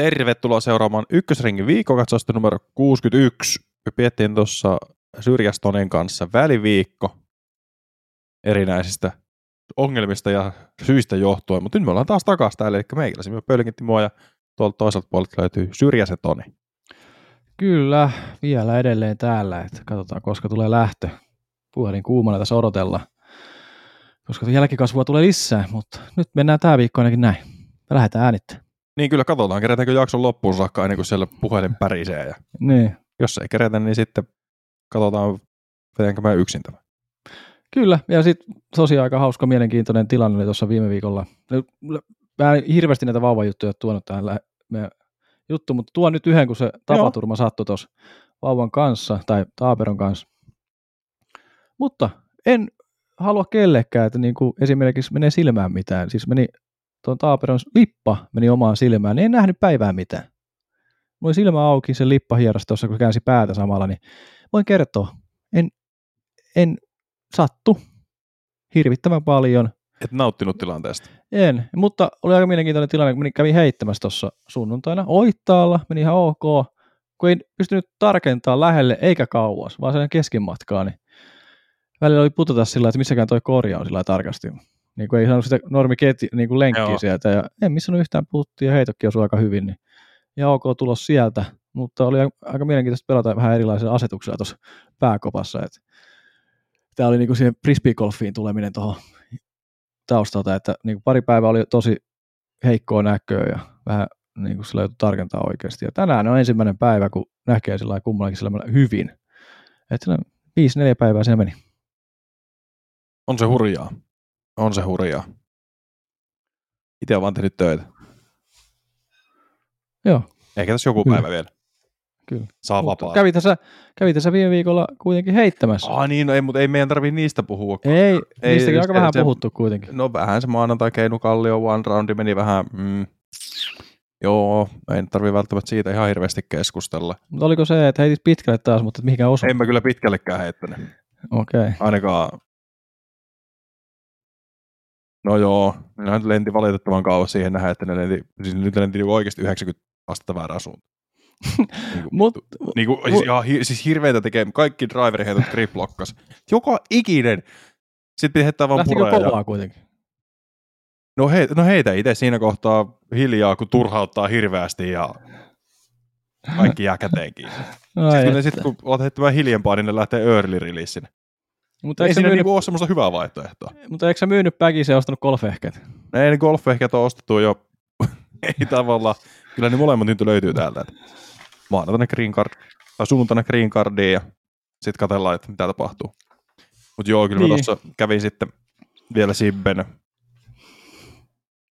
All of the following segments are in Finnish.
Tervetuloa seuraamaan ykkösringin viikkokatsausta numero 61. Me piettiin tuossa Syrjästonin kanssa väliviikko erinäisistä ongelmista ja syistä johtuen, mutta nyt me ollaan taas takaisin täällä, eli meikäläsi me Pölkin Timo ja tuolta toiselta puolelta löytyy Syrjäsen Toni. Kyllä, vielä edelleen täällä, että katsotaan koska tulee lähtö. Puhelin kuumana tässä odotellaan, koska jälkikasvua tulee lisää, mutta nyt mennään tämä viikko ainakin näin. Lähdetään äänittämään. Niin kyllä katsotaan, kerätäänkö jakson loppuun saakka ennen kuin siellä puhelin pärisee. Ja Niin. jos ei kerätä, niin sitten katsotaan, vedänkö mä yksin tämän. Kyllä, ja sitten tosiaan aika hauska, mielenkiintoinen tilanne oli tuossa viime viikolla. Mä en hirveästi näitä vauvajuttuja tuonut tähän lä- meidän juttu, mutta tuon nyt yhden, kun se tapaturma sattui tuossa vauvan kanssa, tai Taaperon kanssa. Mutta en halua kellekään, että niin kuin esimerkiksi menee silmään mitään. Siis meni tuon Taaperon lippa meni omaan silmään, niin en nähnyt päivää mitään. Mulla oli silmä auki, se lippa hierosi tuossa, kun käänsi päätä samalla, niin voin kertoa, en, en sattu hirvittävän paljon. Et nauttinut tilanteesta. En, mutta oli aika mielenkiintoinen tilanne, kun kävin heittämässä tuossa sunnuntaina Oittaalla, meni ihan ok, kun ei pystynyt tarkentamaan lähelle eikä kauas, vaan sen keskimatkaa, niin välillä oli putota sillä, että missäkään toi korja on sillä tarkasti. Niin kuin ei saanut sitä normiketi, niin kuin lenkkiä Joo. sieltä, ja en missannut yhtään puttia, ja heitokki osui aika hyvin, niin ja ok tulos sieltä, mutta oli aika mielenkiintoista pelata vähän erilaisilla asetuksilla tuossa pääkopassa, että tämä oli niinku siihen frisbeegolfiin tuleminen tuohon taustalta, että niinku pari päivää oli tosi heikkoa näköä ja vähän niin kuin sillä joutui tarkentaa oikeasti. Ja tänään on ensimmäinen päivä, kun näkee sillä kummallakin sillä hyvin. Että viisi, neljä päivää siinä meni. On se hurjaa. On se hurjaa. Itse on vaan tehnyt töitä. Joo, Ehkä tässä joku Kyllä. päivä vielä. kyllä. Saa vapaa. kävi tässä, kävi tässä viime viikolla kuitenkin heittämässä. Ah niin, no ei, mutta ei meidän tarvii niistä puhua. Ei, Ei, ei niistäkin aika se- vähän se- puhuttu kuitenkin. No vähän se maanantai Keinukallio one roundi meni vähän, mm, joo, ei tarvii välttämättä siitä ihan hirveästi keskustella. Mutta oliko se, että heitit pitkälle taas, mutta mihinkään osu? En mä kyllä pitkällekään heittänyt. Okei. Okay. Ainakaan. No joo, ne lenti valitettavan kauas siihen nähdä, että ne lenti, siis nyt lenti oikeasti 90 astetta väärään suuntaan. Niinku, Mut, niinku, siis, ihan, siis hirveitä tekee, kaikki driveri heitot triplokkas. Joka ikinen. Sitten piti heittää vaan lähtikö pureja. kovaa kuitenkin? No, hei, no heitä itse siinä kohtaa hiljaa, kun turhauttaa hirveästi ja kaikki jää käteen kiinni. Ai Sitten, että. sitten kun olet heittämään hiljempaa, niin ne lähtee early releasein. Mutta, Ei siinä myynyt, niinku ole semmoista hyvää vaihtoehtoa. mutta eikö sä myynyt päkissä ja ostanut golfehket? Ei ne golfehket on ostettu jo, ei tavallaan. Kyllä ne molemmat nyt löytyy täältä. Maanantaina green card, tai sunnuntaina green cardiin ja sitten katsellaan, että mitä tapahtuu. Mutta joo, kyllä niin. mä tuossa kävin sitten vielä Sibben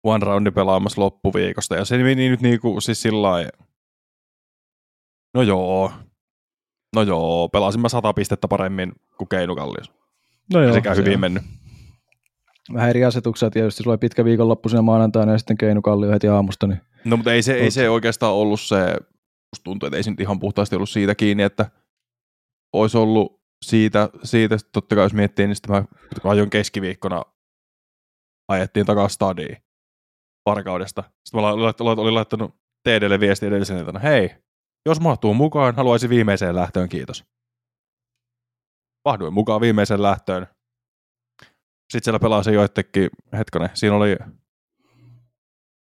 one roundin pelaamassa loppuviikosta. Ja se meni nyt niinku siis sillä no joo, no joo, pelasin mä sata pistettä paremmin kuin Keinukallios. No Ei sekään se hyvin on. mennyt. Vähän eri asetuksia tietysti. Sulla oli pitkä viikonloppu siinä maanantaina ja sitten Keinukallio heti aamusta. Niin... No mutta ei se, ei se oikeastaan ollut se, musta tuntuu, että ei se nyt ihan puhtaasti ollut siitä kiinni, että olisi ollut siitä, siitä totta kai jos miettii, niin sitten mä ajoin keskiviikkona, ajettiin takaisin stadiin varkaudesta. Sitten mä olin laittanut, olin laittanut TDlle viesti edellisen iltana, hei, jos mahtuu mukaan, haluaisin viimeiseen lähtöön, kiitos. Mahduin mukaan viimeiseen lähtöön. Sitten siellä pelasin joittekin, hetkonen, siinä oli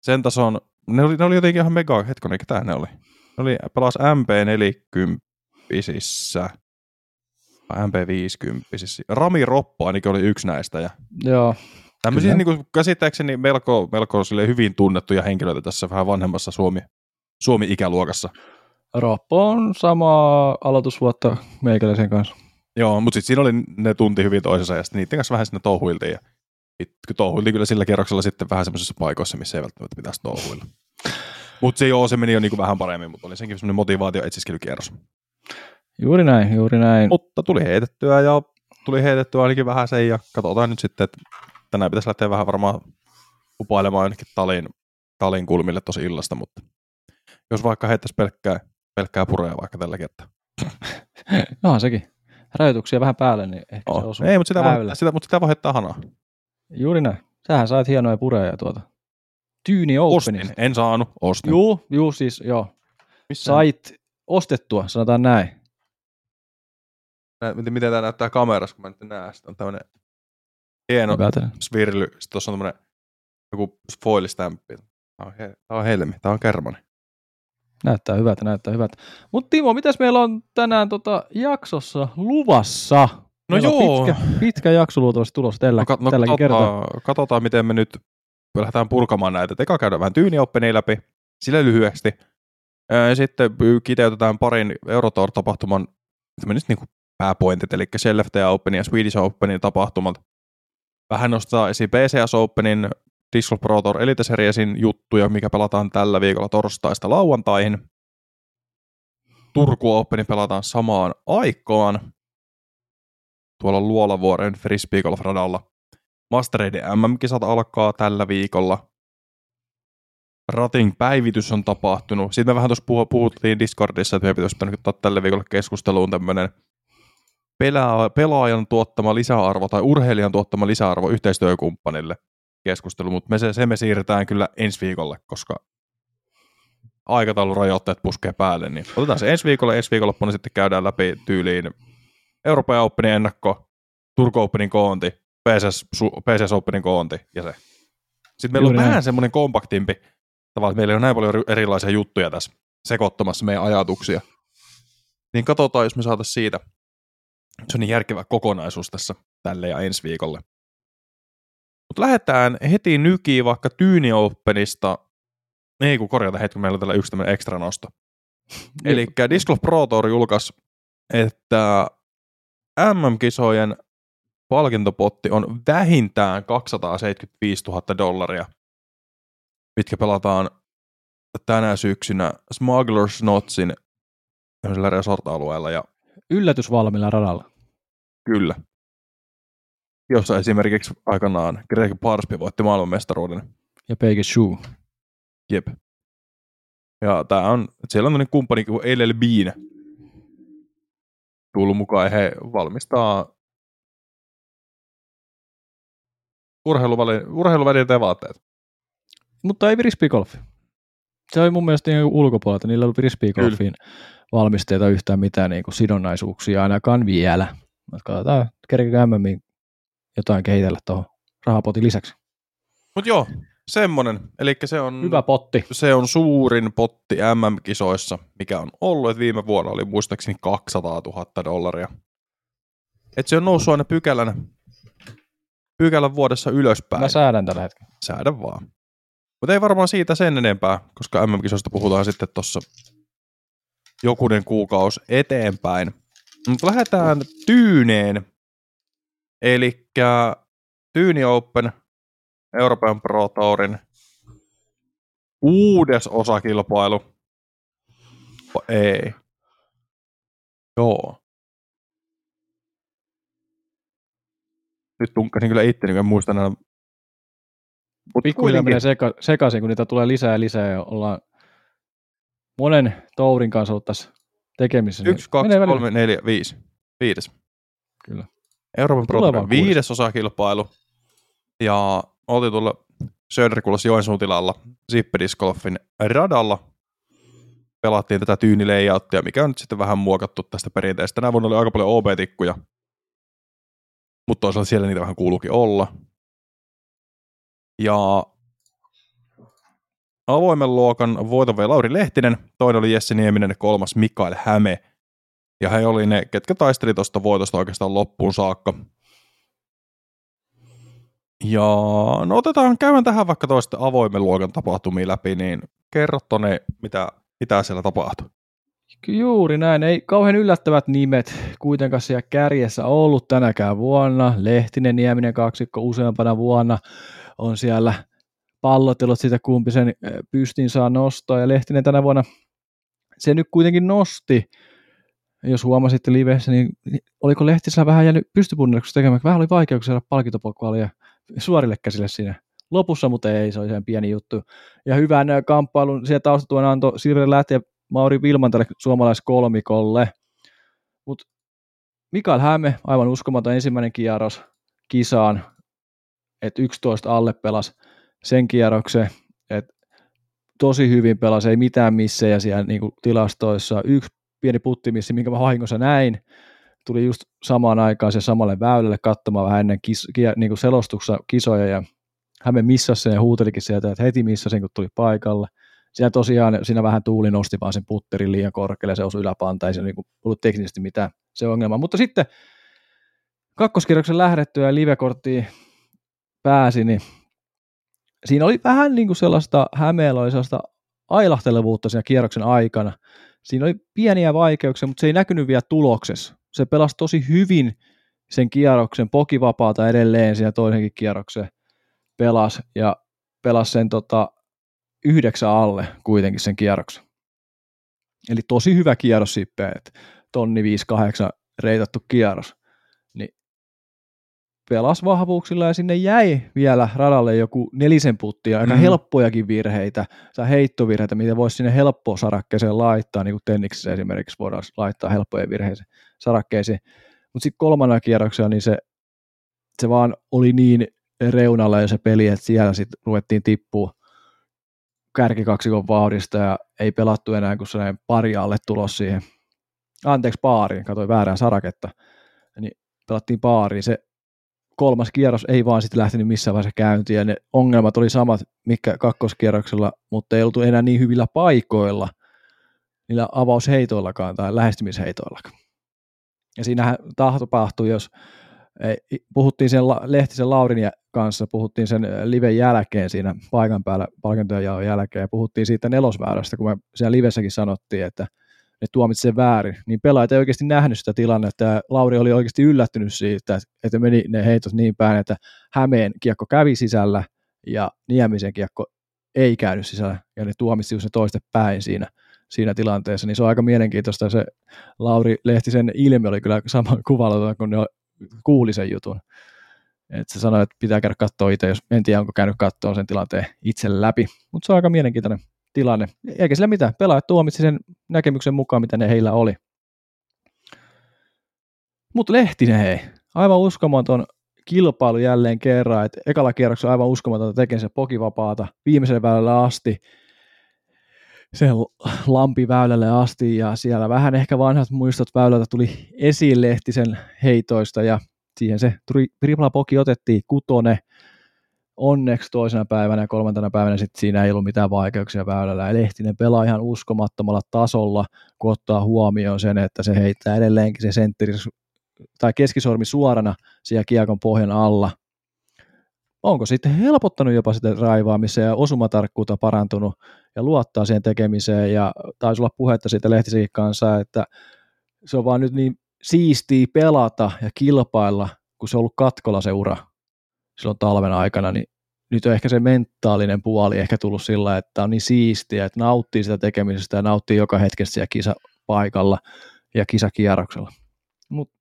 sen tason, ne oli, ne oli jotenkin ihan mega, hetkonen, ketä ne oli? Ne oli, pelas MP40 MP50 Rami Roppo ainakin oli yksi näistä. Ja Joo, tämmöisiä Kyllä. niin kuin, käsittääkseni melko, melko sille hyvin tunnettuja henkilöitä tässä vähän vanhemmassa Suomi, Suomi-ikäluokassa. Roppo on sama aloitusvuotta meikäläisen kanssa. Joo, mutta sitten siinä oli, ne tunti hyvin toisensa ja sitten niiden kanssa vähän sinne touhuiltiin. Ja touhuiltiin kyllä sillä kierroksella sitten vähän semmoisissa paikoissa, missä ei välttämättä pitäisi touhuilla. Mutta se joo, se meni jo niinku vähän paremmin, mutta oli senkin semmoinen motivaatio etsiskelykierros. Juuri näin, juuri näin. Mutta tuli heitettyä ja tuli heitettyä ainakin vähän sen ja katsotaan nyt sitten, että tänään pitäisi lähteä vähän varmaan upailemaan jonnekin talin, talin kulmille tosi illasta, mutta jos vaikka heittäisi pelkkää, pelkkää purea vaikka tällä kertaa. Onhan sekin. Rajoituksia vähän päälle, niin ehkä se Oh. osuu. Ei, mutta sitä, voi, sitä, mutta sitä voi heittää hanaa. Juuri näin. Sähän sait hienoja pureja tuota. Tyyni Openista. Ostin. En saanut, ostin. Juu, juu, siis joo. Missä? Sait ostettua, sanotaan näin. Nä- Miten, miten tämä näyttää kamerassa, kun mä nyt näen sitä. On tämmönen hieno svirly. Sitten tuossa on tämmönen joku foilistämppi. Tää on, he, tää on helmi, tää on kermani. Näyttää hyvältä, näyttää hyvältä. Mutta Timo, mitäs meillä on tänään tota jaksossa luvassa? No Meillä joo. Pitkä, pitkä jakso luultavasti tulossa tällä, No, no tälläkin kertaa. katsotaan, miten me nyt lähdetään purkamaan näitä. Eka käydään vähän tyynioppenia läpi, sillä lyhyesti. Ja sitten kiteytetään parin Eurotour-tapahtuman tämmöiset niin pääpointit, eli CLFT Openin ja Swedish Openin tapahtumat. Vähän nostaa esiin PCS Openin, Disc Golf Pro Tour Elite Seriesin juttuja, mikä pelataan tällä viikolla torstaista lauantaihin. Turku Openin pelataan samaan aikaan tuolla Luolavuoren Frisbee Golf radalla. Mastereiden MM-kisat alkaa tällä viikolla. Rating päivitys on tapahtunut. Sitten me vähän tuossa puhu- puhuttiin Discordissa, että meidän pitäisi ottaa tälle viikolle keskusteluun tämmöinen pelaa- pelaajan tuottama lisäarvo tai urheilijan tuottama lisäarvo yhteistyökumppanille keskustelu, mutta me se, se me siirretään kyllä ensi viikolle, koska aikataulurajoitteet puskee päälle, niin otetaan se ensi viikolle, ensi viikonloppuna sitten käydään läpi tyyliin Euroopan Openin ennakko, Turku Openin koonti, PSS, PSS Openin koonti ja se. Sitten meillä Juuri on näin. vähän semmoinen kompaktimpi, tavallaan että meillä ei ole näin paljon eri- erilaisia juttuja tässä sekoittamassa meidän ajatuksia. Niin katsotaan, jos me saataisiin siitä se on niin järkevä kokonaisuus tässä tälle ja ensi viikolle. Mutta lähdetään heti nykiin vaikka Tyyni Openista. Ei kun korjata hetki, meillä on täällä yksi tämmöinen ekstra nosto. Eli Disc Golf Pro Tour julkaisi, että MM-kisojen palkintopotti on vähintään 275 000 dollaria, mitkä pelataan tänä syksynä Smugglers tämmöisellä resort-alueella. Ja Yllätysvalmilla radalla. Kyllä. Jossa esimerkiksi aikanaan Greg Parsby voitti maailmanmestaruuden. Ja Peike Shoe. Jep. Ja tää on, siellä on tämmöinen kumppani kuin LL Bean tullut mukaan he valmistaa urheiluväli- urheiluvälineitä ja vaatteet. Mutta ei frisbeegolfi. Se oli mun mielestä niin ulkopuolelta. Niillä ei ollut frisbeegolfiin valmisteita yhtään mitään niin kuin sidonnaisuuksia ainakaan vielä. Mutta katsotaan, kerkeekö MMiin jotain kehitellä tuohon rahapotin lisäksi. Mut joo, semmonen. Eli se on, Hyvä potti. se on suurin potti MM-kisoissa, mikä on ollut. Et viime vuonna oli muistaakseni 200 000 dollaria. Et se on noussut aina pykälän, pykälän vuodessa ylöspäin. Mä säädän tällä hetkellä. säädä vaan. Mutta ei varmaan siitä sen enempää, koska MM-kisoista puhutaan sitten tuossa jokunen kuukausi eteenpäin. Mutta lähdetään Tyyneen. Eli Tyyni Open, Euroopan Pro Tourin kuudes osakilpailu. O- Ei. Joo. Nyt tunkkasin kyllä itteni, kun en muista. Mut Pikkuhiljaa menee seka, sekaisin, kun niitä tulee lisää ja lisää ja ollaan monen tourin kanssa ollut tässä tekemisissä. niin Yksi, kaksi, kolme, neljä, viisi. Viides. Kyllä. Euroopan Pro viides osakilpailu. Ja oltiin tuolla Söderkulassa Joensuun tilalla Zippe Disc Golfin radalla. Pelattiin tätä tyynilayouttia, mikä on nyt sitten vähän muokattu tästä perinteestä. Tänä vuonna oli aika paljon OB-tikkuja. Mutta toisaalta siellä niitä vähän kuuluukin olla. Ja avoimen luokan voiton vei Lauri Lehtinen, toinen oli Jesse Nieminen ja kolmas Mikael Häme. Ja he oli ne, ketkä taisteli tuosta voitosta oikeastaan loppuun saakka. Ja no otetaan, käydään tähän vaikka toista avoimen luokan tapahtumia läpi, niin kerro Tone, mitä, mitä siellä tapahtui. Juuri näin. Ei kauhean yllättävät nimet kuitenkaan siellä kärjessä ollut tänäkään vuonna. Lehtinen, Nieminen kaksikko useampana vuonna on siellä pallotellut sitä, kumpi sen pystin saa nostaa. Ja Lehtinen tänä vuonna se nyt kuitenkin nosti. Jos huomasitte livessä, niin oliko Lehtisellä vähän jäänyt pystypunneruksia tekemään? Vähän oli vaikeuksia saada palkintopokaalia suorille käsille siinä lopussa, mutta ei, se oli sen pieni juttu. Ja hyvän eh, kamppailun siellä taustatuen antoi Sirve Lähti ja Mauri Vilman tälle suomalaiskolmikolle. Mutta Mikael Häme, aivan uskomaton ensimmäinen kierros kisaan, että 11 alle pelas sen kierroksen, että tosi hyvin pelasi, ei mitään missejä siellä niin tilastoissa. Yksi pieni puttimissi, minkä mä vahingossa näin, tuli just samaan aikaan se samalle väylälle katsomaan vähän ennen kis, niin kuin selostuksessa kisoja ja Häme missasi sen ja huutelikin sieltä, että heti missasin, kun tuli paikalle. Siinä tosiaan siinä vähän tuuli nosti vaan sen putterin liian korkealle, se osui yläpanta, ei se niin ollut teknisesti mitään se ongelma. Mutta sitten kakkoskierroksen lähdettyä ja livekorttiin pääsi, niin siinä oli vähän niin kuin sellaista Hämeellä oli sellaista ailahtelevuutta siinä kierroksen aikana. Siinä oli pieniä vaikeuksia, mutta se ei näkynyt vielä tuloksessa. Se pelasi tosi hyvin sen kierroksen, pokivapaata edelleen siinä toisenkin kierroksen pelasi ja pelasi sen tota, yhdeksän alle kuitenkin sen kierroksen. Eli tosi hyvä kierros Sippe, että tonni 58 reitattu kierros. Pelas vahvuuksilla ja sinne jäi vielä radalle joku nelisen puttia, aika mm. helppojakin virheitä tai heittovirheitä, mitä voisi sinne helppo sarakkeeseen laittaa, niin kuin tenniksessä esimerkiksi voidaan laittaa helppoja virheitä sarakkeisiin. Mutta sitten kolmannella kierroksella niin se, se vaan oli niin reunalla jo se peli, että siellä sitten ruvettiin tippua kärkikaksikon vauhdista ja ei pelattu enää kuin sellainen pari alle tulos siihen. Anteeksi, paariin, katsoin väärää saraketta. Niin pelattiin paariin. Se kolmas kierros ei vaan sitten lähtenyt missään vaiheessa käyntiin ja ne ongelmat oli samat, mikä kakkoskierroksella, mutta ei oltu enää niin hyvillä paikoilla niillä avausheitoillakaan tai lähestymisheitoillakaan. Ja siinähän tapahtui, jos puhuttiin sen Lehtisen Laurin kanssa, puhuttiin sen liven jälkeen siinä paikan päällä palkintojen jälkeen ja puhuttiin siitä nelosväärästä, kun me siellä livessäkin sanottiin, että ne tuomitsi sen väärin, niin pelaajat ei oikeasti nähnyt sitä tilannetta ja Lauri oli oikeasti yllättynyt siitä, että meni ne heitot niin päin, että Hämeen kiekko kävi sisällä ja Niemisen kiekko ei käynyt sisällä ja ne tuomitsi ne toiste päin siinä, siinä tilanteessa, niin se on aika mielenkiintoista. Se Lauri Lehtisen ilme oli kyllä sama kuvalla, kun ne kuuli sen jutun. Et se sanoi, että pitää käydä katsoa itse, jos en tiedä, onko käynyt katsoa sen tilanteen itse läpi. Mutta se on aika mielenkiintoinen tilanne. Eikä sillä mitään. Pelaajat tuomitsi sen näkemyksen mukaan, mitä ne heillä oli. Mutta Lehtinen hei, aivan uskomaton kilpailu jälleen kerran, että ekalla kierroksella aivan uskomatonta tekee se pokivapaata viimeiselle väylälle asti, sen lampiväylälle asti ja siellä vähän ehkä vanhat muistot väylältä tuli esiin Lehtisen heitoista ja siihen se tripla poki otettiin kutone, onneksi toisena päivänä ja kolmantena päivänä sitten siinä ei ollut mitään vaikeuksia väylällä. Ja Lehtinen pelaa ihan uskomattomalla tasolla, kun ottaa huomioon sen, että se heittää edelleenkin se sentteri tai keskisormi suorana siellä kiekon pohjan alla. Onko sitten helpottanut jopa sitä raivaamista ja osumatarkkuutta parantunut ja luottaa siihen tekemiseen ja taisi olla puhetta siitä Lehtisen kanssa, että se on vaan nyt niin siistiä pelata ja kilpailla, kun se on ollut katkolla se ura silloin talven aikana, niin nyt on ehkä se mentaalinen puoli ehkä tullut sillä, että on niin siistiä, että nauttii sitä tekemisestä ja nauttii joka hetkessä siellä kisapaikalla ja kisakierroksella. Mutta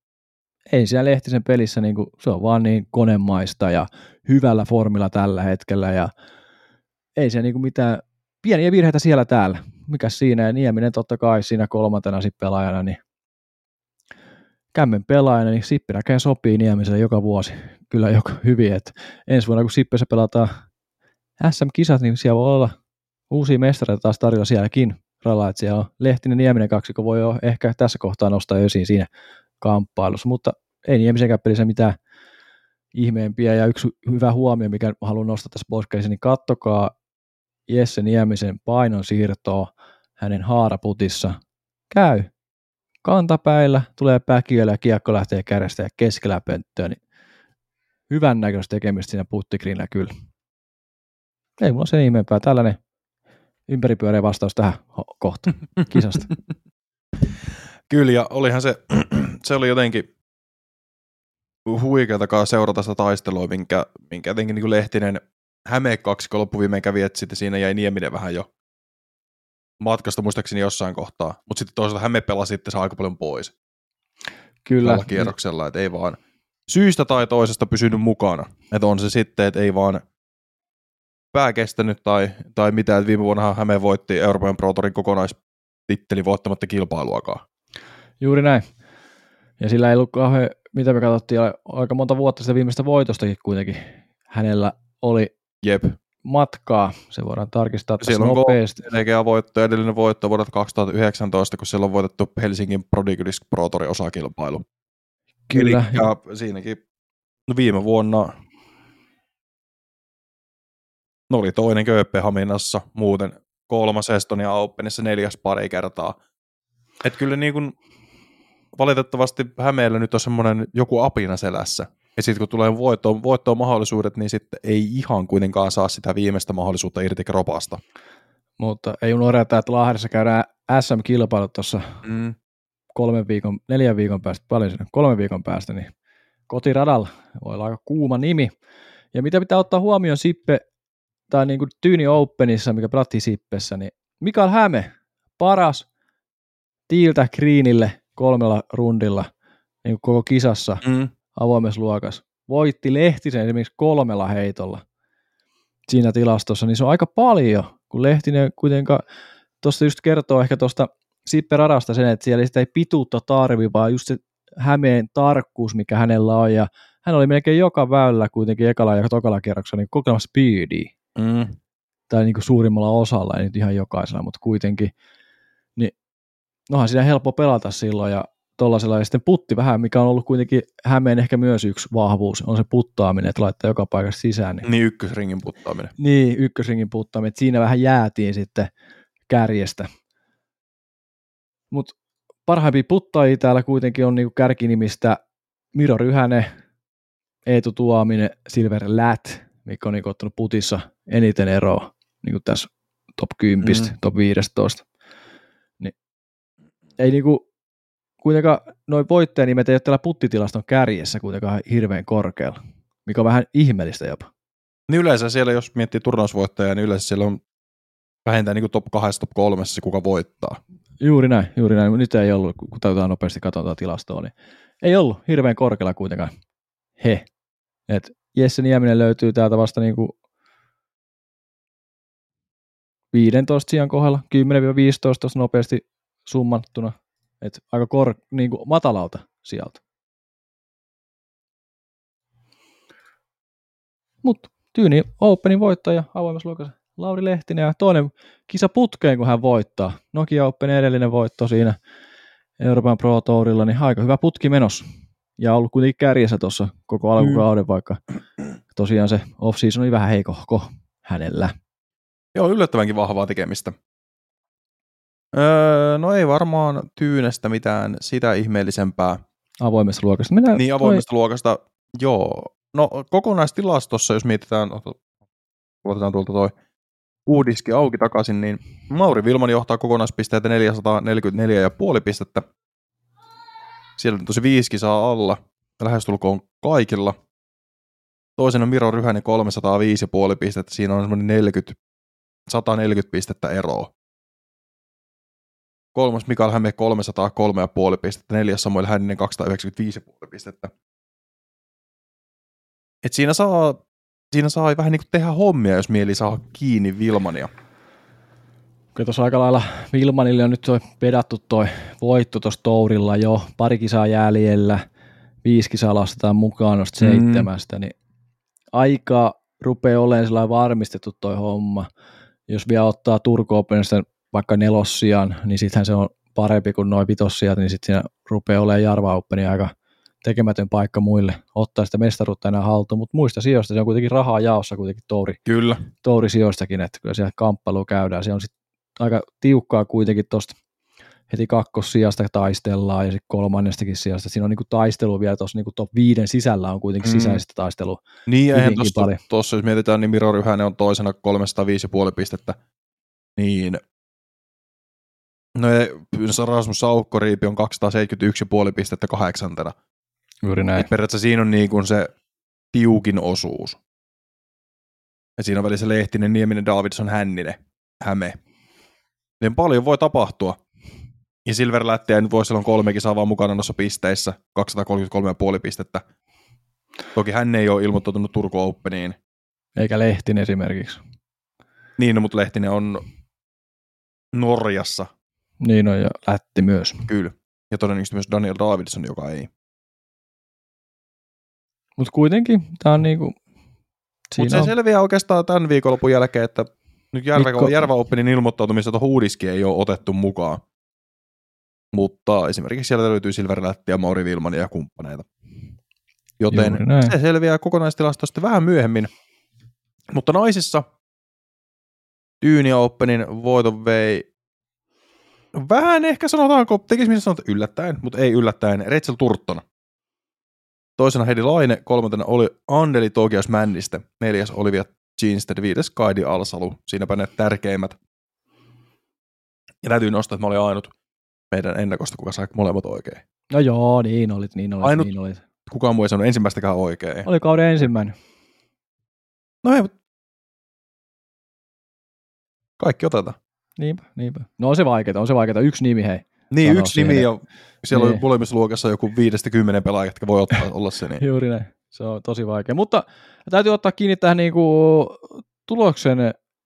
ei siellä Lehtisen pelissä, niin kuin, se on vaan niin konemaista ja hyvällä formilla tällä hetkellä ja ei se niin kuin mitään pieniä virheitä siellä täällä. Mikä siinä ja Nieminen totta kai siinä kolmantena sitten pelaajana, niin kämmen pelaajana, niin Sippinäkään sopii Niemiselle joka vuosi. Kyllä joka hyvin, että ensi vuonna kun Sippessä pelataan SM-kisat, niin siellä voi olla uusia mestareita taas tarjolla sielläkin. Ralla, että siellä on Lehtinen Nieminen kaksikko voi jo ehkä tässä kohtaa nostaa esiin siinä kamppailussa, mutta ei Niemisenkään pelissä mitään ihmeempiä, ja yksi hyvä huomio, mikä haluan nostaa tässä podcastissa, niin kattokaa Jesse Niemisen painon siirtoa hänen haaraputissa. Käy, kantapäillä, tulee päkiöllä ja kiekko lähtee kädestä ja keskellä pönttöön, niin hyvän näköistä tekemistä siinä puttikriinillä kyllä. Ei mulla sen ihmeempää. Tällainen ympäripyöreä vastaus tähän kohtaan kisasta. kyllä, ja olihan se, se oli jotenkin huikeatakaan seurata sitä taistelua, minkä, minkä jotenkin niin kuin Lehtinen Häme kaksi loppuviimeen kävi, että sitten siinä jäi Nieminen vähän jo matkasta muistaakseni jossain kohtaa, mutta sitten toisaalta Häme pelasi sitten aika paljon pois. Kyllä. Tällä kierroksella, että ei vaan syystä tai toisesta pysynyt mukana. Että on se sitten, että ei vaan pää kestänyt tai, tai mitä, että viime vuonna Häme voitti Euroopan Pro Tourin kokonaistitteli voittamatta kilpailuakaan. Juuri näin. Ja sillä ei ollut kauhean, mitä me katsottiin, aika monta vuotta sitä viimeistä voitostakin kuitenkin hänellä oli Jep. Matkaa. Se voidaan tarkistaa tässä Siellä on nopeasti. Selkeä voitto, edellinen voitto vuodelta 2019, kun siellä on voitettu Helsingin Prodigy Pro Tourin osakilpailu. Kyllä. Ja siinäkin no viime vuonna no oli toinen Kööpenhaminassa, muuten kolmas Estonia Openissa neljäs pari kertaa. Et kyllä niin kuin, valitettavasti Hämeellä nyt on semmoinen joku apina selässä. Ja sitten kun tulee voittoon, voittoon mahdollisuudet, niin sitten ei ihan kuitenkaan saa sitä viimeistä mahdollisuutta irti kropasta. Mutta ei unohdeta, että Lahdessa käydään SM-kilpailut tuossa Mm. kolmen viikon, neljän viikon päästä, paljon sinne, kolmen viikon päästä, niin kotiradalla voi olla aika kuuma nimi. Ja mitä pitää ottaa huomioon Sippe, tai niin kuin Tyyni Openissa, mikä pelattiin Sippessä, niin Mikael Häme, paras tiiltä Greenille kolmella rundilla niin kuin koko kisassa Mm. Avoimessa luokassa. Voitti Lehtisen esimerkiksi kolmella heitolla siinä tilastossa, niin se on aika paljon, kun Lehtinen kuitenkaan tuosta just kertoo ehkä tuosta Sippe Radasta sen, että siellä sitä ei pituutta tarvi, vaan just se Hämeen tarkkuus, mikä hänellä on, ja hän oli melkein joka väylällä kuitenkin ekalla ja tokalla kierroksella niin kokeilema speedia, Mm. tai niin kuin suurimmalla osalla, ei nyt ihan jokaisella, mutta kuitenkin, niin nohan siinä helppo pelata silloin, ja tollasella, ja sitten putti vähän, mikä on ollut kuitenkin Hämeen ehkä myös yksi vahvuus, on se puttaaminen, että laittaa joka paikassa sisään. Niin, Niin ykkösringin puttaaminen. niin ykkösringin puttaaminen, että siinä vähän jäätiin sitten kärjestä. Mutta parhaimpia puttajia täällä kuitenkin on niinku kärkinimistä Miro Ryhänen, Eetu Tuominen, Silver Lät, mikä on niinku ottanut putissa eniten eroa niinku tässä top 10, Mm. mm. top 15. Niin, ei niinku, kuitenkaan noin voittajanimet ei ole täällä puttitilaston kärjessä kuitenkaan hirveän korkealla, mikä on vähän ihmeellistä jopa. Niin yleensä siellä, jos miettii turnausvoittajaa, niin yleensä siellä on vähintään niin top 2 top 3 se, kuka voittaa. Juuri näin, juuri näin. Nyt ei ollut, kun täytetään nopeasti katsotaan tilastoa, niin ei ollut hirveän korkealla kuitenkaan. He. Et Jesse Nieminen löytyy täältä vasta niinku 15 sijan kohdalla, 10-15 tuossa nopeasti summattuna. Et aika kor, niinku matalalta sieltä. Mutta Tyyni Openin voittaja avoimessa luokassa Lauri Lehtinen ja toinen kisa putkeen, kun hän voittaa. Nokia Open edellinen voitto siinä Euroopan Pro Tourilla, niin aika hyvä putki menossa. Ja ollut kuitenkin kärjessä tuossa koko alkukauden, vaikka tosiaan se off-season oli vähän heikohko hänellä. Joo, yllättävänkin vahvaa tekemistä. Öö, no ei varmaan tyynestä mitään sitä ihmeellisempää. Avoimessa luokassa. Minä, Niin avoimesta luokasta, joo. No kokonaistilastossa, jos mietitään, otetaan tuolta toi uudiski auki takaisin, niin Mauri Vilman johtaa kokonaispisteitä 444,5 pistettä. Siellä on tosi viisi kisaa alla, lähestulkoon kaikilla. Toisen on Miro Ryhänen 305,5 pistettä, siinä on semmoinen 40, 140 pistettä eroa. Kolmas Mikael Häme 303,5 pistettä, neljäs Samuel Hänninen 295,5 pistettä. Et siinä saa, siinä saa vähän niin kuin tehdä hommia, jos mieli saa kiinni Vilmania. Kyllä tuossa aika lailla Vilmanille on nyt toi pedattu toi voitto tuossa Tourilla jo, pari kisaa jäljellä, viisi kisaa lasketaan mukaan noista Mm. seitsemästä, niin aika rupeaa olemaan varmistettu toi homma. Jos vielä ottaa Turku Openista vaikka nelossian, niin sittenhän se on parempi kuin noin vitossiat, niin sitten siinä rupeaa olemaan Jarva Openin aika tekemätön paikka muille ottaa sitä mestaruutta enää haltuun, mutta muista sijoista se on kuitenkin rahaa jaossa kuitenkin Touri Kyllä. tourisijoistakin, että kyllä siellä kamppailu käydään. Se on sitten aika tiukkaa kuitenkin tuosta heti kakkossijasta taistellaan ja sitten kolmannestakin sijasta. Siinä on niinku taistelu vielä tuossa niinku top viiden sisällä on kuitenkin Mm. sisäistä taistelua. Niin, ja eihän tossa, jos mietitään, niin Miro Ryhänen on toisena 305,5 pistettä. Niin. No ja Rasmus Saukkoriipi on 271,5 pistettä kahdeksantena. Juuri näin. Et periaatteessa siinä on niin kuin se tiukin osuus. Ja siinä on välissä Lehtinen, Nieminen, Davidson, Hänninen, Häme. Niin paljon voi tapahtua. Ja Silver Lättiä nyt voi silloin kolme kisaa vaan mukana noissa pisteissä, 233,5 pistettä. Toki hän ei ole ilmoittautunut Turku Openiin. Eikä Lehtin esimerkiksi. Niin, no, mutta Lehtinen on Norjassa, Niin on ja Lätti myös. kyllä. Ja todennäköisesti myös Daniel Davidson, joka ei. Mutta kuitenkin tämä on niinku Mutta se on. selviää oikeastaan tämän viikonlopun jälkeen, että nyt Järvä, Mikko- Järvä Openin ilmoittautumista tuohon Huudiski ei ole otettu mukaan. Mutta esimerkiksi sieltä löytyy Silverlätti ja Mauri Vilmania ja kumppaneita. Joten se selviää kokonaistilasto sitten vähän myöhemmin. Mutta naisissa Tyynia Openin voiton vei vähän ehkä sanotaanko, tekisi sanoa, että yllättäen, mutta ei yllättäen, Rachel Turton. Toisena Heidi Laine, kolmantena oli Andeli Tokias Männistä, neljäs Olivia Jeansted, viides Kaidi Alsalu. Siinäpä ne tärkeimmät. Ja täytyy nostaa, että mä olin ainut meidän ennakosta, kuka sai molemmat oikein. No joo, niin olit, niin olit, Ainut- niin olit. Kukaan muu ei sanonut ensimmäistäkään oikein. Oli kauden ensimmäinen. No ei, mut kaikki otetaan. Niinpä, niinpä. No on se vaikeaa, on se vaikeaa. Yksi nimi, hei. Niin, Sano yksi nimi ja siellä Niin. on molemmissa luokassa joku viidestä kymmenen pelaajaa, jotka voi ottaa, olla se. Niin. Juuri näin. Se on tosi vaikea. Mutta täytyy ottaa kiinni tähän niinku tuloksen,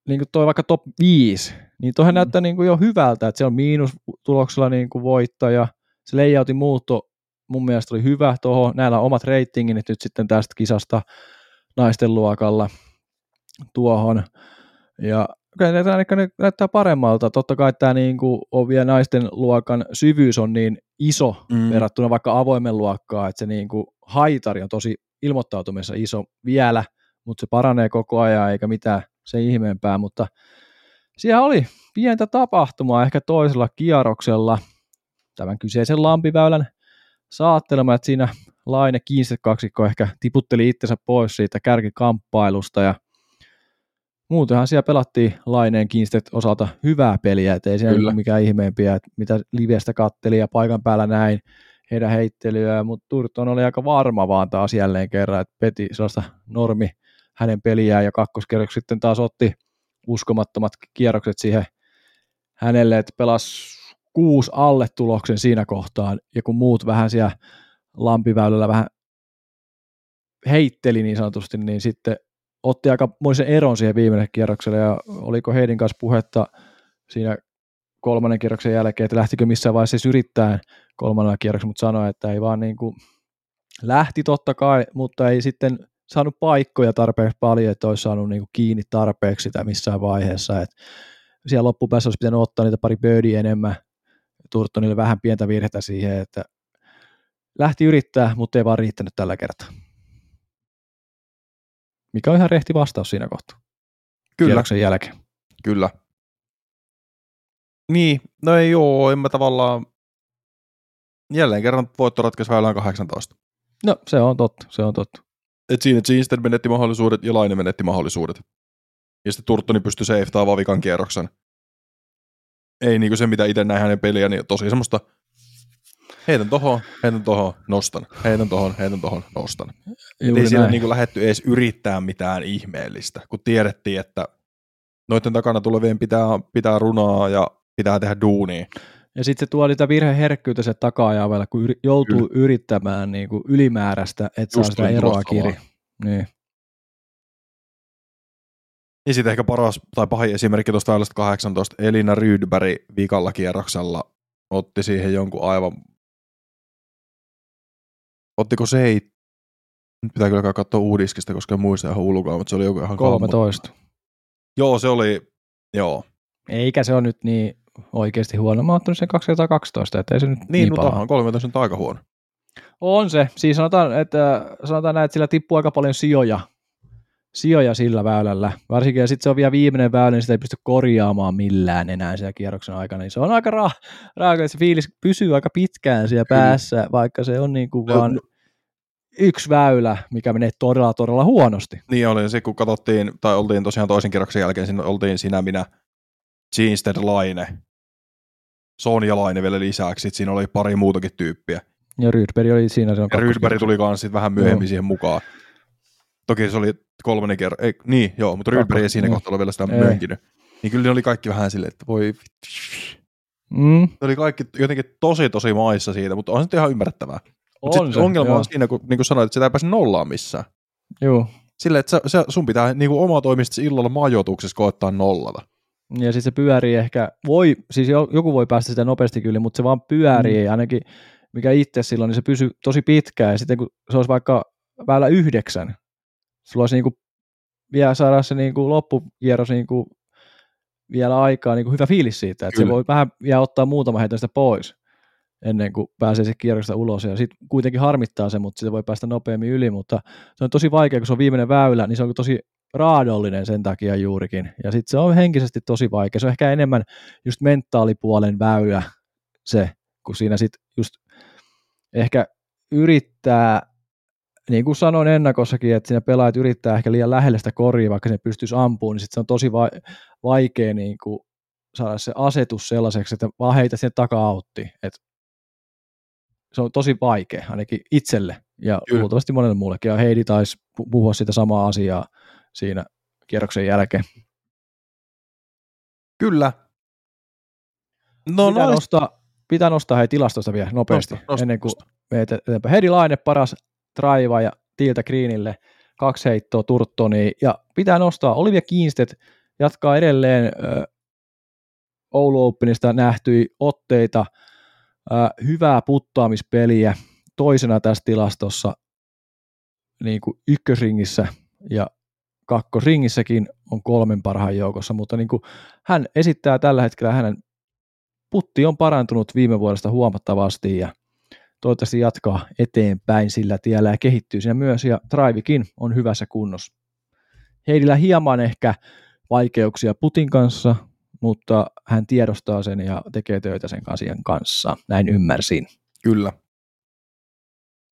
niin kuin toi vaikka top 5, niin toihan Mm. näyttää niinku jo hyvältä, että se on miinustuloksella niinku voittaja. Se layoutin muutto mun mielestä oli hyvä tuohon. Näillä on omat ratingit nyt sitten tästä kisasta naisten luokalla tuohon. Ja kyllä ne näyttää paremmalta. Totta kai tämä niinku on vielä naisten luokan syvyys on niin iso Mm. verrattuna vaikka avoimen luokkaan, että se niinku haitari on tosi ilmoittautumisessa iso vielä, mutta se paranee koko ajan eikä mitään se ihmeempää, mutta siellä oli pientä tapahtumaa ehkä toisella kierroksella tämän kyseisen lampiväylän saattelema, että siinä Laine Kiinset kaksikko ehkä tiputteli itsensä pois siitä kärkikamppailusta ja muutenhan siellä pelattiin Laineen Kiinstet osalta hyvää peliä, et ei siellä Kyllä. mikään ihmeempiä, että mitä livestä katteli ja paikan päällä näin heidän heittelyä, mutta Turton oli aika varma vaan taas jälleen kerran, että peti sellaista normi hänen peliään ja kakkoskerroksi sitten taas otti uskomattomat kierrokset siihen hänelle, että pelasi kuusi alle tuloksen siinä kohtaan, ja kun muut vähän siellä lampiväylällä vähän heitteli niin sanotusti, niin sitten otti aika moisen eron siihen viimeiselle kierrokselle, ja oliko Heidin kanssa puhetta siinä kolmannen kierroksen jälkeen, että lähtikö missään vaiheessa edes yrittää kolmannella kierroksella, mutta sanoi, että ei vaan niin kuin, lähti totta kai, mutta ei sitten saanut paikkoja tarpeeksi paljon, että olisi saanut niin kuin kiinni tarpeeksi sitä missään vaiheessa, että siellä loppupäässä olisi pitänyt ottaa niitä pari birdiä enemmän, Turtonille vähän pientä virhettä siihen, että lähti yrittää, mutta ei vaan riittänyt tällä kertaa. Mikä on ihan rehti vastaus siinä kohtaa, Kyllä, kierroksen jälkeen. kyllä. Niin, no ei oo, en mä tavallaan... Jälleen kerran voitto ratkaisi väylään 18. No se on totta, se on totta. Et siinä Jeanstead menetti mahdollisuudet ja Laine menetti mahdollisuudet. Ja sitten Turtoni pystyi safetaa vavikan kierroksen. Ei niinku se, mitä itse näin hänen peliä, niin tosi semmoista heitän tohon, heitän tohon, nostan, heitän tohon, heitän tohon, nostan. Juuri ei siellä näin. niinku lähetty edes yrittää mitään ihmeellistä, kun tiedettiin, että noiden takana tulevien pitää, pitää runaa ja pitää tehdä duunia. Ja sitten se tuo niitä virheherkkyyttä se taka kun yri, joutuu Kyllä. yrittämään niin kuin ylimääräistä, että saa sitä eroa kiri. Niin. Ja sitten ehkä paras tai pahin esimerkki tuosta väylästä 18, Elina Rydberg vikalla kierroksella otti siihen jonkun aivan... Ottiko se ei... Nyt pitää kyllä katsoa uudiskista, koska en muista ihan ulkoa, mutta se oli joku ihan 13. kammo. Joo, se oli... Joo. Eikä se ole nyt niin oikeasti huono. Mä oon ottanut sen 212, että ei se nyt Niin, niin no paha. tohon 13 on aika huono. On se. Siis sanotaan, että, sanotaan näin, että sillä tippuu aika paljon sijoja, sijoja sillä väylällä. Varsinkin, ja sitten se on vielä viimeinen väylä, niin sitä ei pysty korjaamaan millään enää siellä kierroksen aikana. Niin se on aika ra- raaka, että se fiilis pysyy aika pitkään siellä Kyllä. päässä, vaikka se on niin kuin vaan no. yksi väylä, mikä menee todella, todella huonosti. Niin oli se, kun katsottiin, tai oltiin tosiaan toisen kierroksen jälkeen, siinä oltiin sinä, minä, Jeansted Laine, Sonja Laine vielä lisäksi, sit siinä oli pari muutakin tyyppiä. Ja Rydberg oli siinä. Ja Rydberg tuli kanssa sit vähän myöhemmin Joo. siihen mukaan. Toki se oli kolmannen kerran, ei, niin joo, mutta Rydberg ei siinä joo. kohtaa ole vielä sitä Ei. mönkinyt. Niin kyllä ne oli kaikki vähän silleen, että voi. Mm, Ne oli kaikki jotenkin tosi tosi maissa siitä, mutta on se ihan ymmärrettävää. Mutta on se, ongelma joo. on siinä, kun, niin kuin sanoit, että sitä ei pääse nollaan missään. Joo. Silleen, että sä, sun pitää niin kuin oma toimista illalla majoituksessa koettaa nollata. Ja sitten se pyörii ehkä, voi, siis jo- joku voi päästä sitä nopeasti kyllä, mutta se vaan pyörii, mm. ainakin mikä itse silloin, niin se pysyy tosi pitkään, ja sitten kun se olisi vaikka väylä yhdeksän, sulla olisi niinku vielä saada se niin kuin loppukierros niin kuin vielä aikaa niin kuin hyvä fiilis siitä, että Kyllä. se voi vähän vielä ottaa muutama heitä sitä pois ennen kuin pääsee se kierrosta ulos, ja sitten kuitenkin harmittaa se, mutta se voi päästä nopeammin yli, mutta se on tosi vaikea, kun se on viimeinen väylä, niin se on tosi raadollinen sen takia juurikin, ja sitten se on henkisesti tosi vaikea, se on ehkä enemmän just mentaalipuolen väylä se, kun siinä sitten just ehkä yrittää, niin kuin sanoin ennakossakin, että siinä pelaajat yrittää ehkä liian lähelle sitä koria, vaikka se pystyisi ampumaan, niin sitten se on tosi va- vaikea niin kuin saada se asetus sellaiseksi, että vaan heitä sinne taka-autti. Et se on tosi vaikea, ainakin itselle ja Kyllä. luultavasti monelle muullekin. Ja Heidi taisi puhua sitä samaa asiaa siinä kierroksen jälkeen. Kyllä. No, pitää, noist... nostaa, pitää nostaa hei tilastosta vielä nopeasti, nosta, nosta, ennen kuin eteenpäin. Heidi Laine paras traiva ja Tiiltä Greenille, kaksi heittoa Turttoni ja pitää nostaa Olivia Kiinstet jatkaa edelleen äh, Oulu Openista nähtyi otteita, äh, hyvää puttaamispeliä toisena tässä tilastossa niin kuin ykkösringissä ja kakkosringissäkin on kolmen parhaan joukossa, mutta niin kuin hän esittää tällä hetkellä hänen putti on parantunut viime vuodesta huomattavasti ja toivottavasti jatkaa eteenpäin sillä tiellä ja kehittyy siinä myös ja Drivekin on hyvässä kunnossa. Heidillä hieman ehkä vaikeuksia putin kanssa, mutta hän tiedostaa sen ja tekee töitä sen asian kanssa. Näin ymmärsin. Kyllä.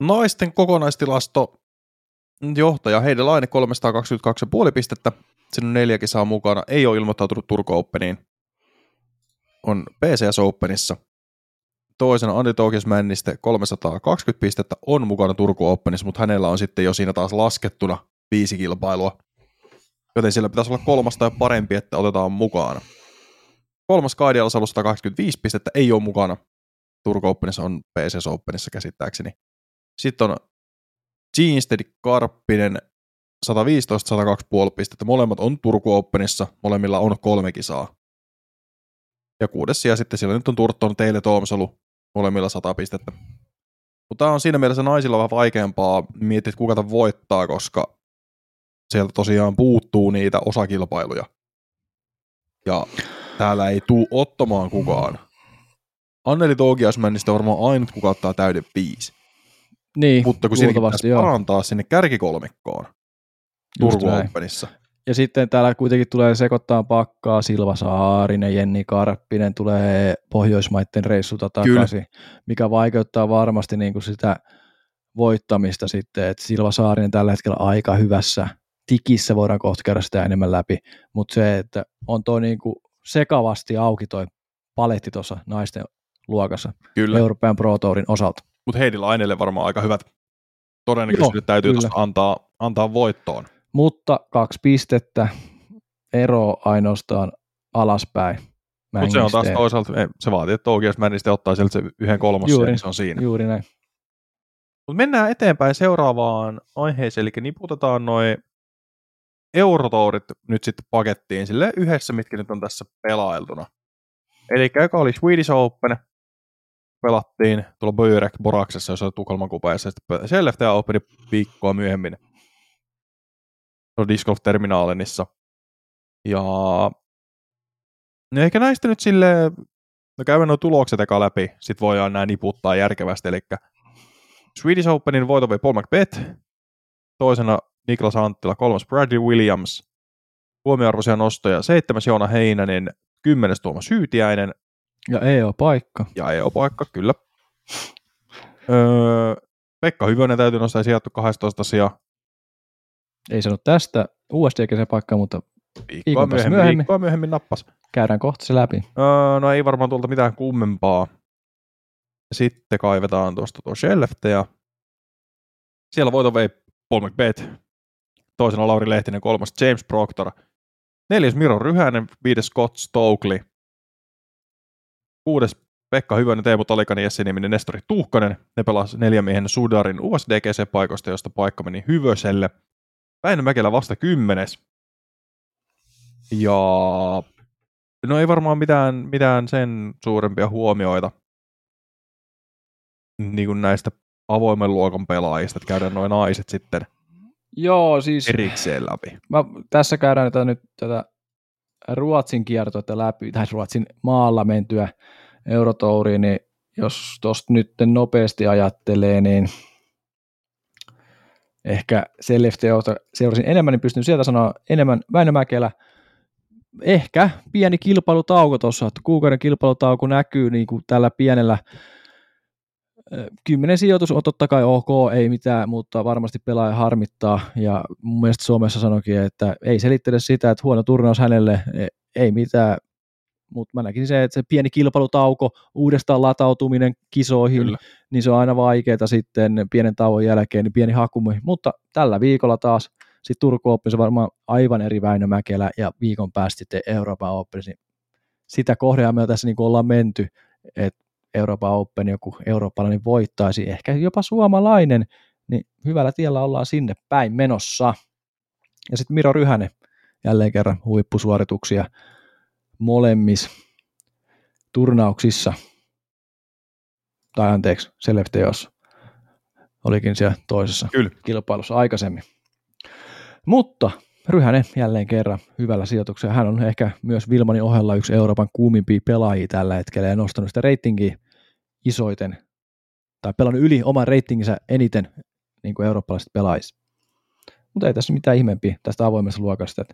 Naisten kokonaistilasto johtaja Heidi Laine 322,5 pistettä. Siinä on neljä kisaa mukana. Ei ole ilmoittautunut Turku Openiin. On PCS Openissa. Toisena Antti Toukis Männiste 320 pistettä on mukana Turku Openissa, mutta hänellä on sitten jo siinä taas laskettuna viisi kilpailua. Joten siellä pitäisi olla kolmasta jo parempi, että otetaan mukaan. Kolmas Kaidialla 185 pistettä ei ole mukana. Turku Openissa on PCS Openissa käsittääkseni. Sitten on Jeansted Karppinen 115-102,5 pistettä. Molemmat on Turku Openissa, molemmilla on kolme kisaa. Ja kuudes sija sitten siellä nyt on Turton Teille Toomsalu, molemmilla 100 pistettä. Mutta tämä on siinä mielessä naisilla vähän vaikeampaa miettiä, että kuka tämän voittaa, koska sieltä tosiaan puuttuu niitä osakilpailuja. Ja täällä ei tuu ottamaan kukaan. Anneli Tougiasmännistä on varmaan ainut, kuka ottaa täyden viisi. Niin, Mutta kun pitäisi parantaa sinne kärkikolmikkoon Turku Openissa. Ja sitten täällä kuitenkin tulee sekoittaa pakkaa Silva Saarinen, Jenni Karppinen tulee Pohjoismaiden reissulta takaisin, Kyllä. mikä vaikeuttaa varmasti niin kuin sitä voittamista sitten, että Silva Saarinen tällä hetkellä aika hyvässä tikissä voidaan kohta käydä sitä enemmän läpi, mutta se, että on tuo niin kuin sekavasti auki toi paletti tuossa naisten luokassa Kyllä. Euroopan Pro Tourin osalta. Mutta Heidi Lainelle varmaan aika hyvät todennäköisyydet täytyy tuosta antaa, antaa voittoon. Mutta kaksi pistettä, ero ainoastaan alaspäin. Mutta se on taas toisaalta, se vaatii, että Toukias Männiste ottaa sieltä se yhden kolmosen, niin se on siinä. Juuri näin. Mutta mennään eteenpäin seuraavaan aiheeseen, eli niputetaan noin eurotourit nyt sitten pakettiin sille yhdessä, mitkä nyt on tässä pelailtuna. Eli eka oli Swedish Open, pelattiin tuolla Börek Boraksessa, jossa oli Tukholman kupa, ja sitten CLFTA Openi viikkoa myöhemmin no Disc Golf Terminalenissa. Ja no ehkä näistä nyt sille no käydään nuo tulokset eka läpi, sit voidaan näin niputtaa järkevästi, eli Swedish Openin voito vei Paul McBeth, toisena Niklas Anttila, kolmas Bradley Williams, huomioarvoisia nostoja, seitsemäs Joona Heinänen, kymmenes Tuomas Syytiäinen. Ja EO-paikka. Ja EO-paikka, kyllä. Öö, Pekka Hyvönen täytyy nostaa sijoittu 12 sija. Ei sano tästä USD paikkaa, mutta viikkoa myöhemmin, myöhemmin. Viikkoa myöhemmin nappas. Käydään kohta se läpi. Öö, no ei varmaan tuolta mitään kummempaa. Sitten kaivetaan tuosta tuo Shelfte ja siellä voito vei Paul McBeth, toisena Lauri Lehtinen, kolmas James Proctor, neljäs Miro Ryhänen, viides Scott Stokely, kuudes Pekka Hyvönen, Teemu Talikani, Jesse Nieminen, Nestori Tuhkanen. Ne pelasivat neljän miehen Sudarin USDGC-paikoista, josta paikka meni Hyvöselle. Väinö Mäkelä vasta kymmenes. Ja no ei varmaan mitään, mitään sen suurempia huomioita niin kuin näistä avoimen luokan pelaajista, että käydään noin naiset sitten Joo, siis erikseen läpi. mä, tässä käydään tätä nyt tätä Ruotsin kiertoa läpi, tai Ruotsin maalla mentyä Eurotouriin, niin jos tuosta nyt nopeasti ajattelee, niin ehkä CLFTOta seurasin enemmän, niin pystyn sieltä sanoa enemmän Väinö Mäkelä. Ehkä pieni kilpailutauko tuossa, että kuukauden kilpailutauko näkyy niin kuin tällä pienellä kymmenen sijoitus on totta kai ok, ei mitään, mutta varmasti pelaaja harmittaa. Ja mun mielestä Suomessa sanoikin, että ei selittele sitä, että huono turnaus hänelle, e, ei mitään. Mutta mä näkisin se, että se pieni kilpailutauko, uudestaan latautuminen kisoihin, Kyllä. niin se on aina vaikeaa sitten pienen tauon jälkeen, niin pieni hakumi. Mutta tällä viikolla taas sitten Turku Open, se varmaan aivan eri Väinö Mäkelä ja viikon päästä sitten Euroopan Open, niin sitä kohdeja me tässä niin ollaan menty, että Euroopan Open joku eurooppalainen voittaisi, ehkä jopa suomalainen, niin hyvällä tiellä ollaan sinne päin menossa. Ja sitten Miro Ryhänen, jälleen kerran huippusuorituksia molemmissa turnauksissa, tai anteeksi, Selefteos olikin siellä toisessa Kyllä. kilpailussa aikaisemmin. Mutta Ryhänen jälleen kerran hyvällä sijoituksella. Hän on ehkä myös Vilmanin ohella yksi Euroopan kuumimpia pelaajia tällä hetkellä ja nostanut sitä reitingiä isoiten tai pelannut yli oman reitinginsä eniten niin kuin eurooppalaiset pelaajista. Mutta ei tässä mitään ihmeempiä tästä avoimesta luokasta.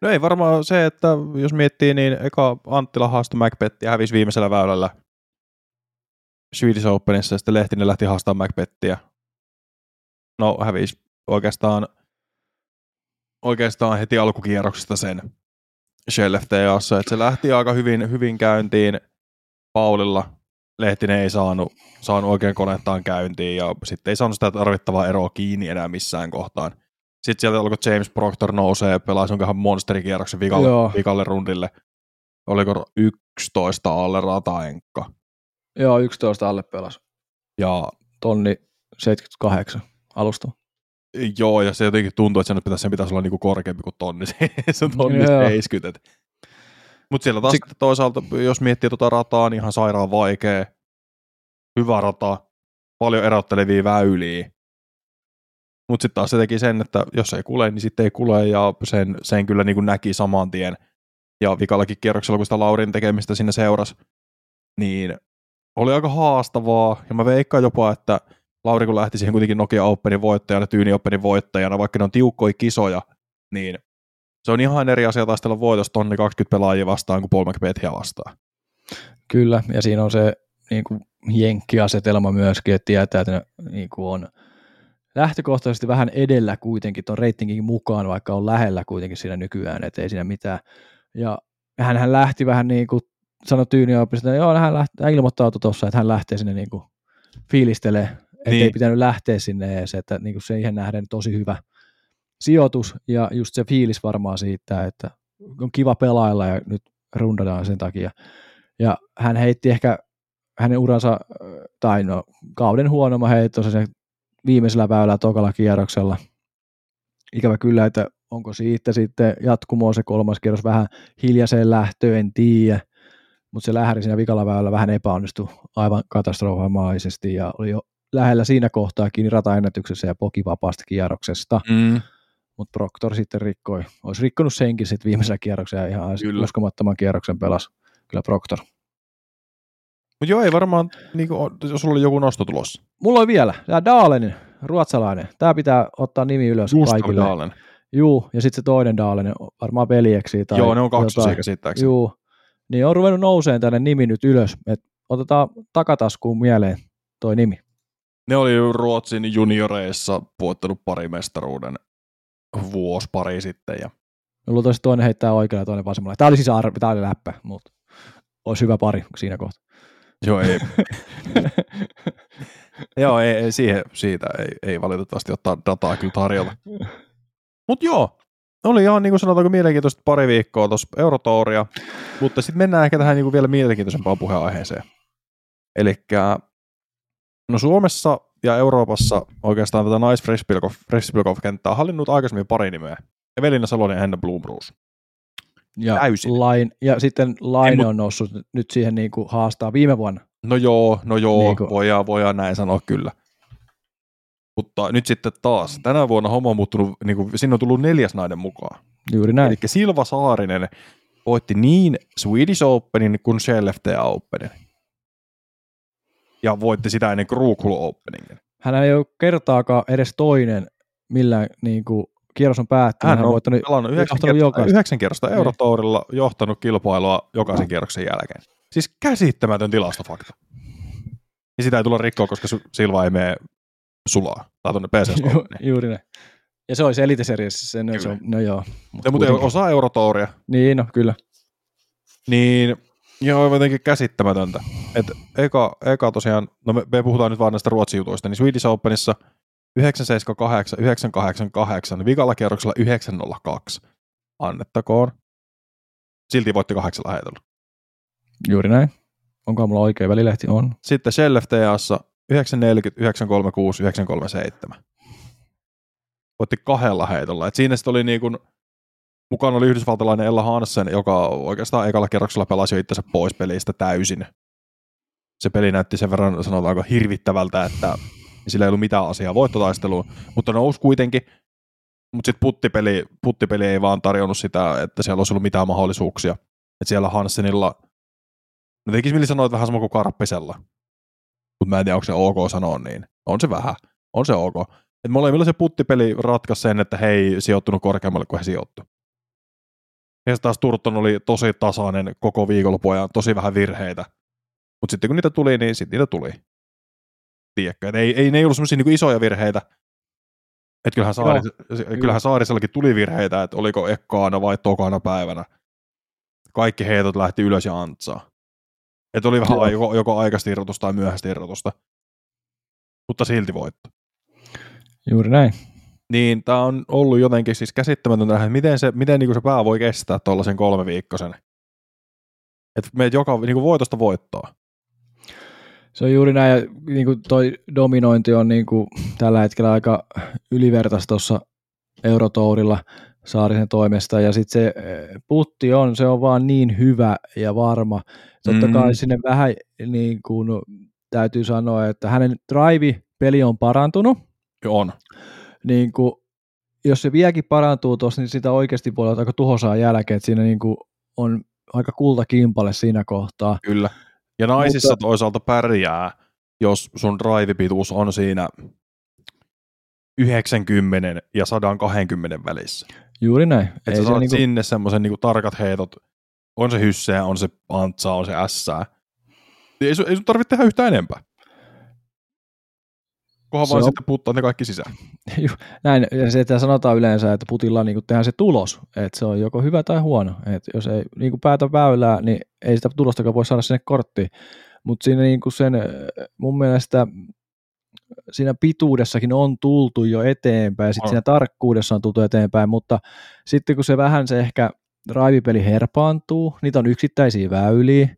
No ei varmaan se, että jos miettii, niin eka Anttila haastoi Macbeth ja hävisi viimeisellä väylällä Swedish Openissa, ja sitten Lehtinen lähti haastamaan Macbethia. No hävisi oikeastaan, oikeastaan heti alkukierroksesta sen Shellefteassa, että se lähti aika hyvin, hyvin käyntiin Paulilla, Lehtinen ei saanut, saanut oikein konettaan käyntiin ja sitten ei saanut sitä tarvittavaa eroa kiinni enää missään kohtaan. Sitten sieltä alkoi James Proctor nousee ja pelaa jonkinhan monsterikierroksen vikalle, vikalle rundille. Oliko 11 alle rataenkka? Joo, 11 alle pelas. Ja tonni 78 alusta. Joo, ja se jotenkin tuntuu, että sen pitäisi, sen pitäisi olla niinku korkeampi kuin tonni. se on tonni 70. Mutta siellä taas Sik- toisaalta, jos miettii tuota rataa, niin ihan sairaan vaikea. Hyvä rata, paljon erottelevia väyliä. Mutta sitten taas se teki sen, että jos ei kule, niin sitten ei kule, ja sen, sen kyllä niin kuin näki saman tien. Ja vikallakin kierroksella, kun sitä Laurin tekemistä sinne seurasi, niin oli aika haastavaa, ja mä veikkaan jopa, että Lauri kun lähti siihen kuitenkin Nokia Openin voittajana, Tyyni Openin voittajana, vaikka ne on tiukkoja kisoja, niin se on ihan eri asia taistella voitosta tonni 20 pelaajia vastaan kuin Paul McBethia vastaan. Kyllä, ja siinä on se niin kuin jenkkiasetelma myöskin, että tietää, että ne niin kuin on lähtökohtaisesti vähän edellä kuitenkin tuon reitingin mukaan, vaikka on lähellä kuitenkin siinä nykyään, että ei siinä mitään. Ja hän, hän lähti vähän niin kuin sanoi Tyyniopista, että joo, hän, lähti, hän ilmoittautui tuossa, että hän lähtee sinne niin kuin fiilistelee, että niin. ei pitänyt lähteä sinne edes, että niin kuin siihen nähden tosi hyvä sijoitus ja just se fiilis varmaan siitä, että on kiva pelailla ja nyt rundataan sen takia. Ja hän heitti ehkä hänen uransa, tai no kauden huonomma heitto se viimeisellä väylällä tokalla kierroksella. Ikävä kyllä, että onko siitä sitten jatkumoa se kolmas kierros vähän hiljaiseen lähtöön, en tiedä. Mutta se lähäri siinä vikalla väylällä vähän epäonnistui aivan katastrofamaisesti ja oli jo lähellä siinä kohtaa kiinni rataennätyksessä ja poki vapaasta kierroksesta. Mm mutta Proctor sitten rikkoi, olisi rikkonut senkin sitten viimeisellä kierroksella ihan kyllä. uskomattoman kierroksen pelas kyllä Proctor. Mutta joo, ei varmaan, niin kuin, jos sulla oli joku nosto tulossa. Mulla on vielä, tämä Daalen, ruotsalainen. Tämä pitää ottaa nimi ylös Gustav kaikille. Daalen. Juu, ja sitten se toinen Daalen, varmaan veljeksi. Tai joo, ne on kaksi jotain. käsittääkseni. Juu, niin on ruvennut nouseen tänne nimi nyt ylös. Et otetaan takataskuun mieleen toi nimi. Ne oli Ruotsin junioreissa voittanut pari mestaruuden vuosi pari sitten. Ja... Luultavasti toinen heittää oikealle ja toinen vasemmalla. Tämä oli siis arvi, tämä oli läppä, mutta olisi hyvä pari siinä kohtaa. Joo, ei. joo, ei, ei, siihen, siitä ei, ei valitettavasti ottaa dataa kyllä tarjolla. Mutta joo, oli ihan niin kuin sanotaanko mielenkiintoista pari viikkoa tuossa Eurotouria, mutta sitten mennään ehkä tähän niin kuin vielä mielenkiintoisempaan puheenaiheeseen. Eli no Suomessa ja Euroopassa oikeastaan tätä Nice Freshpilkov-kenttää on hallinnut aikaisemmin pari nimeä. Evelina Salonen ja Henna Blumroos. Ja, Lain, ja sitten Laine on noussut nyt siihen niin kuin haastaa viime vuonna. No joo, no joo, niin kuin. voidaan, voidaan näin sanoa kyllä. Mutta nyt sitten taas, tänä vuonna homma on muuttunut, niin kuin, sinne on tullut neljäs nainen mukaan. Juuri näin. Eli Silva Saarinen voitti niin Swedish Openin kuin CLFTA Openin. Ja voitti sitä ennen Krugul Openingin. Hän ei ole kertaakaan edes toinen, millä niin kuin, kierros on päättynyt. Hän on voittanut, pelannut yhdeksän, kertaa, yhdeksän kierrosta Eurotourilla, johtanut kilpailua jokaisen kierroksen jälkeen. Siis käsittämätön tilastofakta. Ja sitä ei tulla rikkoa, koska Silva ei mene sulaa. Tai tuonne PCS Ju, juuri näin. Ja se olisi Elite Series, se, no, se on, no joo. Mut Ja mutta kuitenkin. osaa Eurotouria. Niin, no kyllä. Niin, joo, jotenkin käsittämätöntä. Et eka, eka tosiaan, no me, me puhutaan nyt vaan näistä Ruotsi-jutuista, niin Swedish Openissa 978, 988, vikalla kierroksella 902 annettakoon. Silti voitti kahdeksalla heitolla. Juuri näin. Onko mulla oikea välilehti? On. Sitten Shell FTAssa 940, 936, 937. Voitti kahdella heitolla. Et siinä sitten oli niin kuin, mukana oli yhdysvaltalainen Ella Hansen, joka oikeastaan ekalla kerroksella pelasi jo itsensä pois pelistä täysin. Se peli näytti sen verran, sanotaanko, hirvittävältä, että sillä ei ollut mitään asiaa voittotaisteluun, mutta nousi kuitenkin. Mutta sitten puttipeli, puttipeli ei vaan tarjonnut sitä, että siellä olisi ollut mitään mahdollisuuksia. Että siellä Hansenilla, no tekisi mieli sanoa, että vähän sama kuin Karppisella. Mutta mä en tiedä, onko se ok sanoa niin. On se vähän. On se ok. Et molemmilla se puttipeli ratkaisi sen, että he sijoittunut korkeammalle kuin he sijoittu. Ja taas Turton oli tosi tasainen koko viikonlopun ajan, tosi vähän virheitä. Mutta sitten kun niitä tuli, niin sitten niitä tuli. Tiedätkö, et ei, ei ne ei ollut semmoisia niinku isoja virheitä. Et kyllähän, Saari, kyllähän Saarisellakin tuli virheitä, että oliko ekkaana vai tokana päivänä. Kaikki heitot lähti ylös ja antsaa. Että oli vähän Joo. joko, joko aikaista irrotusta tai myöhäistä irrotusta. Mutta silti voitto. Juuri näin. Niin tämä on ollut jotenkin siis käsittämätöntä nähdä, että miten se, miten niinku se pää voi kestää tuollaisen kolme viikkosen. Että me joka niinku voitosta voittaa. Se on juuri näin, ja niin kuin toi dominointi on niin kuin tällä hetkellä aika ylivertaista tuossa Eurotourilla Saarisen toimesta, ja sitten se eh, putti on, se on vaan niin hyvä ja varma. Totta Mm. kai sinne vähän niin kuin täytyy sanoa, että hänen drive-peli on parantunut, On. niin kuin, jos se vieläkin parantuu tuossa, niin sitä oikeasti voi olla aika tuhosaa jälkeen, että siinä niin kuin on aika kultakimpale siinä kohtaa. Kyllä. Ja naisissa Mutta- toisaalta pärjää, jos sun drive-pituus on siinä 90 ja 120 välissä. Juuri näin. Että sä se saat niinku- sinne semmoisen niinku tarkat heitot, on se hysseä, on se antsaa, on se ässää. Ei sun, ei sun tarvitse tehdä yhtään enempää. Kunhan Se vaan on- sitten puttaa ne kaikki sisään. Näin, ja se, että sanotaan yleensä, että putilla niin tehdään se tulos, että se on joko hyvä tai huono. Että jos ei niin kuin päätä väylää, niin ei sitä tulostakaan voi saada sinne korttiin. Mutta siinä niin kuin sen, äh, mun mielestä siinä pituudessakin on tultu jo eteenpäin, ja sitten siinä tarkkuudessa on tultu eteenpäin, mutta sitten kun se vähän se ehkä raivipeli herpaantuu, niitä on yksittäisiä väyliä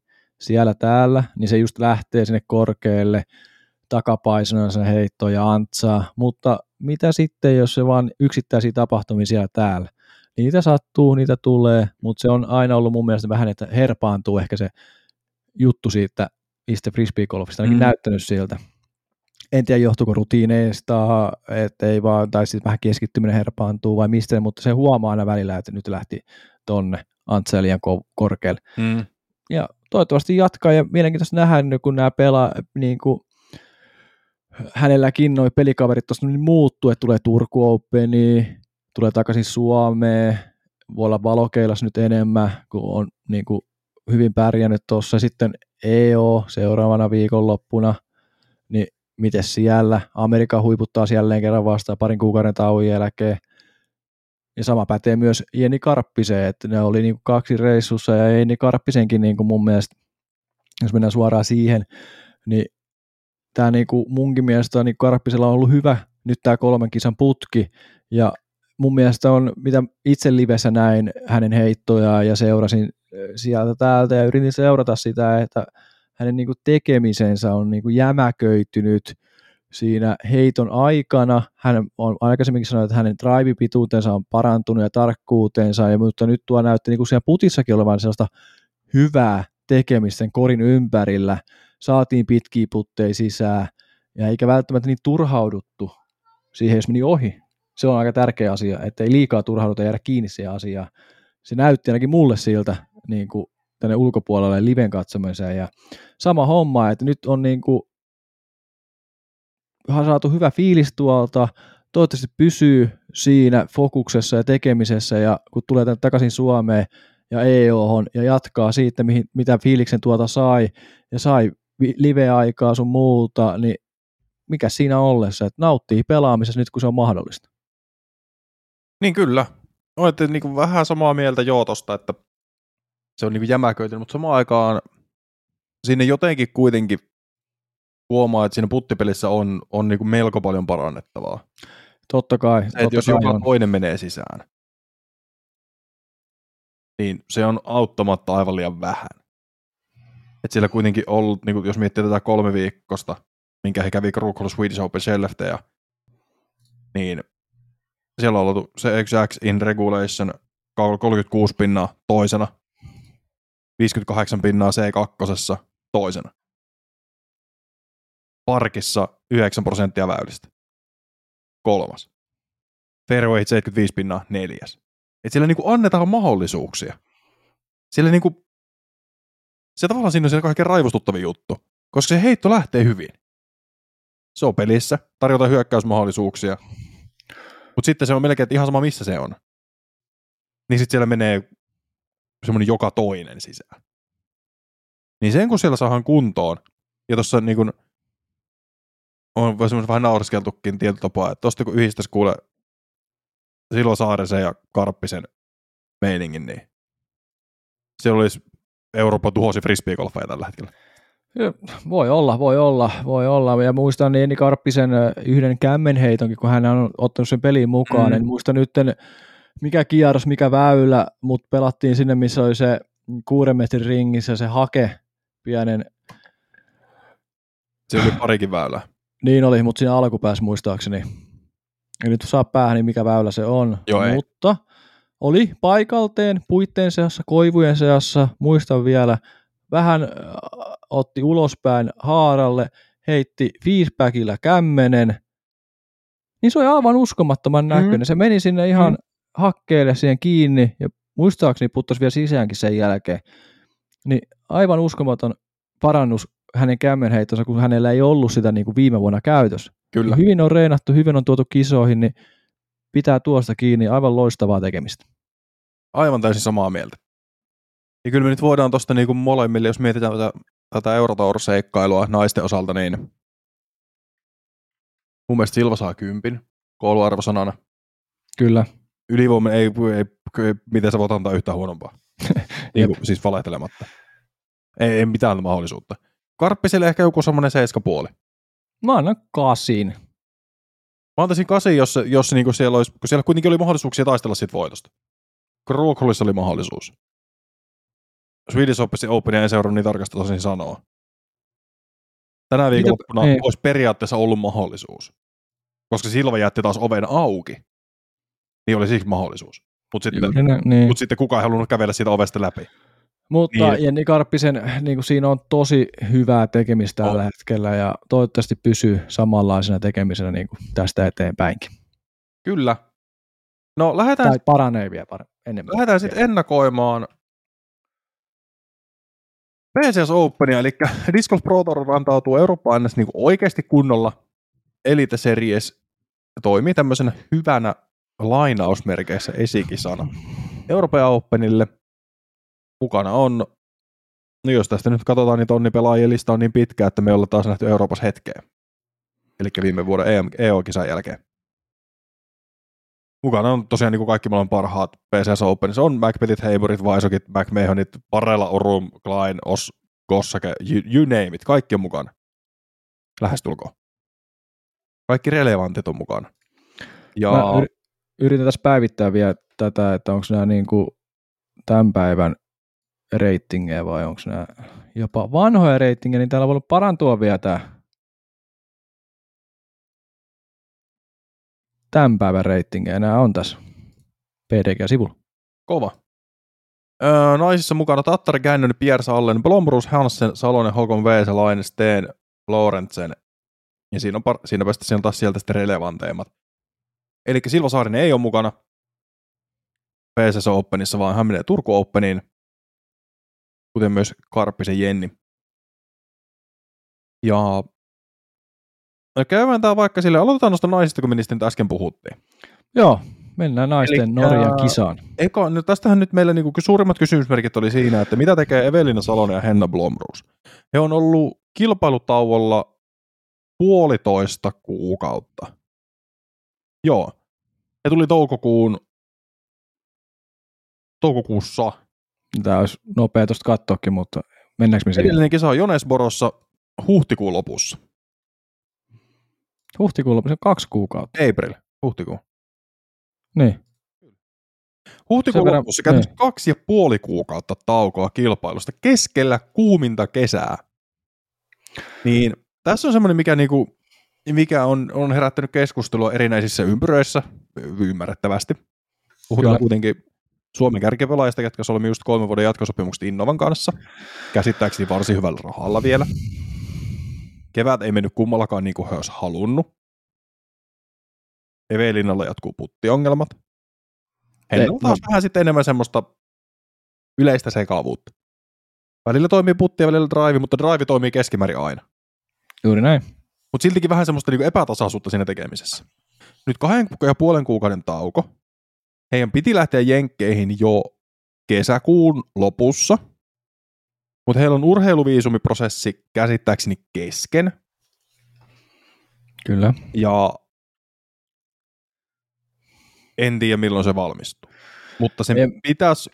siellä täällä, niin se just lähtee sinne korkealle, takapaisena sen heitto ja antsaa, mutta mitä sitten, jos se vaan yksittäisiä tapahtumia siellä täällä? Niitä sattuu, niitä tulee, mutta se on aina ollut mun mielestä vähän, että herpaantuu ehkä se juttu siitä itse frisbeegolfista, ainakin Mm. näyttänyt siltä. En tiedä, johtuuko rutiineista, että ei vaan, tai sitten vähän keskittyminen herpaantuu vai mistä, mutta se huomaa aina välillä, että nyt lähti tonne Antsa liian ko- korkealle Mm. ja toivottavasti jatkaa ja mielenkiintoista nähdä, kun nämä pelaa, niin kuin, hänelläkin noi pelikaverit tuossa niin muuttuu, että tulee Turku Openi, tulee takaisin Suomeen, voi olla valokeilas nyt enemmän, kun on niin kuin, hyvin pärjännyt tuossa. Sitten EO seuraavana viikonloppuna, niin miten siellä? Amerikka huiputtaa jälleen kerran vastaan parin kuukauden tauon jälkeen. Ja sama pätee myös Jenni Karppiseen, että ne oli niin kuin kaksi reissussa ja Jenni Karppisenkin niin kuin mun mielestä, jos mennään suoraan siihen, niin tämä niin kuin munkin mielestä niin Karppisella on ollut hyvä nyt tämä kolmen kisan putki ja mun mielestä on, mitä itse livessä näin hänen heittojaan ja seurasin sieltä täältä ja yritin seurata sitä, että hänen niin tekemisensä on niin jämäköitynyt siinä heiton aikana. Hän on aikaisemminkin sanonut, että hänen drive-pituutensa on parantunut ja tarkkuutensa, ja, mutta nyt tuo näytti niin kuin siellä putissakin olevan sellaista hyvää tekemistä sen korin ympärillä. Saatiin pitkiä putteja sisään, ja eikä välttämättä niin turhauduttu siihen, jos meni ohi. Se on aika tärkeä asia, että ei liikaa turhauduta jäädä kiinni siihen asiaan. Se näytti ainakin mulle siltä niin kuin tänne ulkopuolelle liven katsomiseen. Ja sama homma, että nyt on niin kuin saatu hyvä fiilis tuolta, toivottavasti pysyy siinä fokuksessa ja tekemisessä, ja kun tulee tänne takaisin Suomeen ja EOhon ja jatkaa siitä, mihin, mitä fiiliksen tuolta sai, ja sai live-aikaa sun muuta, niin mikä siinä ollessa, että nauttii pelaamisessa nyt, kun se on mahdollista. Niin kyllä. Olette niin kuin vähän samaa mieltä joo tosta, että se on niin jämäköitynyt, mutta samaan aikaan sinne jotenkin kuitenkin huomaa, että siinä puttipelissä on, on niin kuin melko paljon parannettavaa. Totta kai. Se, totta että jos kai joka on. toinen menee sisään, niin se on auttamatta aivan liian vähän. Et siellä kuitenkin ollut, niin kuin jos miettii tätä kolme viikkosta, minkä he kävi Krukol Swedish Open Shellefte, niin siellä on ollut se XX in regulation 36 pinnaa toisena, 58 pinnaa C2 toisena. Parkissa 9 prosenttia väylistä. Kolmas. Fairway 75 pinnaa neljäs. Et siellä niinku annetaan mahdollisuuksia. Siellä niinku, se tavallaan siinä on se kaikkein raivostuttavin juttu, koska se heitto lähtee hyvin. Se on pelissä, tarjotaan hyökkäysmahdollisuuksia, mutta sitten se on melkein että ihan sama, missä se on. Niin sitten siellä menee semmoinen joka toinen sisään. Niin sen kun siellä saadaan kuntoon, ja tuossa niin kun, on semmoinen vähän naureskeltukin tietyllä tapaa, että tosta kun yhdistäisi kuule Silo Saarisen ja Karppisen meiningin, niin se olisi Euroopan tuhosi frisbeegolfeja tällä hetkellä. Ja Voi olla, voi olla, voi olla. Ja muistan Jenni Karppisen ö, yhden kämmenheitonkin, kun hän on ottanut sen peliin mukaan. Mm. En muista nyt, mikä kierros, mikä väylä, mutta pelattiin sinne, missä oli se kuuden metrin ringissä se hake, pienen, Se oli parikin väylää. niin oli, mutta siinä alkupäässä muistaakseni. En nyt saa päähän, niin mikä väylä se on. Joo, ei. Oli paikalteen, puitteen seassa, koivujen seassa, muistan vielä, vähän äh, otti ulospäin haaralle, heitti feedbackillä kämmenen, niin se oli aivan uskomattoman näköinen. Mm. Se meni sinne ihan hakkeelle siihen kiinni ja muistaakseni puttasi vielä sisäänkin sen jälkeen. Niin aivan uskomaton parannus hänen kämmenheittonsa, kun hänellä ei ollut sitä niin kuin viime vuonna käytössä. Kyllä. Hyvin on reenattu, hyvin on tuotu kisoihin, niin pitää tuosta kiinni. Aivan loistavaa tekemistä. Aivan täysin samaa mieltä. Ja kyllä me nyt voidaan tuosta niinku molemmille, jos mietitään tätä, tätä Eurotour-seikkailua naisten osalta, niin mun mielestä Silva saa kympin kouluarvosanana. Kyllä. Ylivoima ei, ei, ei miten sä voit antaa yhtään huonompaa. niin kuin, siis valehtelematta. Ei, ei mitään mahdollisuutta. Karppiselle ehkä joku semmoinen seiska puoli. Mä annan kasin. Mä antaisin kasi, jos, jos niinku siellä olisi, kun siellä kuitenkin oli mahdollisuuksia taistella siitä voitosta. Krokholissa oli mahdollisuus. Swedish Open Openia en seurannut niin tarkasti tosin sanoa. Tänä viikonloppuna ei. olisi periaatteessa ollut mahdollisuus. Koska Silva jätti taas oven auki, niin oli siksi mahdollisuus. Mutta sitten, Juuri niin. mut sitten kukaan ei halunnut kävellä siitä ovesta läpi. Mutta niin. Jenni Karppisen, niin kuin siinä on tosi hyvää tekemistä tällä On. hetkellä ja toivottavasti pysyy samanlaisena tekemisenä niin kuin tästä eteenpäinkin. Kyllä. No lähdetään, Tai paranee vielä par- enemmän. lähdetään sitten ennakoimaan PCS Openia, eli Disc Golf Pro Tour rantautuu Eurooppaan niin oikeasti kunnolla. Elite Series toimii tämmöisenä hyvänä lainausmerkeissä esikisana Euroopan Openille. Mukana on, no jos tästä nyt katsotaan, niin tonni pelaajien lista on niin pitkä, että me ollaan taas nähty Euroopassa hetkeä. Eli viime vuoden EM, EO-kisan jälkeen. Mukana on tosiaan niin kuin kaikki maailman parhaat PCS Openissa. On Macbethit, Heiburit, Vaisokit, McMahonit, Parrella, Orum, Klein, Os, Gossake, you, you name it. Kaikki on mukana. Lähestulkoon. Kaikki relevantit on mukana. Ja Mä yri- yritän tässä päivittää vielä tätä, että onko nämä niin kuin tämän päivän reitingejä vai onko nämä jopa vanhoja reitingejä, niin täällä voi olla parantua vielä tämä tämän päivän reitingejä. Nämä on tässä PDG-sivulla. kova. Öö, naisissa mukana Tattari, Gännön, Pierre Sallen, Blombrus, Hansen, Salonen, Hokon, Veese, Laine, Steen, Lorentsen. Ja siinä on, par- siinä päästä siinä taas sieltä sitten relevanteimmat. Eli Silva Saarinen ei ole mukana PSS Openissa, vaan hän menee Turku Openiin, kuten myös Karppisen Jenni. Ja käydään tämä vaikka sille, aloitetaan noista naisista, kun me niistä nyt äsken puhuttiin. Joo, mennään naisten Elikkä, Norjan kisaan. Eka, no tästähän nyt meillä niinku suurimmat kysymysmerkit oli siinä, että mitä tekee Evelina Salonen ja Henna Blomroos. He on ollut kilpailutauolla puolitoista kuukautta. Joo. He tuli toukokuun toukokuussa. Tämä olisi nopea tuosta katsoakin, mutta mennäänkö me siihen? Edellinen kisa on Jonesborossa huhtikuun lopussa. Huhtikuun lopussa kaksi kuukautta. April, huhtikuu. Niin. Huhtikuun verran, lopussa käytännössä niin. kaksi ja puoli kuukautta taukoa kilpailusta keskellä kuuminta kesää. Niin tässä on semmoinen, mikä, niinku, mikä on, on herättänyt keskustelua erinäisissä ympyröissä, ymmärrettävästi. Puhutaan Kyllä. kuitenkin Suomen kärkipelaajista, jotka solmi just kolmen vuoden jatkosopimukset Innovan kanssa. Käsittääkseni varsin hyvällä rahalla vielä. Kevät ei mennyt kummallakaan niin kuin he olisi halunnut. Evelinalla jatkuu puttiongelmat. Hennellä taas no. vähän sitten enemmän semmoista yleistä sekavuutta. Välillä toimii putti ja välillä drive, mutta drive toimii keskimäärin aina. Juuri näin. Mutta siltikin vähän semmoista niinku epätasaisuutta siinä tekemisessä. Nyt kahden ja puolen kuukauden tauko. Heidän piti lähteä jenkkeihin jo kesäkuun lopussa, mutta heillä on urheiluviisumiprosessi käsittääkseni kesken. Kyllä. Ja en tiedä milloin se valmistuu. Mutta sen en... pitäisi,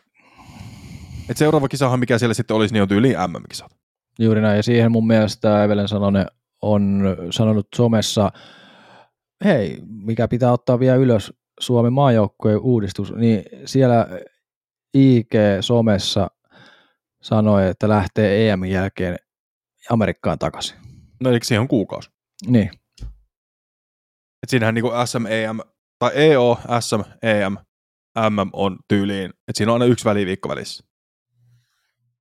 että seuraava kisahan mikä siellä sitten olisi, niin on tyyliin MM-kisat. Juuri näin, ja siihen mun mielestä Evelen Salonen on sanonut somessa, hei, mikä pitää ottaa vielä ylös Suomen maajoukkojen uudistus, niin siellä IG-somessa sanoi, että lähtee EM jälkeen Amerikkaan takaisin. No eikö siihen on kuukausi? Niin. Et siinähän niin SM, EM, tai EO, SM, EM, MM on tyyliin, että siinä on aina yksi väliviikko välissä.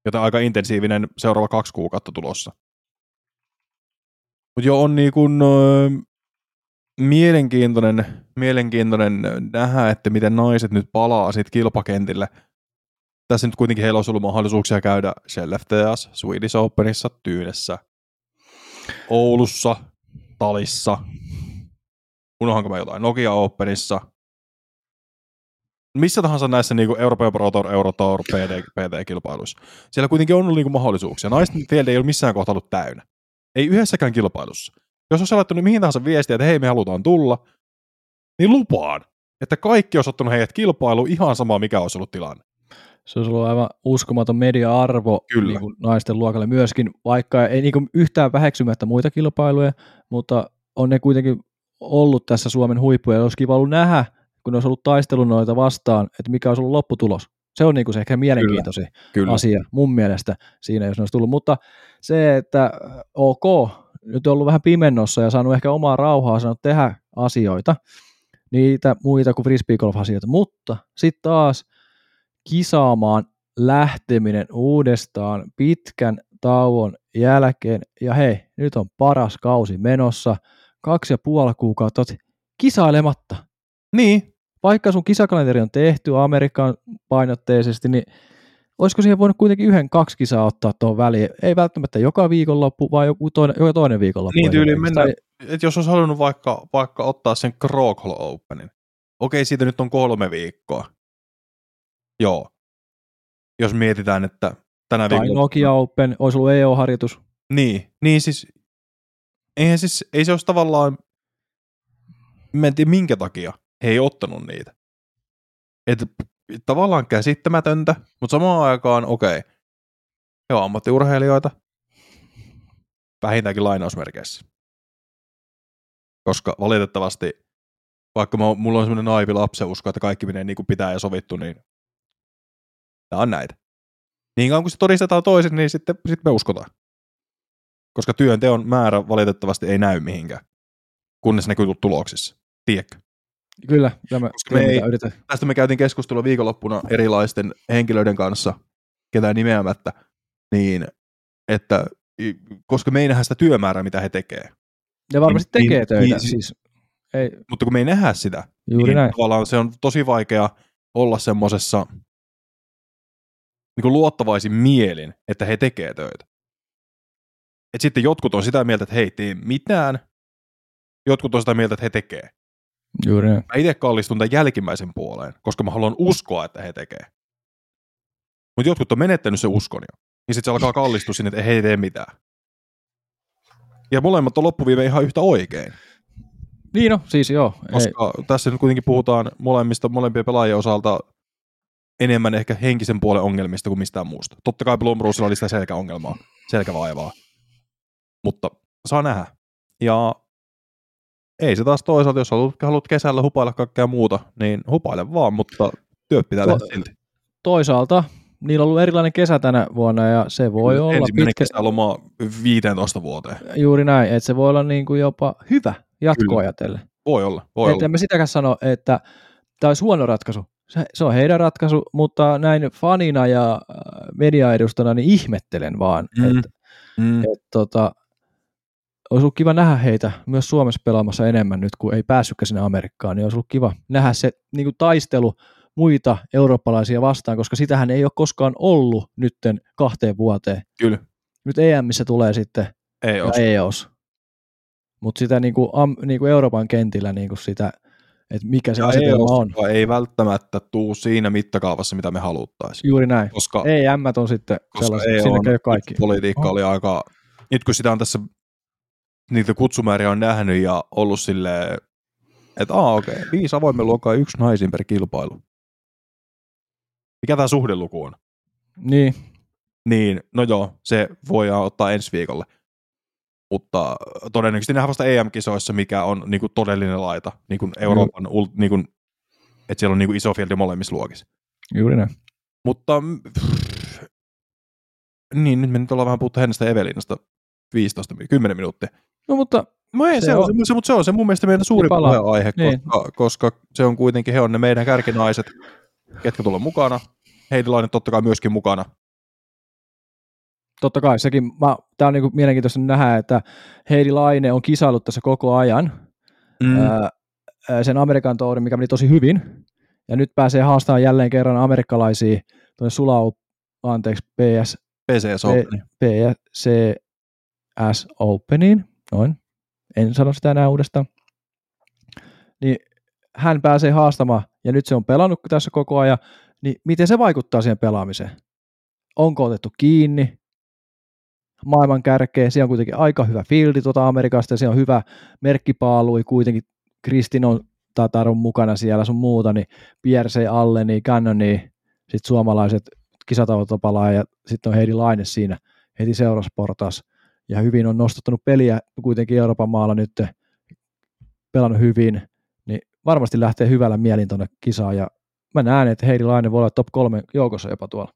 Joten aika intensiivinen seuraava kaksi kuukautta tulossa. Mutta jo on niin kuin, mielenkiintoinen, mielenkiintoinen nähdä, että miten naiset nyt palaa sitten kilpakentille. Tässä nyt kuitenkin heillä olisi ollut mahdollisuuksia käydä FTS, Swedish Openissa, Tyynessä, Oulussa, Talissa, unohanko mä jotain, Nokia Openissa, missä tahansa näissä niin kuin Euroopan Pro Tour, PD, PT-kilpailuissa. Siellä kuitenkin on ollut niin kuin mahdollisuuksia. Naisten field ei ole missään kohtaa ollut täynnä. Ei yhdessäkään kilpailussa. Jos olisi laittanut mihin tahansa viestiä, että hei me halutaan tulla, niin lupaan, että kaikki olisi ottanut heidät kilpailu ihan sama mikä olisi ollut tilanne. Se olisi ollut aivan uskomaton media-arvo Kyllä. Niin kuin naisten luokalle myöskin, vaikka ei niin kuin yhtään väheksymättä muita kilpailuja, mutta on ne kuitenkin ollut tässä Suomen huippuja. Olisi kiva ollut nähdä, kun ne olisi ollut taistelun noita vastaan, että mikä olisi ollut lopputulos. Se on niin kuin se ehkä mielenkiintoisin Kyllä. Kyllä. asia mun mielestä siinä, jos ne olisi tullut. Mutta se, että ok, nyt on ollut vähän pimennossa ja saanut ehkä omaa rauhaa saanut tehdä asioita, niitä muita kuin frisbeegolf-asioita, mutta sitten taas kisaamaan lähteminen uudestaan pitkän tauon jälkeen, ja hei, nyt on paras kausi menossa, kaksi ja puoli kuukautta kisailematta. Niin. Vaikka sun kisakalenteri on tehty Amerikan painotteisesti, niin olisiko siihen voinut kuitenkin yhden, kaksi kisaa ottaa tuohon väliin? Ei välttämättä joka viikonloppu, vaan joku toinen, joka toinen viikonloppu. Niin tyyliin mennä, tai... että jos olisi halunnut vaikka, vaikka ottaa sen Krokhl Openin. Okei, siitä nyt on kolme viikkoa. Joo. Jos mietitään, että tänä tai viikolla... Nokia Open, olisi ollut EO-harjoitus. Niin, niin siis, eihän siis, ei se olisi tavallaan, mä en tiedä minkä takia he ei ottanut niitä. Että tavallaan käsittämätöntä, mutta samaan aikaan okei. Okay. He on ammattiurheilijoita. Vähintäänkin lainausmerkeissä. Koska valitettavasti, vaikka mulla on semmoinen naivi lapseusko, että kaikki menee niin kuin pitää ja sovittu, niin tämä on näitä. Niin kauan kun se todistetaan toisin, niin sitten, sitten me uskotaan. Koska työnteon määrä valitettavasti ei näy mihinkään, kunnes näkyy tuloksissa. Tiedätkö? Kyllä, tämä, Koska me ei, tästä me käytiin keskustelua viikonloppuna erilaisten henkilöiden kanssa, ketään nimeämättä, niin että koska me ei nähdä sitä työmäärää, mitä he tekee. Ja varmasti niin, tekee niin, töitä, niin, siis Ei, Mutta kun me ei nähdä sitä, juuri niin näin. tavallaan se on tosi vaikea olla semmoisessa niin luottavaisin mielin, että he tekee töitä. Et sitten jotkut on sitä mieltä, että he ei tee mitään, jotkut on sitä mieltä, että he tekee. Juuri. Mä itse kallistun tämän jälkimmäisen puoleen, koska mä haluan uskoa, että he tekee. Mutta jotkut on menettänyt se uskon jo. Niin sitten se alkaa kallistua sinne, että he ei tee mitään. Ja molemmat on loppuviime ihan yhtä oikein. Niin no, siis joo. Ei, Koska tässä nyt kuitenkin puhutaan molemmista, molempien pelaajien osalta enemmän ehkä henkisen puolen ongelmista kuin mistään muusta. Totta kai Blomroosilla oli sitä selkäongelmaa, selkävaivaa. Mutta saa nähdä. Ja ei se taas toisaalta, jos haluat, haluat kesällä hupailla kaikkea muuta, niin hupaile vaan, mutta työt pitää To- tehdä silti. toisaalta niillä on ollut erilainen kesä tänä vuonna ja se voi olla Ensimmäinen pitkä, kesäloma 15 vuoteen. juuri näin, että se voi olla niin kuin jopa hyvä jatkoa Kyllä. ajatellen. Voi olla, voi Et olla. mä sitäkään sano, että tämä olisi huono ratkaisu. Se, se on heidän ratkaisu, mutta näin fanina ja äh, mediaedustana niin ihmettelen vaan, mm. että Mm. et, tota, olisi ollut kiva nähdä heitä myös Suomessa pelaamassa enemmän nyt, kun ei päässytkään sinne Amerikkaan, niin olisi ollut kiva nähdä se niin kuin taistelu muita eurooppalaisia vastaan, koska sitähän ei ole koskaan ollut nytten kahteen vuoteen. Kyllä, Nyt EMissä tulee sitten ei ole. EOS. Mutta sitä niin kuin, am, niin kuin Euroopan kentillä niin kuin sitä, että mikä se asetelma on. EOS ei välttämättä tuu siinä mittakaavassa, mitä me haluttaisiin. Juuri näin. Koska Ei M on sitten Koska sellaiset, ei sinne käy kaikki. politiikka On. oli aika, nyt kun sitä on tässä niitä kutsumääriä on nähnyt ja ollut silleen, että aa okei, okay, viisi avoimen luokkaa yksi naisin per kilpailu. Mikä tämä suhdeluku on? Niin, Niin, no joo, se voidaan ottaa ensi viikolle. Mutta todennäköisesti nähdään vasta EM-kisoissa, mikä on niinku todellinen laita, niinku Euroopan, ul- niinku, että siellä on niinku iso fieldi molemmissa luokissa. juuri näin. Mutta mm, pff, niin, nyt me nyt ollaan vähän puhuttu Hennestä ja Evelinasta 15, mi- 10 minuuttia. No mutta No ei, Se se, on, on- se, mutta se on se mun mielestä meidän suuri puheenaihe, Niin. koska, koska, se on kuitenkin, he on ne meidän kärkinaiset, ketkä tulee mukana. Heidilainen totta kai myöskin mukana. totta kai sekin, tämä on niinku mielenkiintoista nähdä, että Heidi Laine on kisailut tässä koko ajan Mm. ää, ää, sen Amerikan tourin, mikä meni tosi hyvin, ja nyt pääsee haastamaan jälleen kerran amerikkalaisia tuonne Sulau, anteeksi, PS, PCS Open. PCS Openiin, noin, en sano sitä enää uudestaan, niin hän pääsee haastamaan, ja nyt se on pelannut tässä koko ajan, niin miten se vaikuttaa siihen pelaamiseen? Onko otettu kiinni? Maailman kärkeä, siellä on kuitenkin aika hyvä fieldi tuota Amerikasta, ja siellä on hyvä merkkipaalui, kuitenkin Kristin on Tatar on mukana siellä sun muuta, niin Pierce alle, niin Cannon, niin sitten suomalaiset kisatautopalaa ja sitten on Heidi Laine siinä heti seuraavassa portaassa. Ja hyvin on nostattanut peliä kuitenkin Euroopan maalla nyt, pelannut hyvin, niin varmasti lähtee hyvällä mielin tuonne kisaan ja mä näen, että Heidi Laine voi olla top kolme joukossa jopa tuolla.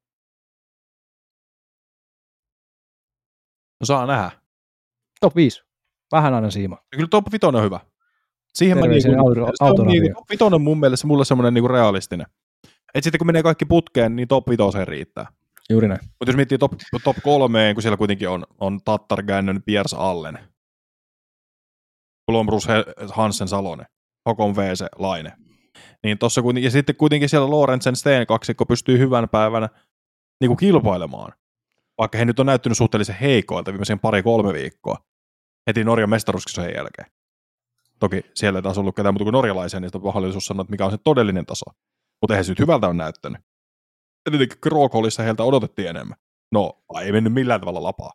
No saa nähdä. Top 5. Vähän aina siima. Kyllä top 5 on hyvä. Siihen mä niinku, auto- se on niinku, top 5 on mun mielestä mulle semmoinen niinku realistinen. Et sitten kun menee kaikki putkeen, niin top 5 riittää. Juuri näin. Mutta jos miettii top, top kolmeen, kun siellä kuitenkin on, on Tattar, Gännön, Piers Allen, Blomrus, Hansen, Salonen, Hokon, VC, Laine. Niin tossa kuitenkin, ja sitten kuitenkin siellä Lorentzen Steen kaksikko pystyy hyvän päivänä niin kuin kilpailemaan. Vaikka he nyt on näyttänyt suhteellisen heikoilta viimeisen pari-kolme viikkoa heti Norjan mestaruuskisojen jälkeen. Toki siellä ei taas ollut ketään muuta kuin norjalaisia, niin sitä on mahdollisuus sanoa, että mikä on se todellinen taso. Mutta eihän se nyt hyvältä on näyttänyt. Tietenkin Krokolissa heiltä odotettiin enemmän. No, ei mennyt millään tavalla lapaa.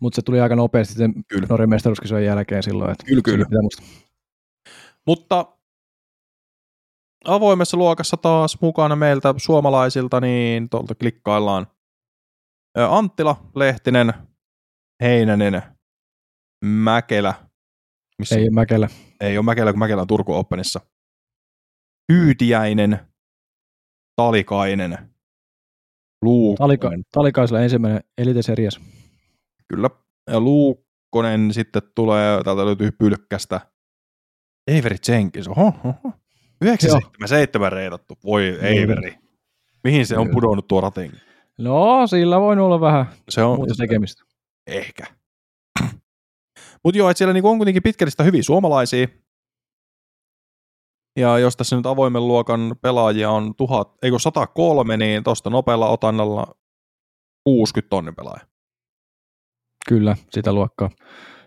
Mutta se tuli aika nopeasti sen Kyllä. Norjan mestaruuskisojen jälkeen silloin. Että Kyllä, kyllä. Mutta avoimessa luokassa taas mukana meiltä suomalaisilta, niin tuolta klikkaillaan Anttila, Lehtinen, Heinänen, Mäkelä. Missä Ei ole Mäkelä. ei ole Mäkelä, kun Mäkelä on Turku Openissa. Hyytiäinen, Talikainen, Talika, Luukkonen. talikaisella ensimmäinen Elite Series. Kyllä. Ja Luukkonen sitten tulee, täältä löytyy pylkkästä. Eiveri Jenkins, oho, oho. 977 reidattu. Voi Eiveri. Mihin se on pudonnut tuo rating? No, sillä voi olla vähän Se on muuta tekemistä. ehkä. Mutta joo, että siellä niinku on kuitenkin pitkällistä hyviä suomalaisia. Ja jos tässä nyt avoimen luokan pelaajia on tuhat, eikö 103, niin tuosta nopealla otannalla 60 tonnin pelaaja. Kyllä, sitä luokkaa.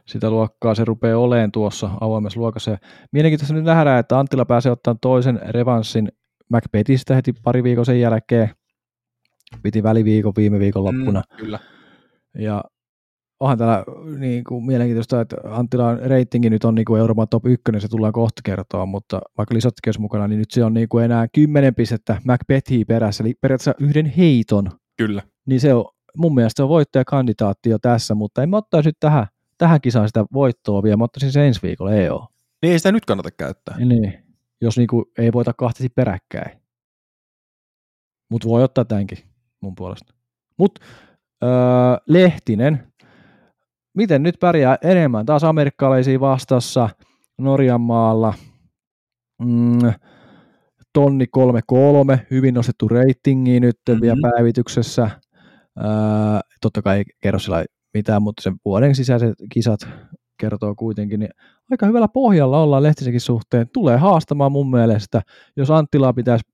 Sitä luokkaa se rupeaa olemaan tuossa avoimessa luokassa. Mielenkiintoista nyt nähdään, että Anttila pääsee ottamaan toisen revanssin Macbethistä heti pari viikon sen jälkeen. Piti väliviikon viime viikon loppuna. Mm, kyllä. Ja onhan täällä niin kuin, mielenkiintoista, että Anttilan reitingi nyt on niin kuin Euroopan top 1, se tullaan kohta kertoa, mutta vaikka Lisottikin olisi mukana, niin nyt se on niin kuin enää 10 pistettä Macbethia perässä, eli periaatteessa yhden heiton. Kyllä. Niin se on, mun mielestä se on voittajakandidaatti jo tässä, mutta en mä ottaisi nyt tähän, tähän kisaan sitä voittoa vielä, mä ottaisin se ensi viikolla EO. Niin ei sitä nyt kannata käyttää. Niin, jos niin kuin ei voita kahtesi peräkkäin. Mutta voi ottaa tämänkin mun puolesta. Mutta öö, Lehtinen, miten nyt pärjää enemmän? Taas amerikkalaisia vastassa Norjan maalla. Mm, tonni 33, hyvin nostettu reitingi nyt mm-hmm. vielä päivityksessä. Öö, totta kai ei kerro sillä mitään, mutta sen vuoden sisäiset kisat kertoo kuitenkin, niin aika hyvällä pohjalla ollaan Lehtisenkin suhteen. Tulee haastamaan mun mielestä, jos Anttilaa pitäisi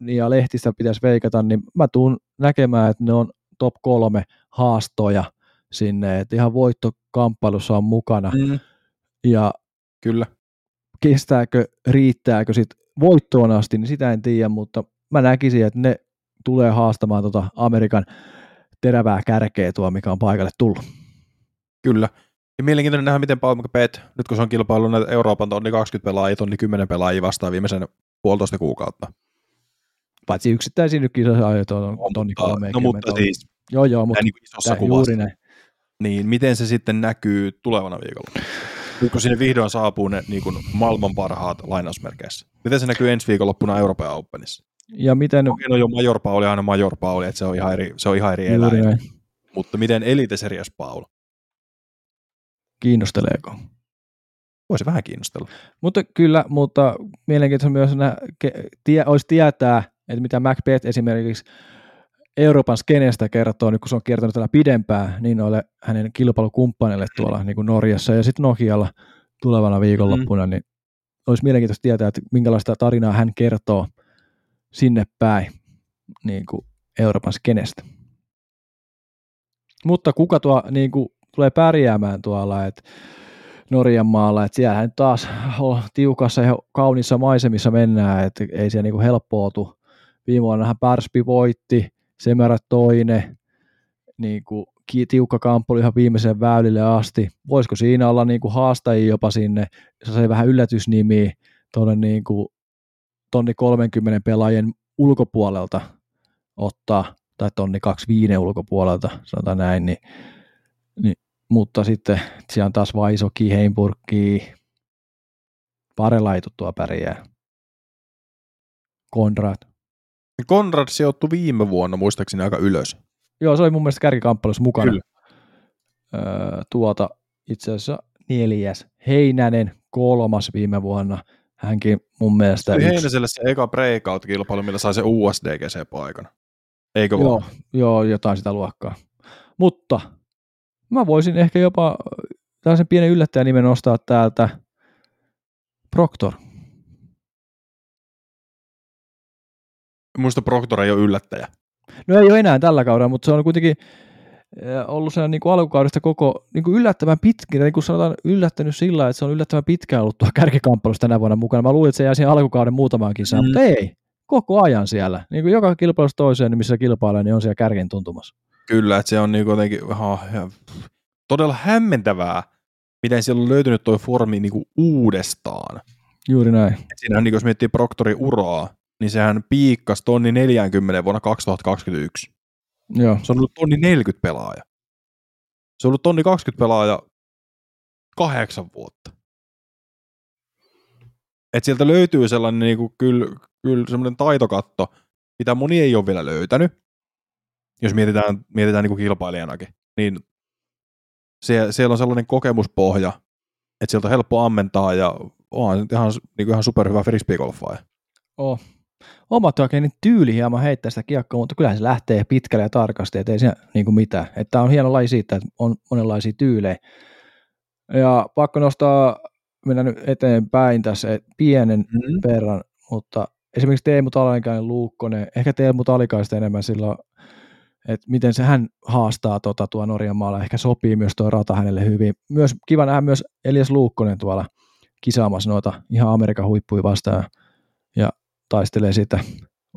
ja Lehtistä pitäisi veikata, niin mä tuun näkemään, että ne on top kolme haastoja sinne, että ihan voittokamppailussa on mukana. Mm. Ja Kyllä. kestääkö, riittääkö sitten voittoon asti, niin sitä en tiedä, mutta mä näkisin, että ne tulee haastamaan tota Amerikan terävää kärkeä tuo, mikä on paikalle tullut. Kyllä. Ja mielenkiintoinen nähdä, miten Paul McBeth, nyt kun se on kilpailu näitä Euroopan tonni 20 pelaajia, tonni 10 pelaajia vastaan viimeisen puolitoista kuukautta. Paitsi yksittäisiä nyt kisoissa on tonni 30. No mutta siis, joo, joo, mutta niin isossa tää, kuvassa. juuri näin. Niin, miten se sitten näkyy tulevana viikolla? Nyt kun sinne vihdoin saapuu ne niin kuin maailman parhaat lainausmerkeissä. Miten se näkyy ensi viikonloppuna Euroopan Openissa? Ja miten... Toki no jo Major Pauli aina Major Pauli, että se on ihan eri, se on ihan eri eläin. näin. Mutta miten Elite Series Paul? Kiinnosteleeko? Voisi vähän kiinnostella. Mutta kyllä, mutta mielenkiintoista myös nä, ke, tie, olisi tietää, että mitä Macbeth esimerkiksi Euroopan skenestä kertoo, nyt kun se on kiertänyt täällä pidempään, niin noille hänen kilpailukumppaneille tuolla niin kuin Norjassa ja sitten Nokialla tulevana viikonloppuna, mm. niin olisi mielenkiintoista tietää, että minkälaista tarinaa hän kertoo sinne päin niin kuin Euroopan skenestä. Mutta kuka tuo niin kuin, tulee pärjäämään tuolla, että Norjan maalla, että siellä nyt taas on tiukassa ja kauniissa maisemissa mennään, että ei se niin helppootu. Viime vuonnahan Pärspi voitti, Semerä toinen, niin kuin tiukka kamppu ihan viimeisen väylille asti. Voisiko siinä olla niin kuin haastajia jopa sinne, se vähän yllätysnimi tuonne niin kuin tonni 30 pelaajien ulkopuolelta ottaa, tai tonni 25 ulkopuolelta, sanotaan näin, niin, niin mutta sitten siellä on taas Vaisoki, Heimburgi, Parela ei tuttua pärjää. Konrad. Konrad sijoittui viime vuonna muistaakseni aika ylös. Joo, se oli mun mielestä kärkikamppailussa mukana. Kyllä. Öö, tuota itse asiassa neljäs. Heinänen kolmas viime vuonna. Hänkin mun mielestä Se yksi. Heinäselle se eka breakout-kilpailu, millä sai se USDGC-paikan. Eikö Joo, vaan? joo, jotain sitä luokkaa. Mutta mä voisin ehkä jopa tällaisen pienen yllättäjänimen nostaa täältä Proctor. Muista Proctor ei ole yllättäjä. No ei ole enää tällä kaudella, mutta se on kuitenkin eh, ollut sen niin kuin alkukaudesta koko niin kuin yllättävän pitkä, niin kuin sanotaan yllättänyt sillä, että se on yllättävän pitkään ollut tuo kärkikamppailussa tänä vuonna mukana. Mä luulin, että se jää siihen alkukauden muutamaan kisaan, Mm. mutta ei. Koko ajan siellä. Niin kuin joka kilpailussa toiseen, niin missä kilpailee, niin on siellä kärken tuntumassa. Kyllä, että se on niinku jotenkin oh, todella hämmentävää, miten siellä on löytynyt tuo formi niinku uudestaan. Juuri näin. Et Siinähän, niin jos miettii Proctorin uraa, niin sehän piikkasi tonni 40 vuonna 2021. Joo. Se on ollut tonni 40 pelaaja. Se on ollut tonni 20 pelaaja kahdeksan vuotta. Et sieltä löytyy sellainen niinku, kyllä, kyllä semmoinen taitokatto, mitä moni ei ole vielä löytänyt, jos mietitään, mietitään niinku kilpailijanakin. Niin se, siellä on sellainen kokemuspohja, että sieltä on helppo ammentaa ja onhan nyt ihan, niinku ihan superhyvä frisbeegolfaaja. Oh. Oma oikein tyyli hieman heittää sitä kiekkoa, mutta kyllähän se lähtee pitkälle ja tarkasti, ettei siinä niin kuin mitään. Että on hieno laji siitä, että on monenlaisia tyylejä. Ja pakko nostaa mennä nyt eteenpäin tässä pienen Mm. verran, mutta esimerkiksi Teemu Talikainen, Luukkonen, ehkä Teemu Talikaista enemmän silloin, että miten se hän haastaa tota, tuo Norjan maalla, ehkä sopii myös tuo rata hänelle hyvin. Myös kiva nähdä myös Elias Luukkonen tuolla kisaamassa noita ihan Amerikan huippuja vastaan taistelee siitä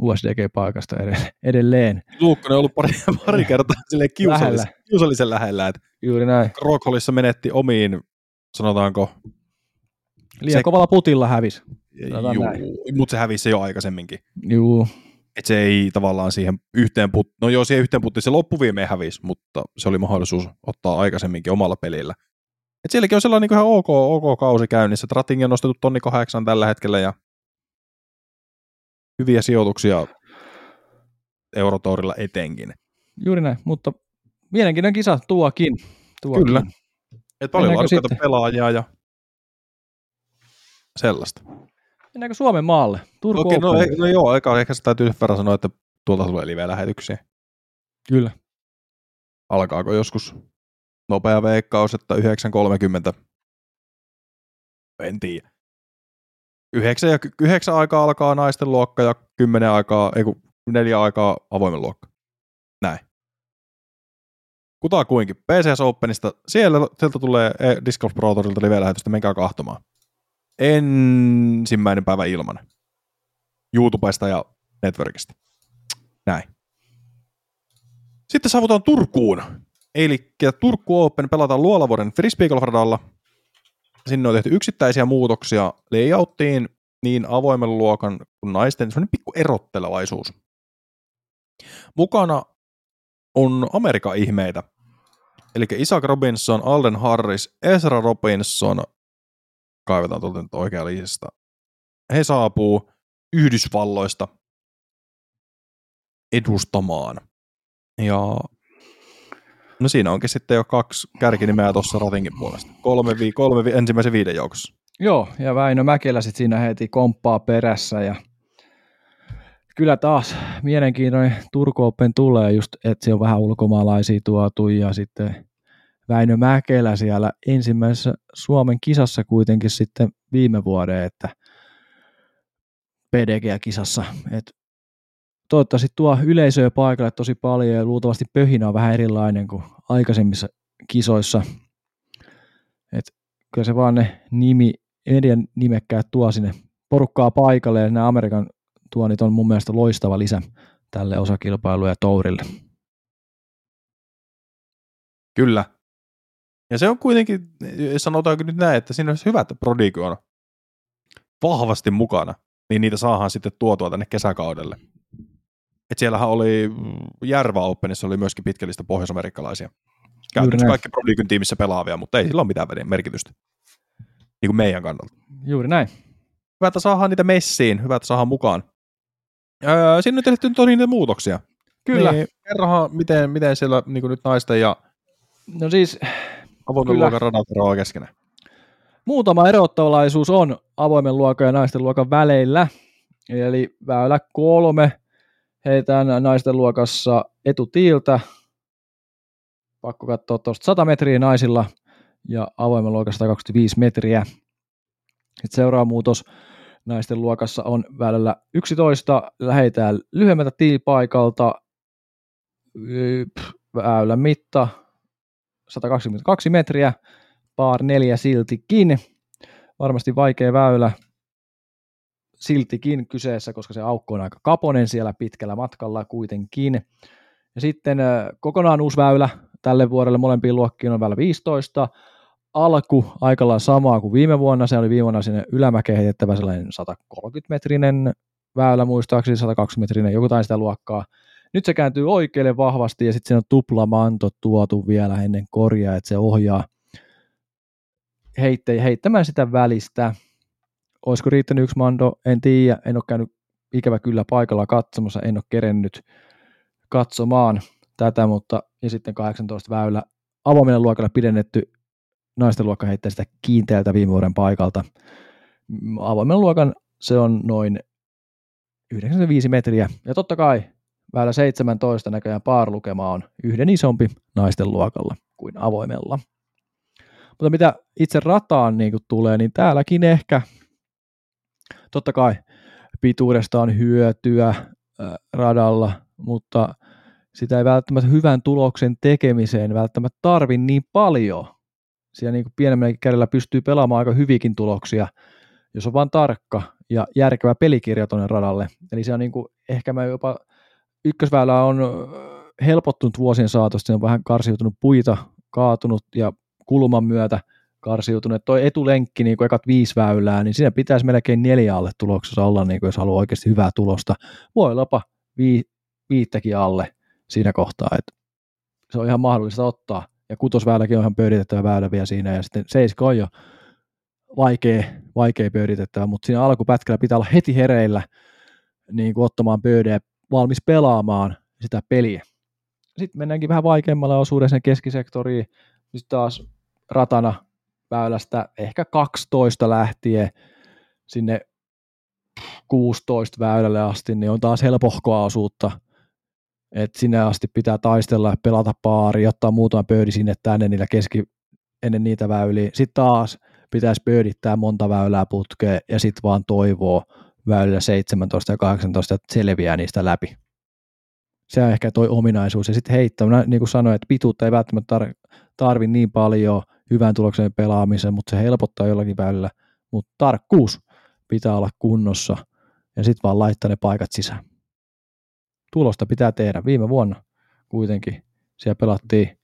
USDG-paikasta ed- edelleen. Luukkonen on ollut pari, pari kertaa silleen kiusallisen, Lähellä. kiusallisen lähellä, että Juuri näin. Rockhollissa menetti omiin, sanotaanko, Liian Se- kovalla putilla hävis. Sanotaan näin. mutta se hävisi jo aikaisemminkin. Juu, Et se ei tavallaan siihen yhteen put... No joo, siihen yhteen putti se loppuviimeen hävisi, mutta se oli mahdollisuus ottaa aikaisemminkin omalla pelillä. Et sielläkin on sellainen niin ihan ok, ok kausi käynnissä. Tratingi on nostettu tonni kahdeksan tällä hetkellä ja hyviä sijoituksia Eurotourilla etenkin. juuri näin, mutta mielenkiintoinen kisa tuokin. tuokin. Kyllä. Et paljon laadukkaita sitten? pelaajia ja sellaista. Mennäänkö Suomen maalle? Turku Okei, no, ei- no joo, eka ehkä se täytyy sen verran sanoa, että tuolta tulee live-lähetyksiä. Kyllä. Alkaako joskus nopea veikkaus, että 9.30? En tiedä. Yhdeksän, ja, yhdeksän aikaa alkaa naisten luokka ja kymmenen aikaa, ei kun neljä aikaa avoimen luokka. Näin. Kuta kuinkin. PCS Openista, siellä, sieltä tulee eh, Disc Golf Pro Tourilta live-lähetystä, menkää kahtomaan. Ensimmäinen päivä ilman. YouTubesta ja Networkista. Näin. Sitten saavutaan Turkuun. Eli Turku Open pelataan Luolavuoren frisbeegolfradalla. Sinne on tehty yksittäisiä muutoksia layouttiin, niin avoimen luokan kuin naisten, semmoinen pikku erottelevaisuus. Mukana on Amerikan ihmeitä. Eli Isaac Robinson, Alden Harris, Ezra Robinson, kaivetaan tuolta nyt oikea lista. He saapuu Yhdysvalloista edustamaan. Ja no siinä onkin sitten jo kaksi kärkinimeä tuossa ratingin puolesta. Kolme, vi, kolme vi, ensimmäisen viiden joukossa. Joo, ja Väinö Mäkelä sitten siinä heti komppaa perässä ja kyllä taas mielenkiintoinen Turku Open tulee just, että se on vähän ulkomaalaisia tuotu ja sitten Väinö Mäkelä siellä ensimmäisessä Suomen kisassa kuitenkin sitten viime vuoden, että PDG-kisassa, että toivottavasti tuo yleisöä paikalle tosi paljon ja luultavasti pöhinä on vähän erilainen kuin aikaisemmissa kisoissa. Et kyllä se vaan ne nimi, median nimekkäät tuo sinne porukkaa paikalle ja nämä Amerikan tuonit on mun mielestä loistava lisä tälle osakilpailulle ja tourille. Kyllä. Ja se on kuitenkin, sanotaanko nyt näin, että siinä olisi hyvä, että Prodigy on vahvasti mukana, niin niitä saadaan sitten tuotua tänne kesäkaudelle. Et siellähän oli, Järva Openissa oli myöskin pitkällistä pohjoisamerikkalaisia. Käytännössä kaikki Prodigyn tiimissä pelaavia, mutta ei sillä ole mitään merkitystä. Niin kuin meidän kannalta. Juuri näin. Hyvä, että saadaan niitä messiin, hyvä, että saadaan mukaan. Öö, siinä on tehty tosi niitä muutoksia. Kyllä. Niin, kerrohan, miten, miten siellä niin nyt naisten ja No siis avoimen Kyllä. luokan radat eroaa keskenään. muutama erottavalaisuus on avoimen luokan ja naisten luokan väleillä. Eli väylä kolme heitään naisten luokassa etutiiltä. Pakko katsoa tuosta 100 metriä naisilla ja avoimen luokassa 125 metriä. Sitten seuraava muutos naisten luokassa on väylällä 11. Lähetään lyhyemmältä tiilipaikalta. Väylän mitta 122 metriä. Paar neljä siltikin. Varmasti vaikea väylä siltikin kyseessä, koska se aukko on aika kaponen siellä pitkällä matkalla kuitenkin. Ja sitten kokonaan uusi väylä tälle vuodelle molempiin luokkiin on väylä 15. Alku aika lailla samaa kuin viime vuonna. Se oli viime vuonna sinne ylämäkeen heitettävä sellainen 130-metrinen väylä muistaakseni, 120-metrinen, joku tai sitä luokkaa. Nyt se kääntyy oikealle vahvasti ja sitten siinä on tuplamanto tuotu vielä ennen korjaa, että se ohjaa heitte, heittämään sitä välistä. Olisiko riittänyt yksi mando, en tiedä, en ole käynyt ikävä kyllä paikalla katsomassa, en ole kerennyt katsomaan tätä, mutta ja sitten 18 väylä avoimelle luokalle pidennetty naisten luokka heittää sitä kiinteältä viime vuoden paikalta. Avoimen luokan se on noin 95 metriä. Ja totta kai väylä 17 näköjään paarlukema on yhden isompi naisten luokalla kuin avoimella. Mutta mitä itse rataan niin tulee, niin täälläkin ehkä, totta kai pituudesta on hyötyä radalla, mutta sitä ei välttämättä hyvän tuloksen tekemiseen välttämättä tarvi niin paljon. Siellä niin kuin pienemmälläkin kädellä pystyy pelaamaan aika hyvikin tuloksia, jos on vain tarkka ja järkevä pelikirja tuonne radalle. Eli se on niin kuin, ehkä mä jopa ykkösväylä on helpottunut vuosien saatossa, se on vähän karsiutunut puita, kaatunut ja kulman myötä karsiutunut. Tuo etulenkki, niin kuin ekat viisi väylää, niin siinä pitäisi melkein neljä alle tuloksessa olla, niin kuin jos haluaa oikeasti hyvää tulosta. Voi jopa vii, viittäkin alle siinä kohtaa, että se on ihan mahdollista ottaa. Ja kutosväyläkin on ihan pöyditettävä väylä vielä siinä, ja sitten seisko on jo vaikea, vaikea pöyditettävä, mutta siinä alkupätkällä pitää olla heti hereillä niin kuin ottamaan pöydää valmis pelaamaan sitä peliä. Sitten mennäänkin vähän vaikeammalla osuudessa sen keskisektoriin, sitten taas ratana väylästä ehkä 12 lähtien sinne 16 väylälle asti, niin on taas helpohkoa osuutta, että sinne asti pitää taistella pelata paari, ottaa muutama pöydi sinne tänne niillä keski, ennen niitä väyliä. Sitten taas pitäisi pöydittää monta väylää putkeen ja sitten vaan toivoo väylillä 17 ja 18, että selviää niistä läpi. Se on ehkä toi ominaisuus. Ja sitten heittämään, niin kuin sanoin, että pituutta ei välttämättä tar- tarvi niin paljon hyvän tuloksen pelaamisen, mutta se helpottaa jollakin väylillä. Mutta tarkkuus pitää olla kunnossa ja sitten vaan laittaa ne paikat sisään. Tulosta pitää tehdä. Viime vuonna kuitenkin siellä pelattiin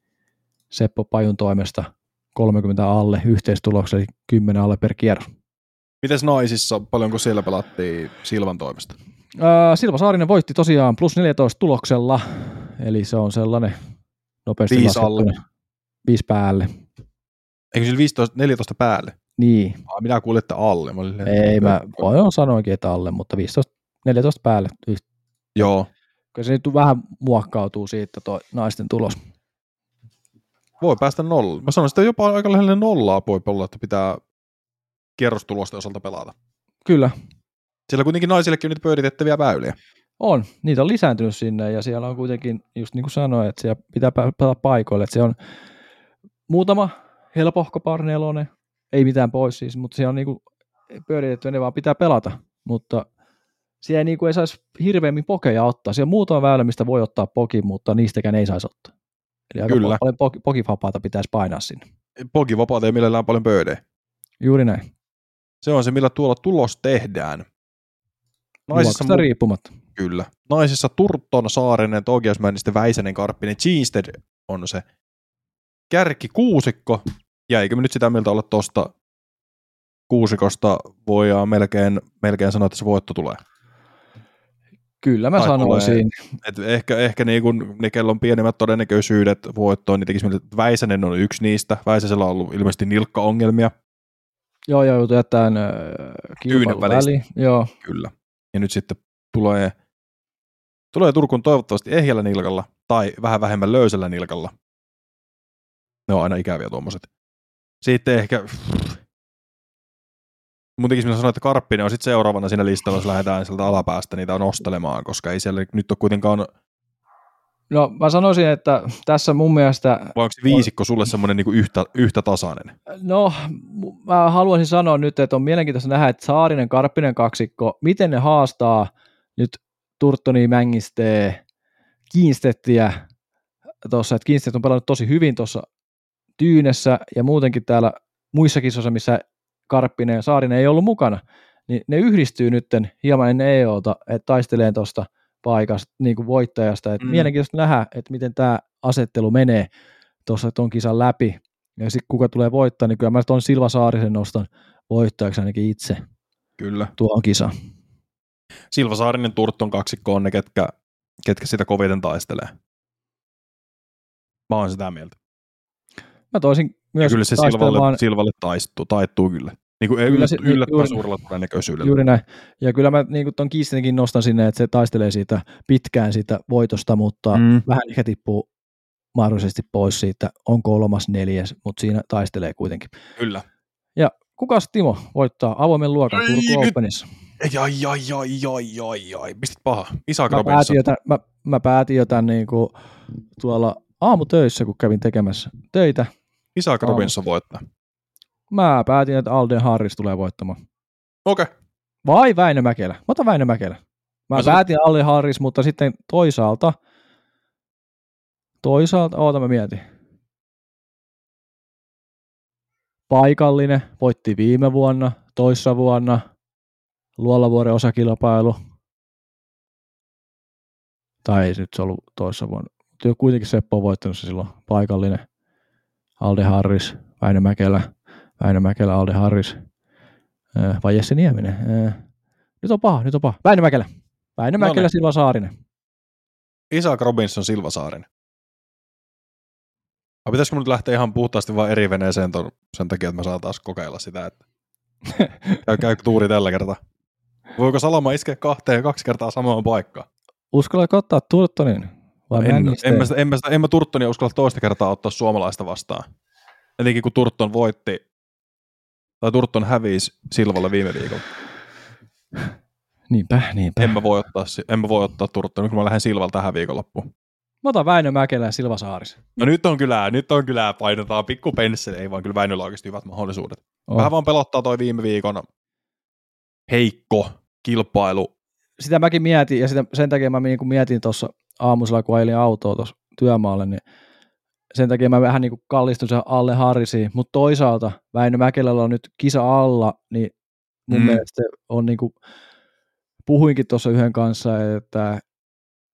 Seppo Pajun toimesta 30 alle yhteistuloksella, eli 10 alle per kierros. Mites naisissa, paljonko siellä pelattiin Silvan toimesta? Ää, Silva Saarinen voitti tosiaan plus 14 tuloksella, eli se on sellainen nopeasti Viisi alle. Viisi päälle. Eikö sillä 15, 14 päälle? Niin. Ah, minä kuulin, että alle. Mä olin, Ei, mä voin sanoinkin, että alle, mutta 15, 14 päälle. Joo. Kyllä se nyt vähän muokkautuu siitä tuo naisten tulos. Voi päästä nolla. Mä sanoin, että jopa aika lähellä nollaa voi olla, että pitää kierrostulosten osalta pelata. Kyllä. Siellä kuitenkin naisillekin on nyt pöyditettäviä väyliä. On, niitä on lisääntynyt sinne ja siellä on kuitenkin, just niin kuin sanoin, että siellä pitää pelata paikoille, että se on muutama helpohko parnelonen, ei mitään pois siis, mutta se on niin pöyditetty, ne vaan pitää pelata, mutta siellä ei, niin kuin ei saisi hirveämmin pokeja ottaa. Siellä on muutama väylä, mistä voi ottaa poki, mutta niistäkään ei saisi ottaa. Eli aika Kyllä. paljon poki, pokivapaata pitäisi painaa sinne. Poki vapaata ja millään paljon pöydejä. Juuri näin. Se on se, millä tuolla tulos tehdään. Naisissa mu- riippumatta. Kyllä. Naisissa Turton, Saarinen, Togiasmäen, Väisänen, Karppinen, Cheested on se kärki kuusikko. Ja eikö me nyt sitä mieltä olla tuosta kuusikosta voidaan melkein, melkein sanoa, että se voitto tulee. Kyllä mä Tai sanoisin. Et ehkä ehkä niin kun ne, kello on pienemmät todennäköisyydet voittoon, niin tekisi mieltä, että Väisänen on yksi niistä. Väisäsellä on ollut ilmeisesti nilkkaongelmia. Joo, joo, joutuu jättämään kilpailun väliin. Joo, Kyllä. Ja nyt sitten tulee, tulee Turkuun toivottavasti ehjällä nilkalla tai vähän vähemmän löysällä nilkalla. Ne on aina ikäviä tuommoiset. Sitten ehkä... Mun tekisi minä sanoa, että Karppinen on sitten seuraavana siinä listalla, jos lähdetään sieltä alapäästä niitä nostelemaan, koska ei siellä nyt ole kuitenkaan... Vai No mä sanoisin, että tässä mun mielestä, onko se viisikko sulle semmoinen niin yhtä, yhtä tasainen? no mä haluaisin sanoa nyt, että on mielenkiintoista nähdä, että Saarinen, Karppinen kaksikko, miten ne haastaa nyt Turttoni, Mängistee, Kiinstettiä tuossa, että Kiinstet on pelannut tosi hyvin tuossa Tyynessä ja muutenkin täällä muissa kisoissa, missä Karppinen ja Saarinen ei ollut mukana, niin ne yhdistyy nytten hieman ennen EOta, että taistelee tuosta paikasta, niin kuin voittajasta. Et Mm. Mielenkiintoista nähdä, että miten tämä asettelu menee tuossa ton kisan läpi. Ja sitten kuka tulee voittaa, niin kyllä mä tuon Silva Saarisen nostan voittajaksi ainakin itse Kyllä. tuohon kisaan. Silva Saarinen Turton kaksikko on ne, ketkä, ketkä sitä koviten taistelee. Mä oon sitä mieltä. Mä toisin Ja myös kyllä se Silvalle, Silvalle taistuu, taittuu kyllä. Niin kuin Kyllä se- yllättävän juuri- suurella todennäköisyydellä. Juuri näin. Ja kyllä mä niin tuon Kiistenkin nostan sinne, että se taistelee siitä pitkään siitä voitosta, mutta mm. Vähän ehkä tippuu mahdollisesti pois siitä, on kolmas, neljäs, mutta siinä taistelee kuitenkin. Kyllä. Ja kukas Timo voittaa avoimen luokan Ei Turku nyt. Openissa? Jai, jai, jai, jai, jai, jai. Pistit paha. Isaac Mä Robinson. päätin, tämän, mä, mä päätin jo tämän niin kuin tuolla aamutöissä, kun kävin tekemässä töitä. Isaac Aamu. Robinson voittaa. Mä päätin, että Alden Harris tulee voittamaan. Okei. Okay. Vai Väinö Mäkelä? Mä otan Väinö Mäkelä. Mä, Mä päätin Alden Harris, mutta sitten toisaalta, toisaalta, oota mä mietin. Paikallinen voitti viime vuonna, toissa vuonna, Luolavuoren osakilpailu. Tai ei nyt se ollut toissa vuonna. Mutta kuitenkin Seppo on voittanut se silloin paikallinen. Alde Harris, Väinö Mäkelä, Väinö Mäkelä, Alde Harris, äh, vai Jesse Nieminen. Äh, nyt on paha, nyt on paha. Väinö Mäkelä. Väinö Mäkelä, niin. Silva Saarinen. Isaac Robinson Silvasaarinen. Vai pitäisikö mun nyt lähteä ihan puhtaasti vaan eri veneeseen ton, sen takia, että mä saan taas kokeilla sitä, että käy, käy tuuri tällä kertaa. Voiko Salama iskeä kahteen kaksi kertaa samaan paikkaan? Uskallatko ottaa Turtonin? Vai En, Männisteen? en, mä, sitä- en, mä, sitä- en mä Turttonia uskalla toista kertaa ottaa suomalaista vastaan. Etenkin kun Turtton voitti, tai Turtton hävisi Silvalle viime viikolla. Niinpä, niinpä. En mä voi ottaa, en mä voi ottaa Turttonia, kun mä lähden Silvalta tähän viikonloppuun. Mä otan Väinö Mäkelä ja Silva Saaris. No nyt on kyllä, nyt on kyllä, painetaan pikku pensseli, ei vaan kyllä Väinöllä on oikeasti hyvät mahdollisuudet. Oh. Vähän vaan pelottaa toi viime viikon heikko kilpailu. Sitä mäkin mietin, ja sitä, sen takia mä niin mietin tuossa aamusella, kun ajelin autoa tuossa työmaalle, niin sen takia mä vähän niin kuin kallistun sen alle Harrisiin, mutta toisaalta Väinö Mäkelällä on nyt kisa alla, niin mun Mm. mielestä on niin kuin, puhuinkin tuossa yhden kanssa, että,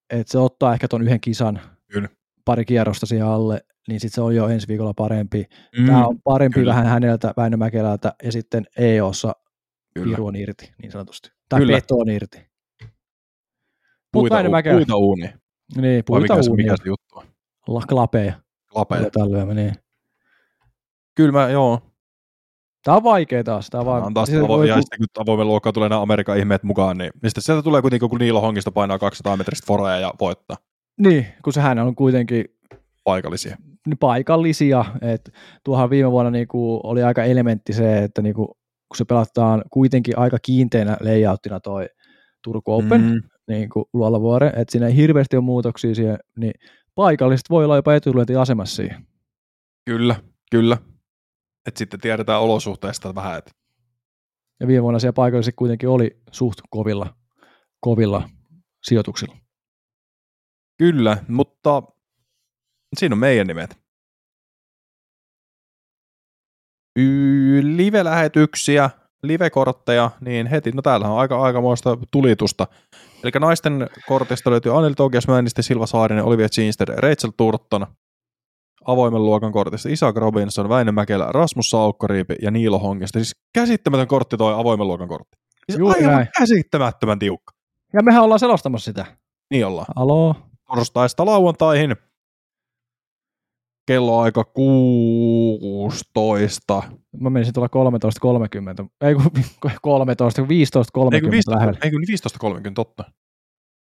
että se ottaa ehkä ton yhden kisan, Kyllä. pari kierrosta siihen alle, niin sitten se on jo ensi viikolla parempi. Mm. Tämä on parempi kyllä. vähän häneltä, Väinö Mäkelältä, ja sitten EOssa piru on irti, niin sanotusti. Tai Kyllä. peto on irti. Mut Puita, Väinö u- Mäkelä. puita uuni. Niin, puita mikä, se, mikä se juttu on? La- klapeja. Lapeja. Aletaan lyömään, niin. Kyllä mä, joo. Tämä on vaikea taas. Tämä on vaan, on taas siis avo- voi ja sitten kun avoimen luokkaan tulee nämä Amerikan ihmeet mukaan, niin, niin sitten sieltä tulee kuitenkin, kun Niilo Hongista painaa 200 metristä foreja ja voittaa Niin, kun sehän on kuitenkin paikallisia. paikallisia. Et tuohan viime vuonna niinku oli aika elementti se, että niinku, kun se pelataan kuitenkin aika kiinteänä layouttina toi Turku Open, mm. Niin kuin Luolavuore, että siinä ei hirveästi ole muutoksia siihen, niin paikalliset voi olla jopa etulyöntiasemassa siihen. kyllä, kyllä. Et sitten tiedetään olosuhteista vähän, että Ja viime vuonna siellä paikalliset kuitenkin oli suht kovilla, kovilla sijoituksilla. kyllä, mutta siinä on meidän nimet. Y- live-lähetyksiä, live-kortteja, niin heti, no täällähän on aika aikamoista tulitusta. Eli naisten kortista löytyy Anel Tokias, Männiste, Silva Saarinen, Olivia Ginster, Rachel Turton, avoimen luokan kortista Isaac Robinson, Väinö Mäkelä, Rasmus Saukkoriipi ja Niilo Honkista. Siis käsittämätön kortti toi avoimen luokan kortti. Siis Juuri aivan näin. käsittämättömän tiukka. Ja mehän ollaan selostamassa sitä. Niin ollaan. Aloo? Torstaista lauantaihin. Kello aika 16. Mä menisin tuolla 13.30. Ei kun 13, 15.30 Eikö 15, lähellä. eikö 15.30, totta.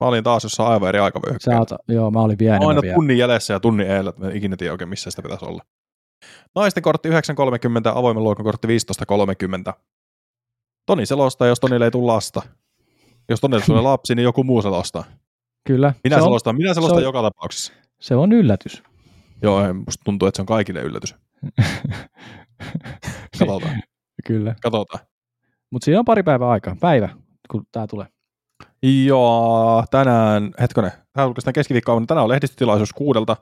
Mä olin taas jossain aivan eri aikavyöhykkeellä. oot, joo, mä olin vielä enemmän Aina vielä. tunnin jäljessä ja tunnin eellä, että mä ikinä tiedä oikein missä sitä pitäisi olla. Naisten kortti 9.30, avoimen luokan kortti 15.30. Toni selostaa, jos Tonille ei tule lasta. Jos Tonille tulee lapsi, niin joku muu selostaa. Kyllä, Minä se on, selostan, minä selostan on- joka tapauksessa. se on yllätys. Joo, musta tuntuu, että se on kaikille yllätys. Katsotaan, Kyllä. katsotaan. Mutta siinä on pari päivää aikaa. Päivä, kun tää tulee. Joo, tänään, hetkonen, tämä julkaistaan keskiviikkoa, tänään on lehdistötilaisuus kuudelta.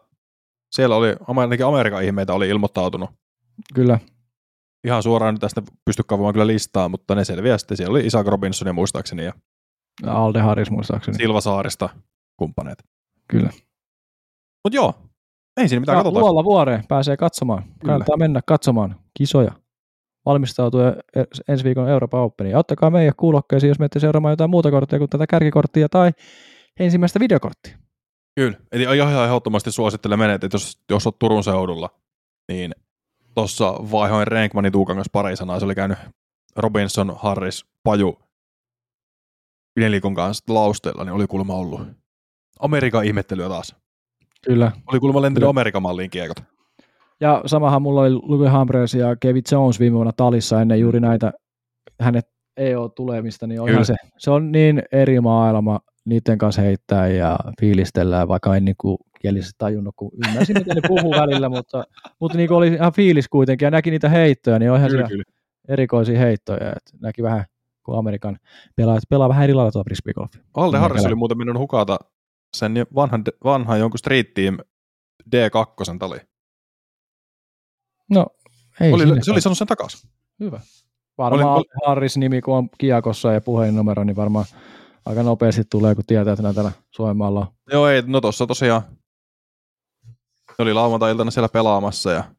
Siellä oli, ainakin Amerikan ihmeitä oli ilmoittautunut. Kyllä. Ihan suoraan tästä pysty kaivamaan kyllä listaa, mutta ne selviää sitten. Siellä oli Isaac Robinson ja muistaakseni ja Alde Harris muistaakseni. Silva Saarista kumppaneet. Kyllä. Mutta joo, ei siinä mitään, katsotaan. Luolla vuoreen pääsee katsomaan. Kannattaa mennä katsomaan kisoja. Valmistautua e- ensi viikon Euroopan Openiin. Ja ottakaa meidän kuulokkeisiin, jos menette seuraamaan jotain muuta korttia kuin tätä kärkikorttia tai ensimmäistä videokorttia. Kyllä, eli ihan ehdottomasti suosittelen menet, että jos, jos olet Turun seudulla, niin tuossa vaihoin Renkmanin Tuukan kanssa pari sanaa, se oli käynyt Robinson, Harris, Paju nelikon kanssa lausteella, niin oli kuulemma ollut Amerikan ihmettelyä taas. Kyllä. Oli kuulemma lentänyt. Amerikan malliin kiekot. Ja samahan mulla oli Luke Humphreys ja Kevin Jones viime vuonna talissa ennen juuri näitä hänet EO-tulemista, niin onhan se, se on niin eri maailma niiden kanssa heittää ja fiilistellään vaikka ennen kuin englanninkielisesti tajunnut, kun ymmärsin, mitä ne puhuu välillä, mutta, mutta niin oli ihan fiilis kuitenkin ja näki niitä heittoja, niin on ihan kyllä, kyllä. erikoisia heittoja, että näki vähän, kun Amerikan pelaajat pelaa vähän eri lailla tuo frisbeegolfi. Alde Harris oli muuten minun hukata sen vanhan, vanhan jonkun street team D2 tali. No, ei oli, se oli sanonut sen takaisin. Hyvä. Varmaan oli, Harris-nimi, kun on Kiakossa ja puhelinnumero, niin varmaan aika nopeasti tulee, kun tietää, että täällä Suomenmaalla on. Joo, ei, no tossa tosiaan ne oli lauantai-iltana siellä pelaamassa ja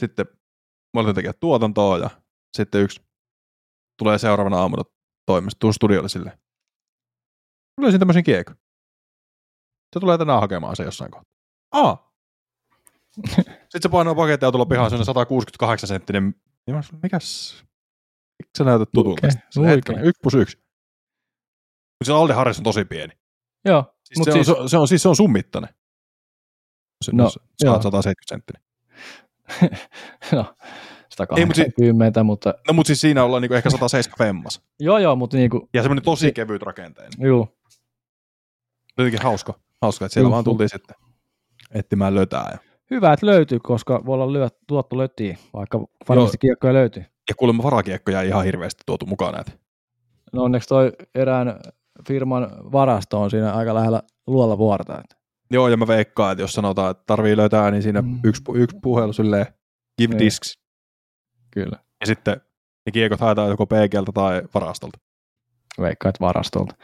sitten mä olin tekemään tuotantoa ja sitten yksi tulee seuraavana aamuna toimesta, tuu studiolle sille. Löysin tämmöisen kiekon. Se tulee tänään hakemaan se jossain kohtaa. Aa! Sitten se painaa pakettia tulee pihaan sellainen 168 senttinen. Sanoin, mikäs? Miksi sä näytät tutulta? Okay. Hetkinen, yksi plus yksi. Se Alde Harris on tosi pieni. Joo. Siis se, siis... On, se, on, siis se on summittainen. Se, no, se on 170 senttinen. no, 180, mutta... No, mutta siis siinä ollaan niinku ehkä 170 femmas. joo, joo, mutta niinku... Ja semmoinen tosi kevyt rakenteinen. Joo. Jotenkin hauska, hauska että siellä Juh. vaan tultiin sitten etsimään löytää. Ja... Hyvä, että löytyy, koska voi olla lyö, tuotto lötiin, vaikka varmasti kiekkoja löytyy. Ja kuulemma varakiekkoja ei ihan hirveästi tuotu mukaan näitä. No onneksi toi erään firman varasto on siinä aika lähellä luolla vuorta. Että. Joo, ja mä veikkaan, että jos sanotaan, että tarvii löytää, niin siinä mm. yksi, yksi puhelu silleen, give niin. disks. Kyllä. Ja sitten ne kiekot haetaan joko PGltä tai varastolta. Veikkaan, että varastolta.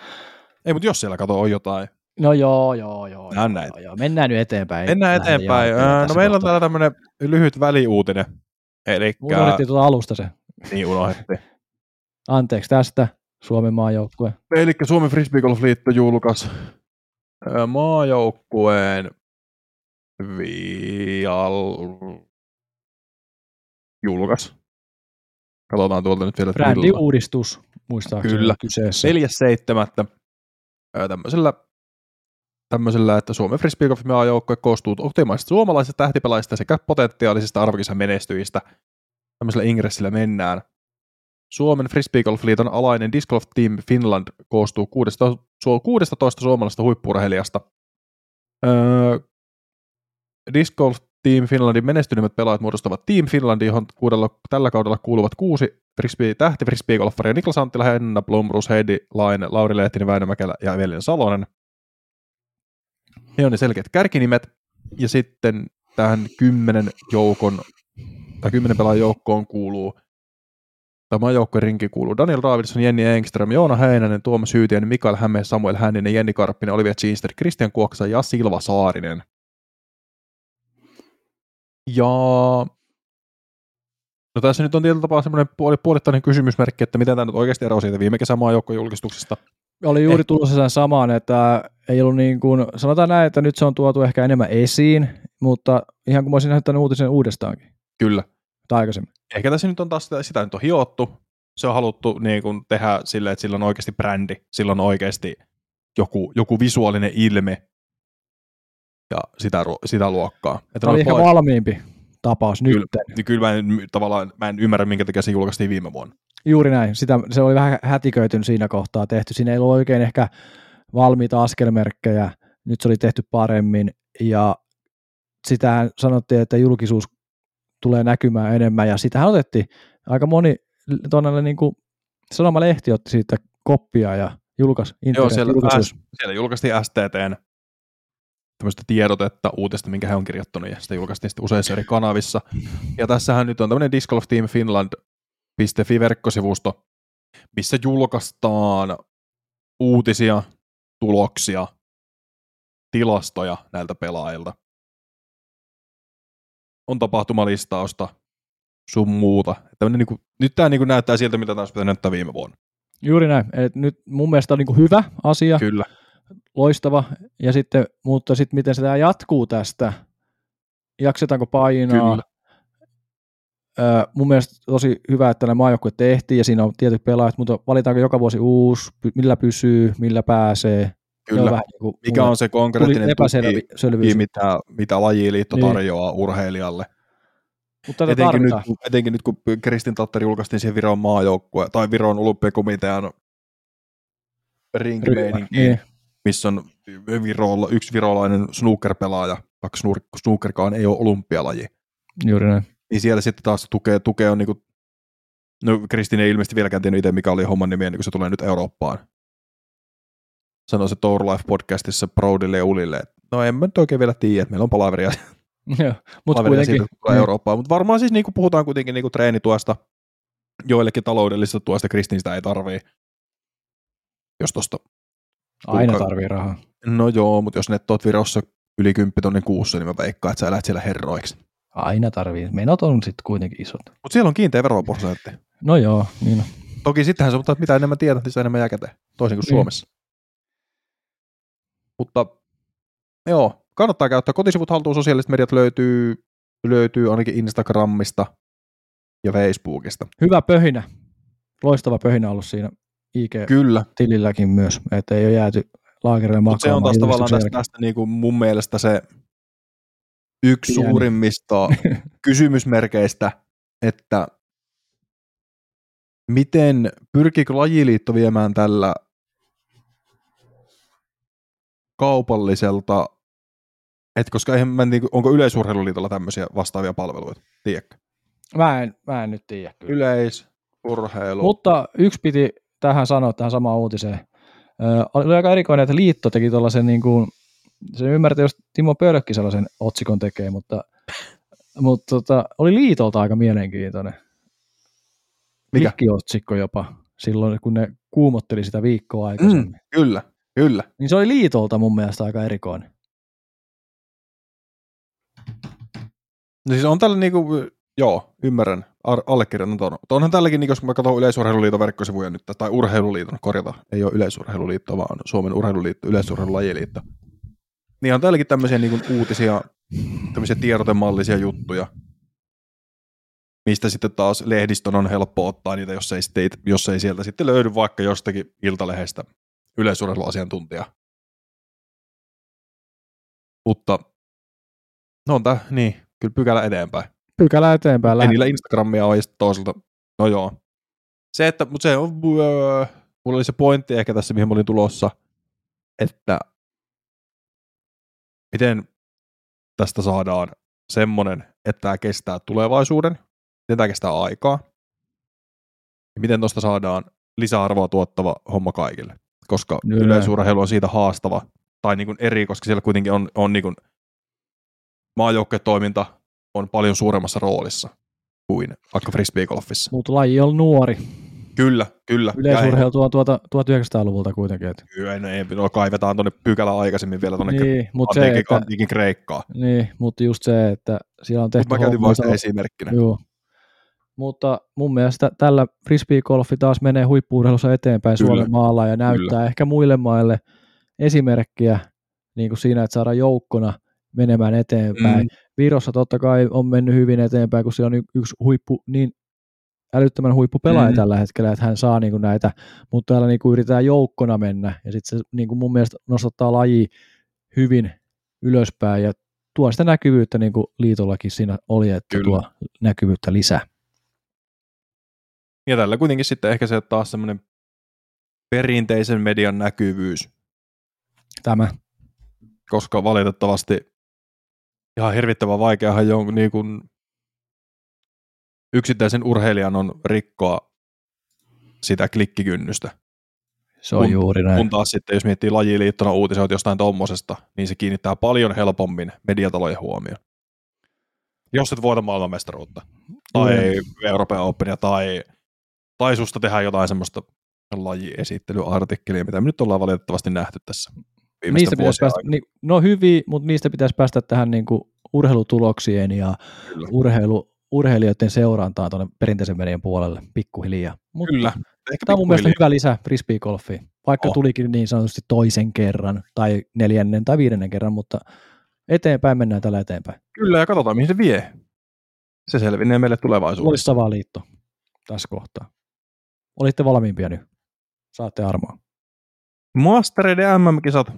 Ei, mutta jos siellä kato on jotain. No joo, joo, joo. joo, joo, joo. Mennään nyt eteenpäin. Mennään eteenpäin. Öö, no meillä on täällä tämmöinen lyhyt väliuutinen. Elikkä... Unohdettiin tuota alusta se. Niin, unohdettiin. Anteeksi tästä. Suomen maajoukkue. Eli Suomen Frisbeegolf-liitto julkaisi maajoukkueen vial... julkas. Katsotaan tuolta nyt vielä. Brändiuudistus, muistaakseni Kyllä. kyseessä. 4.7. Tämmöisellä, tämmöisellä, että Suomen Frisbeegolf maajoukkue koostuu optimaisista suomalaisista tähtipelaajista sekä potentiaalisista arvokisan menestyjistä. Tämmöisellä ingressillä mennään. Suomen Frisbeegolf-liiton alainen Disc Golf Team Finland koostuu 16, 16 suomalaisesta huippurheilijasta. Öö, Disc Golf Team Finlandin menestyneimmät pelaajat muodostavat Team Finlandin, johon kuudella, tällä kaudella kuuluvat kuusi frisbee, tähti frisbeegolfaria Niklas Anttila, Henna Blomrus, Heidi Laine, Lauri Lehtinen, Väinö Mäkelä ja Evelin Salonen. He on ne selkeät kärkinimet. Ja sitten tähän kymmenen joukon, tai kymmenen pelaajan joukkoon kuuluu Tämä rinki kuuluu Daniel Davidson, Jenni Engström, Joona Heinänen, Tuomas Hyytiäinen, Mikael Häme, Samuel Hänninen, Jenni Karppinen, Olivia Ginster, Christian Kuoksa ja Silva Saarinen. Ja No tässä nyt on tietyllä tapaa semmoinen puoli, puolittainen kysymysmerkki, että miten tämä nyt oikeasti eroaa siitä viime kesän julkistuksesta. Oli juuri tullut sen samaan, että ei ollut niin kuin, sanotaan näin, että nyt se on tuotu ehkä enemmän esiin, mutta ihan kuin mä olisin nähnyt tämän uutisen uudestaankin. Kyllä. Tai aikaisemmin. Ehkä tässä nyt on taas sitä, sitä nyt on hiottu. Se on haluttu niin kuin, tehdä silleen, että sillä on oikeasti brändi, sillä on oikeasti joku, joku visuaalinen ilme ja sitä, sitä luokkaa. Että oli ehkä valmiimpi tapaus nyt. Kyllä, niin kyllä mä en, tavallaan, mä en ymmärrä, minkä takia se julkaistiin viime vuonna. Juuri näin. Sitä, se oli vähän hätiköityn siinä kohtaa tehty. Siinä ei ollut oikein ehkä valmiita askelmerkkejä. Nyt se oli tehty paremmin ja sitähän sanottiin, että julkisuus tulee näkymään enemmän ja sitähän otettiin aika moni tuonne niin kuin Sanomalehti otti siitä koppia ja julkaisi Joo, siellä, S, siellä julkaistiin STTn tämmöistä tiedotetta uutista, minkä he on kirjoittanut, ja sitä julkaistiin sitten useissa eri kanavissa. Ja tässähän nyt on tämmöinen Disc Golf Team Finland.fi verkkosivusto, missä julkaistaan uutisia, tuloksia, tilastoja näiltä pelaajilta. On tapahtumalistausta, sun muuta. niin kuin, nyt tämä niin kuin näyttää siltä, mitä taas pitää näyttää viime vuonna. Juuri näin. Et nyt mun mielestä on niin kuin hyvä asia. Kyllä loistava. Ja sitten, mutta sitten miten se tämä jatkuu tästä, jaksetaanko painaa, Kyllä. Öö, mun mielestä tosi hyvä, että nämä maajoukkue tehtiin ja siinä on tietyt pelaajat, mutta valitaanko joka vuosi uusi, millä pysyy, millä pääsee. Kyllä. Vähän niin kuin, Mikä on se konkreettinen tuki, mitä, mitä lajiliitto niin. tarjoaa urheilijalle. Mutta etenkin, nyt, etenkin nyt, kun Kristin Tatteri julkaistiin siihen Viron maajoukkue, tai Viron olympiakomitean ringmeininkiin, niin missä on Virolla, yksi virolainen snooker-pelaaja, vaikka snookerkaan ei ole olympialaji. Juuri näin. Niin siellä sitten taas tukee, tukee on niinku, no Kristin ei ilmeisesti vieläkään tiennyt itse, mikä oli homman nimi, niin kun se tulee nyt Eurooppaan. Sanoi se Tour Life podcastissa Proudille ja Ulille, että no en mä nyt oikein vielä tiedä, että meillä on palaveria, Joo, mutta siitä, kuitenkin, tulee Eurooppaan. Mutta varmaan siis niinku puhutaan kuitenkin niinku treenituesta, joillekin taloudellisesta tuosta Kristin sitä ei tarvii. Jos tosta aina kuinka- tarvii rahaa. No joo, mutta jos nettoot Virossa yli 10 tonnin kuussa, niin mä veikkaan, että sä elät siellä herroiksi. Aina tarvii. Menot on sitten kuitenkin isot. Mutta siellä on kiinteä veroprosentti. No joo, niin on. Toki sittenhän se, mutta mitä enemmän tiedät, niin se enemmän jää käteen, toisin kuin Niin. Suomessa. Mutta joo, kannattaa käyttää. Kotisivut haltuun sosiaaliset mediat löytyy, löytyy ainakin Instagramista ja Facebookista. Hyvä pöhinä. Loistava pöhinä ollut siinä IG-tililläkin Kyllä, myös, että ei ole jääty laakerille mutta se on makaamaan taas tavallaan tästä, tästä niin kuin mun mielestä se yksi Pieni. suurimmista kysymysmerkeistä, että miten pyrkiikö lajiliitto viemään tällä kaupalliselta, et koska eihän mä, niin, onko yleisurheiluliitolla tämmöisiä vastaavia palveluita, tiedätkö? Mä en, mä en nyt tiedä kyllä. Yleisurheilu. Mutta yksi piti tähän sanoa, tähän samaan uutiseen. Ö, oli aika erikoinen, että liitto teki tuollaisen, niin kuin, se ymmärtää, jos Timo Pölkki sellaisen otsikon tekee, mutta, mutta tota, oli liitolta aika mielenkiintoinen. Mikä? Klikkiotsikko jopa, silloin kun ne kuumotteli sitä viikkoa aikaisemmin. mm, kyllä, kyllä. Niin se oli liitolta mun mielestä aika erikoinen. No siis on tällä niinku, joo, ymmärrän, ar- allekirjoitan tuon. Onhan tälläkin, niin jos mä katson Yleisurheiluliiton verkkosivuja nyt, tai Urheiluliiton, korjata, ei ole Yleisurheiluliitto, vaan Suomen Urheiluliitto, Yleisurheilulajiliitto. Niin on täälläkin tämmöisiä niin uutisia, tämmöisiä tiedotemallisia juttuja, mistä sitten taas lehdistön on helppo ottaa niitä, jos ei, sitten, jos ei sieltä sitten löydy vaikka jostakin iltalehdestä yleisurheiluasiantuntijaa. Mutta no on tää, niin, kyllä pykälä eteenpäin. Pykälä eteenpäin. Ei niillä Instagramia ole toisaalta, no joo. Se, että, mutta se on, öö, mulla oli se pointti ehkä tässä, mihin mä olin tulossa, että miten tästä saadaan semmoinen, että tämä kestää tulevaisuuden, miten tämä kestää aikaa, ja miten tuosta saadaan lisäarvoa tuottava homma kaikille. Koska Kyllä. yleisurheilu on siitä haastava, tai niin kuin eri, koska siellä kuitenkin on, on niin kuin maajoukkuetoiminta on paljon suuremmassa roolissa kuin vaikka frisbeegolfissa. Mutta laji on nuori. Kyllä, kyllä. Yleisurheilu tuo tuota 1900-luvulta kuitenkin. Et. ei- Ei, no ei, no kaivetaan tuonne pykälä aikaisemmin vielä tuonne Niin, mutta se, antiikin, että, antiikin Kreikkaa. niin, mutta just se, että siellä on tehty mä käytin vaan sitä esimerkkinä. Joo. Mutta mun mielestä tällä frisbeegolfi taas menee huippuurheilussa eteenpäin Kyllä. Suomen maalla ja näyttää ehkä muille maille esimerkkiä niin kuin siinä, että saadaan joukkona menemään eteenpäin. Mm, Virossa totta kai on mennyt hyvin eteenpäin, kun siellä on yksi huippu, niin älyttömän huippupelaaja Mm. tällä hetkellä, että hän saa niin kuin näitä, mutta täällä niin kuin yritetään joukkona mennä, ja sitten se niin kuin mun mielestä nostattaa laji hyvin ylöspäin, ja tuo sitä näkyvyyttä, niin kuin liitollakin siinä oli, että Kyllä. tuo näkyvyyttä lisää. ja tällä kuitenkin sitten ehkä se taas semmoinen perinteisen median näkyvyys, Tämä. koska valitettavasti ihan hirvittävän vaikeahan jonkun niin kuin yksittäisen urheilijan on rikkoa sitä klikkikynnystä. Se on Kun- juuri näin. Kun taas sitten, jos miettii lajiliittona uutisoit jostain tommosesta, niin se kiinnittää paljon helpommin mediatalojen huomioon. Jos et voita maailmanmestaruutta, tai Euroopan Openia, tai, tai susta tehdään jotain semmoista lajiesittelyartikkelia, mitä me nyt ollaan valitettavasti nähty tässä niistä pitäisi päästä, niin, no hyviä, mutta niistä pitäisi päästä tähän niin kuin urheilutuloksien ja Kyllä. urheilu, urheilijoiden seurantaan tuonne perinteisen median puolelle pikkuhiljaa. Mutta Kyllä. Ehkä Tämä on mun mielestä hyvä lisä frisbeegolfiin, vaikka Oh. tulikin niin sanotusti toisen kerran tai neljännen tai viidennen kerran, mutta eteenpäin mennään tällä eteenpäin. Kyllä, ja katsotaan mihin se vie. Se selvinnee meille tulevaisuudessa. Loistava liitto tässä kohtaa. Olitte valmiimpia nyt. Saatte armoa. Mastereiden MM-kisat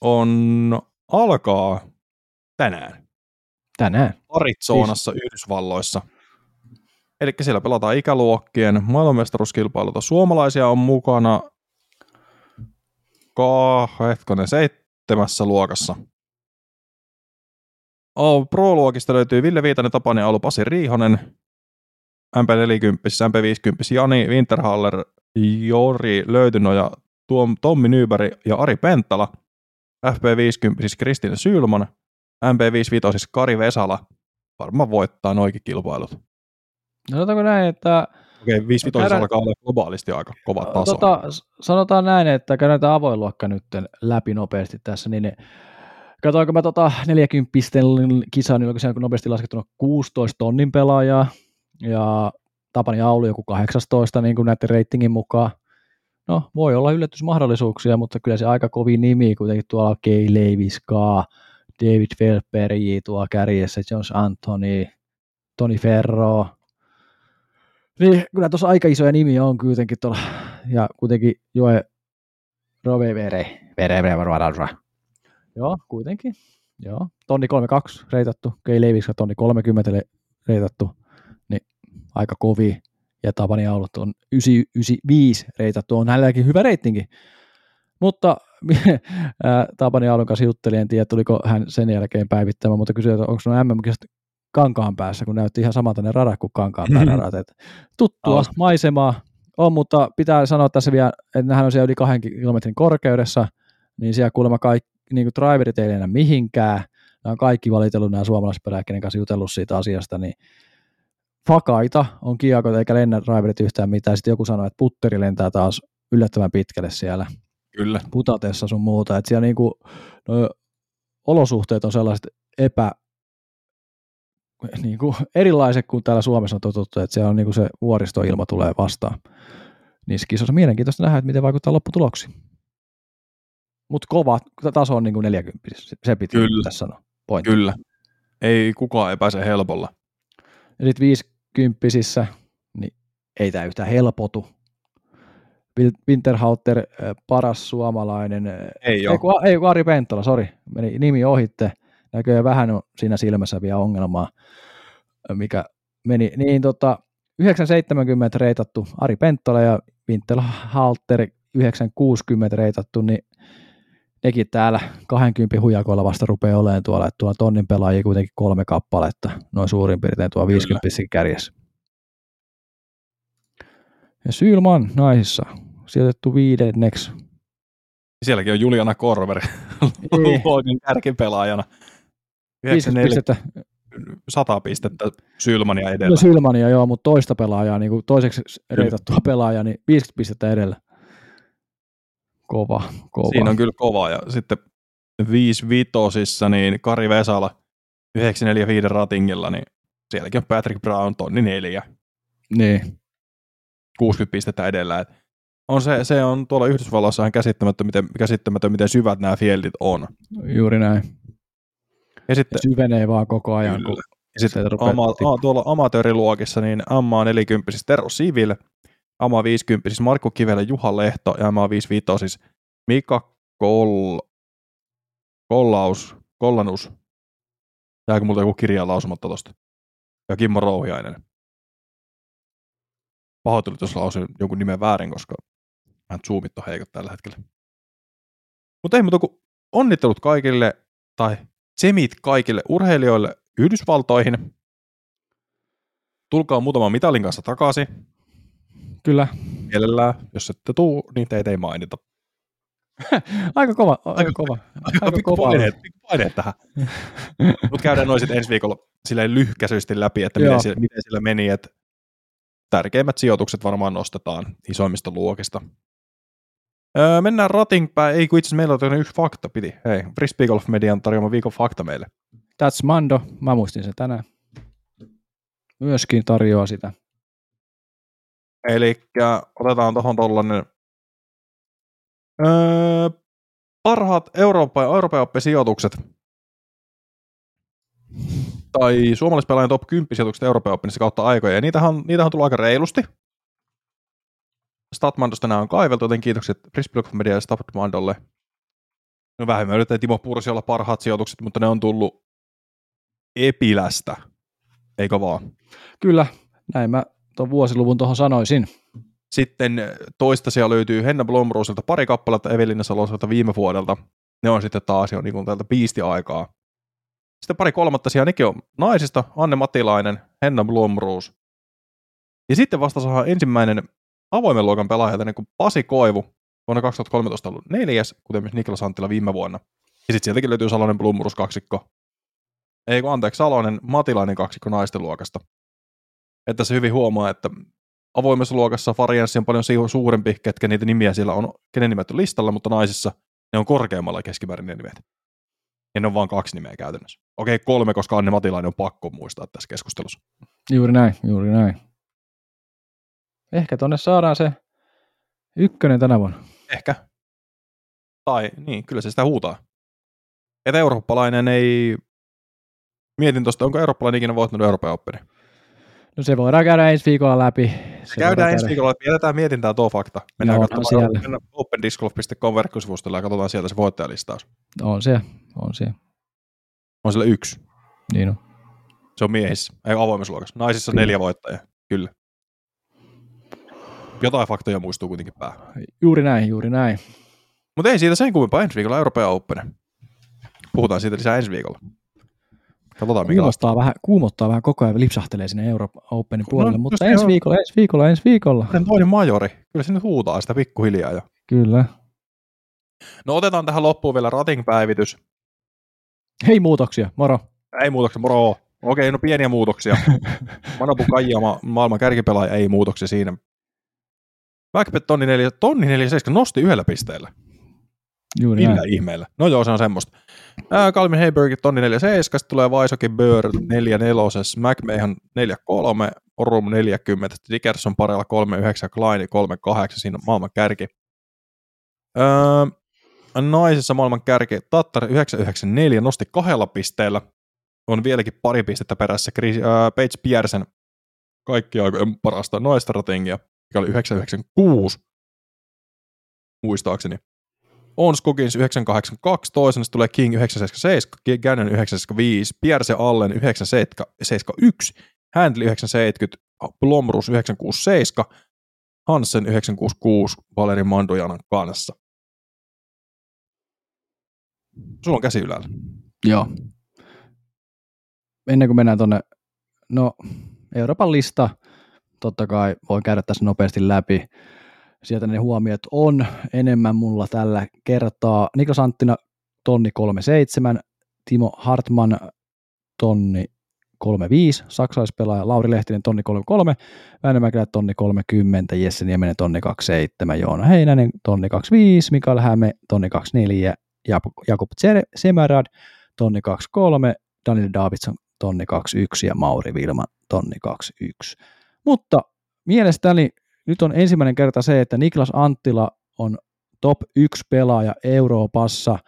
on alkaa tänään. Tänään. Arizonassa Yhdysvalloissa. Eli siellä pelataan ikäluokkien maailmanmestaruuskilpailuta. Suomalaisia on mukana hetkonen, seitsemässä luokassa. Oh, Pro-luokista löytyy Ville Viitanen, Tapani Aulu, Pasi Riihonen, MP40, MP50, Jani Winterhaller, Jori Löytynoja, Tuom, Tommi Nyberg ja Ari Penttala, FP50 siis Kristina Sylman, MP55 siis Kari Vesala, varmaan voittaa noikin kilpailut. No, sanotaanko näin, että... Okei, okay, 55 käydään... alkaa olla globaalisti aika kova taso. Tota, sanotaan näin, että käydään avoin luokka nyt läpi nopeasti tässä, niin Katoinko mä tota 40 kisaa, niin onko nopeasti laskettuna 16 tonnin pelaajaa, ja Tapani Aulu joku 18 niin kuin näiden reitingin mukaan. No, voi olla yllätysmahdollisuuksia, mutta kyllä se aika kovin nimi kuitenkin tuolla Kay Leviskaa, David Felperi tuo kärjessä, Jones Anthony, Toni Ferro. Niin, kyllä tuossa aika isoja nimiä on kuitenkin tuolla, ja kuitenkin Joe Rovevere, vere, vere, vere, Joo, kuitenkin. Joo, tonni 32 reitattu, Kei Leiviksi tonni 30 reitattu, niin aika kovi. Ja Tapani Aulut on 995 reitattu, on hänelläkin hyvä reitingi. Mutta Tapani Aulun kanssa juttelin, en tiedä tuliko hän sen jälkeen päivittämään, mutta kysyin, että onko no mm kankaan päässä, kun näytti ihan samalta ne radat kuin kankaan radat. Että tuttua Austa. maisemaa on, mutta pitää sanoa tässä vielä, että nehän on siellä yli kahden kilometrin korkeudessa, niin siellä kuulemma kaikki, niin kuin driverit ei enää mihinkään, nämä on kaikki valitellut nämä suomalaispelejä, kenen kanssa jutellut siitä asiasta, niin fakaita on kiekot eikä lennä driverit yhtään mitään. Sitten joku sanoi, että putteri lentää taas yllättävän pitkälle siellä. Kyllä. Putatessa sun muuta. Että siellä niinku, no, olosuhteet on sellaiset epä, niinku, erilaiset kuin täällä Suomessa on totuttu, että siellä on niinku se vuoristoilma tulee vastaan. Niissä kisoissa mielenkiintoista nähdä, että miten vaikuttaa lopputuloksiin. Mutta kova taso on niin kuin 40, se piti Kyllä. tässä sanoa. Pointti. Kyllä. Ei kukaan ei pääse helpolla. Ja sitten 50 niin ei tämä yhtään helpotu. Winterhalter, paras suomalainen. Ei, ei, kun, ei kun Ari Penttala, sori, meni nimi ohitte. Näköjään vähän on siinä silmässä vielä ongelmaa, mikä meni. Niin tota, 970 reitattu Ari Penttala ja Winterhalter 960 reitattu, niin nekin täällä 20 hujakoilla vasta rupeaa olemaan tuolla, että tuolla tonnin pelaajia kuitenkin kolme kappaletta, noin suurin piirtein tuo 50 kärjessä. Ja Sylman naisissa, sijoitettu viidenneksi. Sielläkin on Juliana Korver, niin. luokin kärkipelaajana. 50 pistettä. 100 pistettä Sylmania edellä. No Sylmania joo, mutta toista pelaajaa, niin kuin toiseksi reitattua pelaajaa, niin 50 pistettä edellä. Kova, kova. Siinä on kyllä kova. Ja sitten 5 vitosissa, niin Kari Vesala 945 ratingilla, niin sielläkin on Patrick Brown tonni neljä. Niin. 60 pistettä edellä. Et on se, se on tuolla Yhdysvalloissa ihan käsittämätön miten, käsittämätön, miten syvät nämä fieldit on. Juuri näin. Ja sitten, syvenee vaan koko ajan. Kyllä. Ja sitten ama, a, tuolla amatööriluokissa, niin MA 40 Tero Siville, AMA 50, siis Markku Kivelä, Juha Lehto ja AMA 55, siis Mika Kol... Kollaus, Kollanus. Jääkö multa joku kirja lausumatta tosta? Ja Kimmo Rouhiainen. Pahoittelut, jos lausin jonkun nimen väärin, koska mä zoomit on heikot tällä hetkellä. Mutta ei muuta kuin onnittelut kaikille, tai tsemit kaikille urheilijoille Yhdysvaltoihin. Tulkaa muutaman mitalin kanssa takaisin. Kyllä. Mielellään, jos ette tuu, niin teitä ei mainita. aika kova, aika kova. Aika, aika kova. Paineet, paineet tähän. Mutta käydään noin ensi viikolla silleen lyhkäisesti läpi, että miten sillä, miten sillä meni, että tärkeimmät sijoitukset varmaan nostetaan isoimmista luokista. Öö, mennään ratingpäin, ei kun itse asiassa meillä on yksi fakta, piti. Hei, Frisbee Golf Median tarjoama viikon fakta meille. That's Mando, mä muistin sen tänään. Myöskin tarjoaa sitä. Eli otetaan tuohon tuollainen öö, parhaat Euroopan, Euroopan sijoitukset tai suomalaispelaajan top 10 sijoitukset Euroopan oppinissa kautta aikoja. Ja niitähän, niitähän on tullut aika reilusti. Statmandosta nämä on kaiveltu, joten kiitokset Prisblock Media ja Statmandolle. No vähemmän yritetään Timo Pursi olla parhaat sijoitukset, mutta ne on tullut Epilästä, eikö vaan? Kyllä, näin mä tuon vuosiluvun tuohon sanoisin. Sitten toista siellä löytyy Henna Blomroselta pari kappaletta Evelina Saloselta viime vuodelta. Ne on sitten taas jo niin tältä aikaa. Sitten pari kolmatta siellä nekin on naisista, Anne Matilainen, Henna Blomroos. Ja sitten vasta saa ensimmäinen avoimen luokan pelaaja, niin kuin Pasi Koivu, vuonna 2013 ollut neljäs, kuten myös Niklas Anttila viime vuonna. Ja sitten sieltäkin löytyy Salonen Blumurus kaksikko. Ei kun anteeksi, Salonen Matilainen kaksikko naisten luokasta. Että se hyvin huomaa, että avoimessa luokassa varianssi on paljon suurempi, ketkä niitä nimiä siellä on, kenen nimet on listalla, mutta naisissa ne on korkeammalla keskimäärin ne nimet. Ja ne on vain kaksi nimeä käytännössä. Okei, kolme, koska Anne Matilainen on pakko muistaa tässä keskustelussa. Juuri näin, juuri näin. Ehkä tonne saadaan se ykkönen tänä vuonna. Ehkä. Tai niin, kyllä se sitä huutaa. Että eurooppalainen ei... Mietin tuosta, onko eurooppalainen ikinä voittanut Euroopan oppini? No se voidaan käydä ensi viikolla läpi. Se käydään ensi viikolla läpi. Jätetään mietintää tuo fakta. Mennään no, katsomaan siellä. opendiscgolf.com verkkosivustolle ja katsotaan sieltä se voittajalistaus. On se, on se. On siellä yksi. Niin on. Se on miehissä, ei avoimessa luokassa. Naisissa kyllä. neljä voittajaa, kyllä. Jotain faktoja muistuu kuitenkin päähän. Juuri näin, juuri näin. Mutta ei siitä sen kummempaa ensi viikolla Euroopan Open. Puhutaan siitä lisää ensi viikolla. Katsotaan, kuumottaa vähän, kuumottaa vähän koko ajan, lipsahtelee sinne Euroopan Openin puolelle, no, mutta ensi on... viikolla, ensi viikolla, ensi viikolla. Toinen majori, kyllä se nyt huutaa sitä pikkuhiljaa jo. Kyllä. No otetaan tähän loppuun vielä rating-päivitys. Hei muutoksia, moro. Ei muutoksia, moro. Okei, no pieniä muutoksia. Manabu Kaijama, maailman kärkipelaaja, ei muutoksia siinä. Backpet tonni 4, tonni 47 nosti yhdellä pisteellä. Juuri Millä näin. ihmeellä? No joo, se on semmoista. Ää, Calvin Heiberg tonni 47, sitten tulee Vaisoki Bör 44, McMahon 43, Orum 40, Dickerson parilla 39, Klein 38, siinä on maailman kärki. Öö, naisessa maailman kärki Tattar 994 nosti kahdella pisteellä. On vieläkin pari pistettä perässä. Chris, äh, Paige Piersen kaikki aikojen parasta ratingia mikä oli 996, muistaakseni. On Skogins 982, toisena tulee King 977, Gannon 975, Pierce Allen 971, Handley 970, Blomrus 967, Hansen 966 Valeri Mandojanan kanssa. Sulla on käsi ylällä. Joo. Ennen kuin mennään tuonne, no Euroopan lista, totta kai voin käydä tässä nopeasti läpi. Sieltä ne huomiot on enemmän mulla tällä kertaa. Niklas Anttina tonni 37, Timo Hartman tonni 35, saksalaispelaaja Lauri Lehtinen tonni 33, Väinö Mäkelä tonni 30, Jesse Niemenen tonni 27, Joona Heinänen tonni 25, Mikael Häme tonni 24, Jakub Semerad tonni 23, Daniel Davidson tonni 21 ja Mauri Vilman tonni 21. Mutta mielestäni nyt on ensimmäinen kerta se, että Niklas Anttila on top 1 pelaaja Euroopassa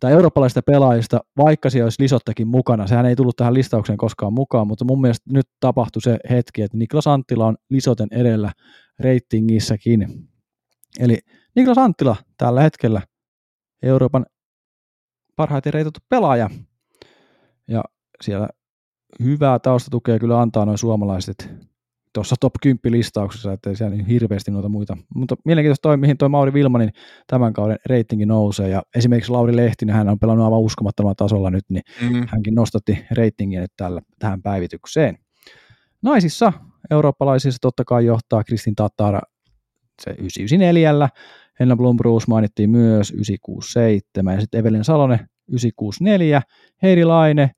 tai eurooppalaisista pelaajista, vaikka siellä olisi Lisottakin mukana. Sehän ei tullut tähän listaukseen koskaan mukaan, mutta mun mielestä nyt tapahtui se hetki, että Niklas Anttila on Lisoten edellä reitingissäkin. Eli Niklas Anttila tällä hetkellä Euroopan parhaiten reitattu pelaaja. Ja siellä hyvää taustatukea kyllä antaa noin suomalaiset tuossa top 10 listauksessa, että siellä niin hirveästi noita muita. Mutta mielenkiintoista toi, mihin tuo Mauri Vilmanin tämän kauden reitingi nousee, ja esimerkiksi Lauri Lehtinen, hän on pelannut aivan uskomattomalla tasolla nyt, niin mm-hmm. hänkin nostatti reitingiä nyt tällä, tähän päivitykseen. Naisissa eurooppalaisissa totta kai johtaa Kristin Tatara se 994, Henna Bruce mainittiin myös 967, ja sitten Evelin Salonen 964, Heidi Laine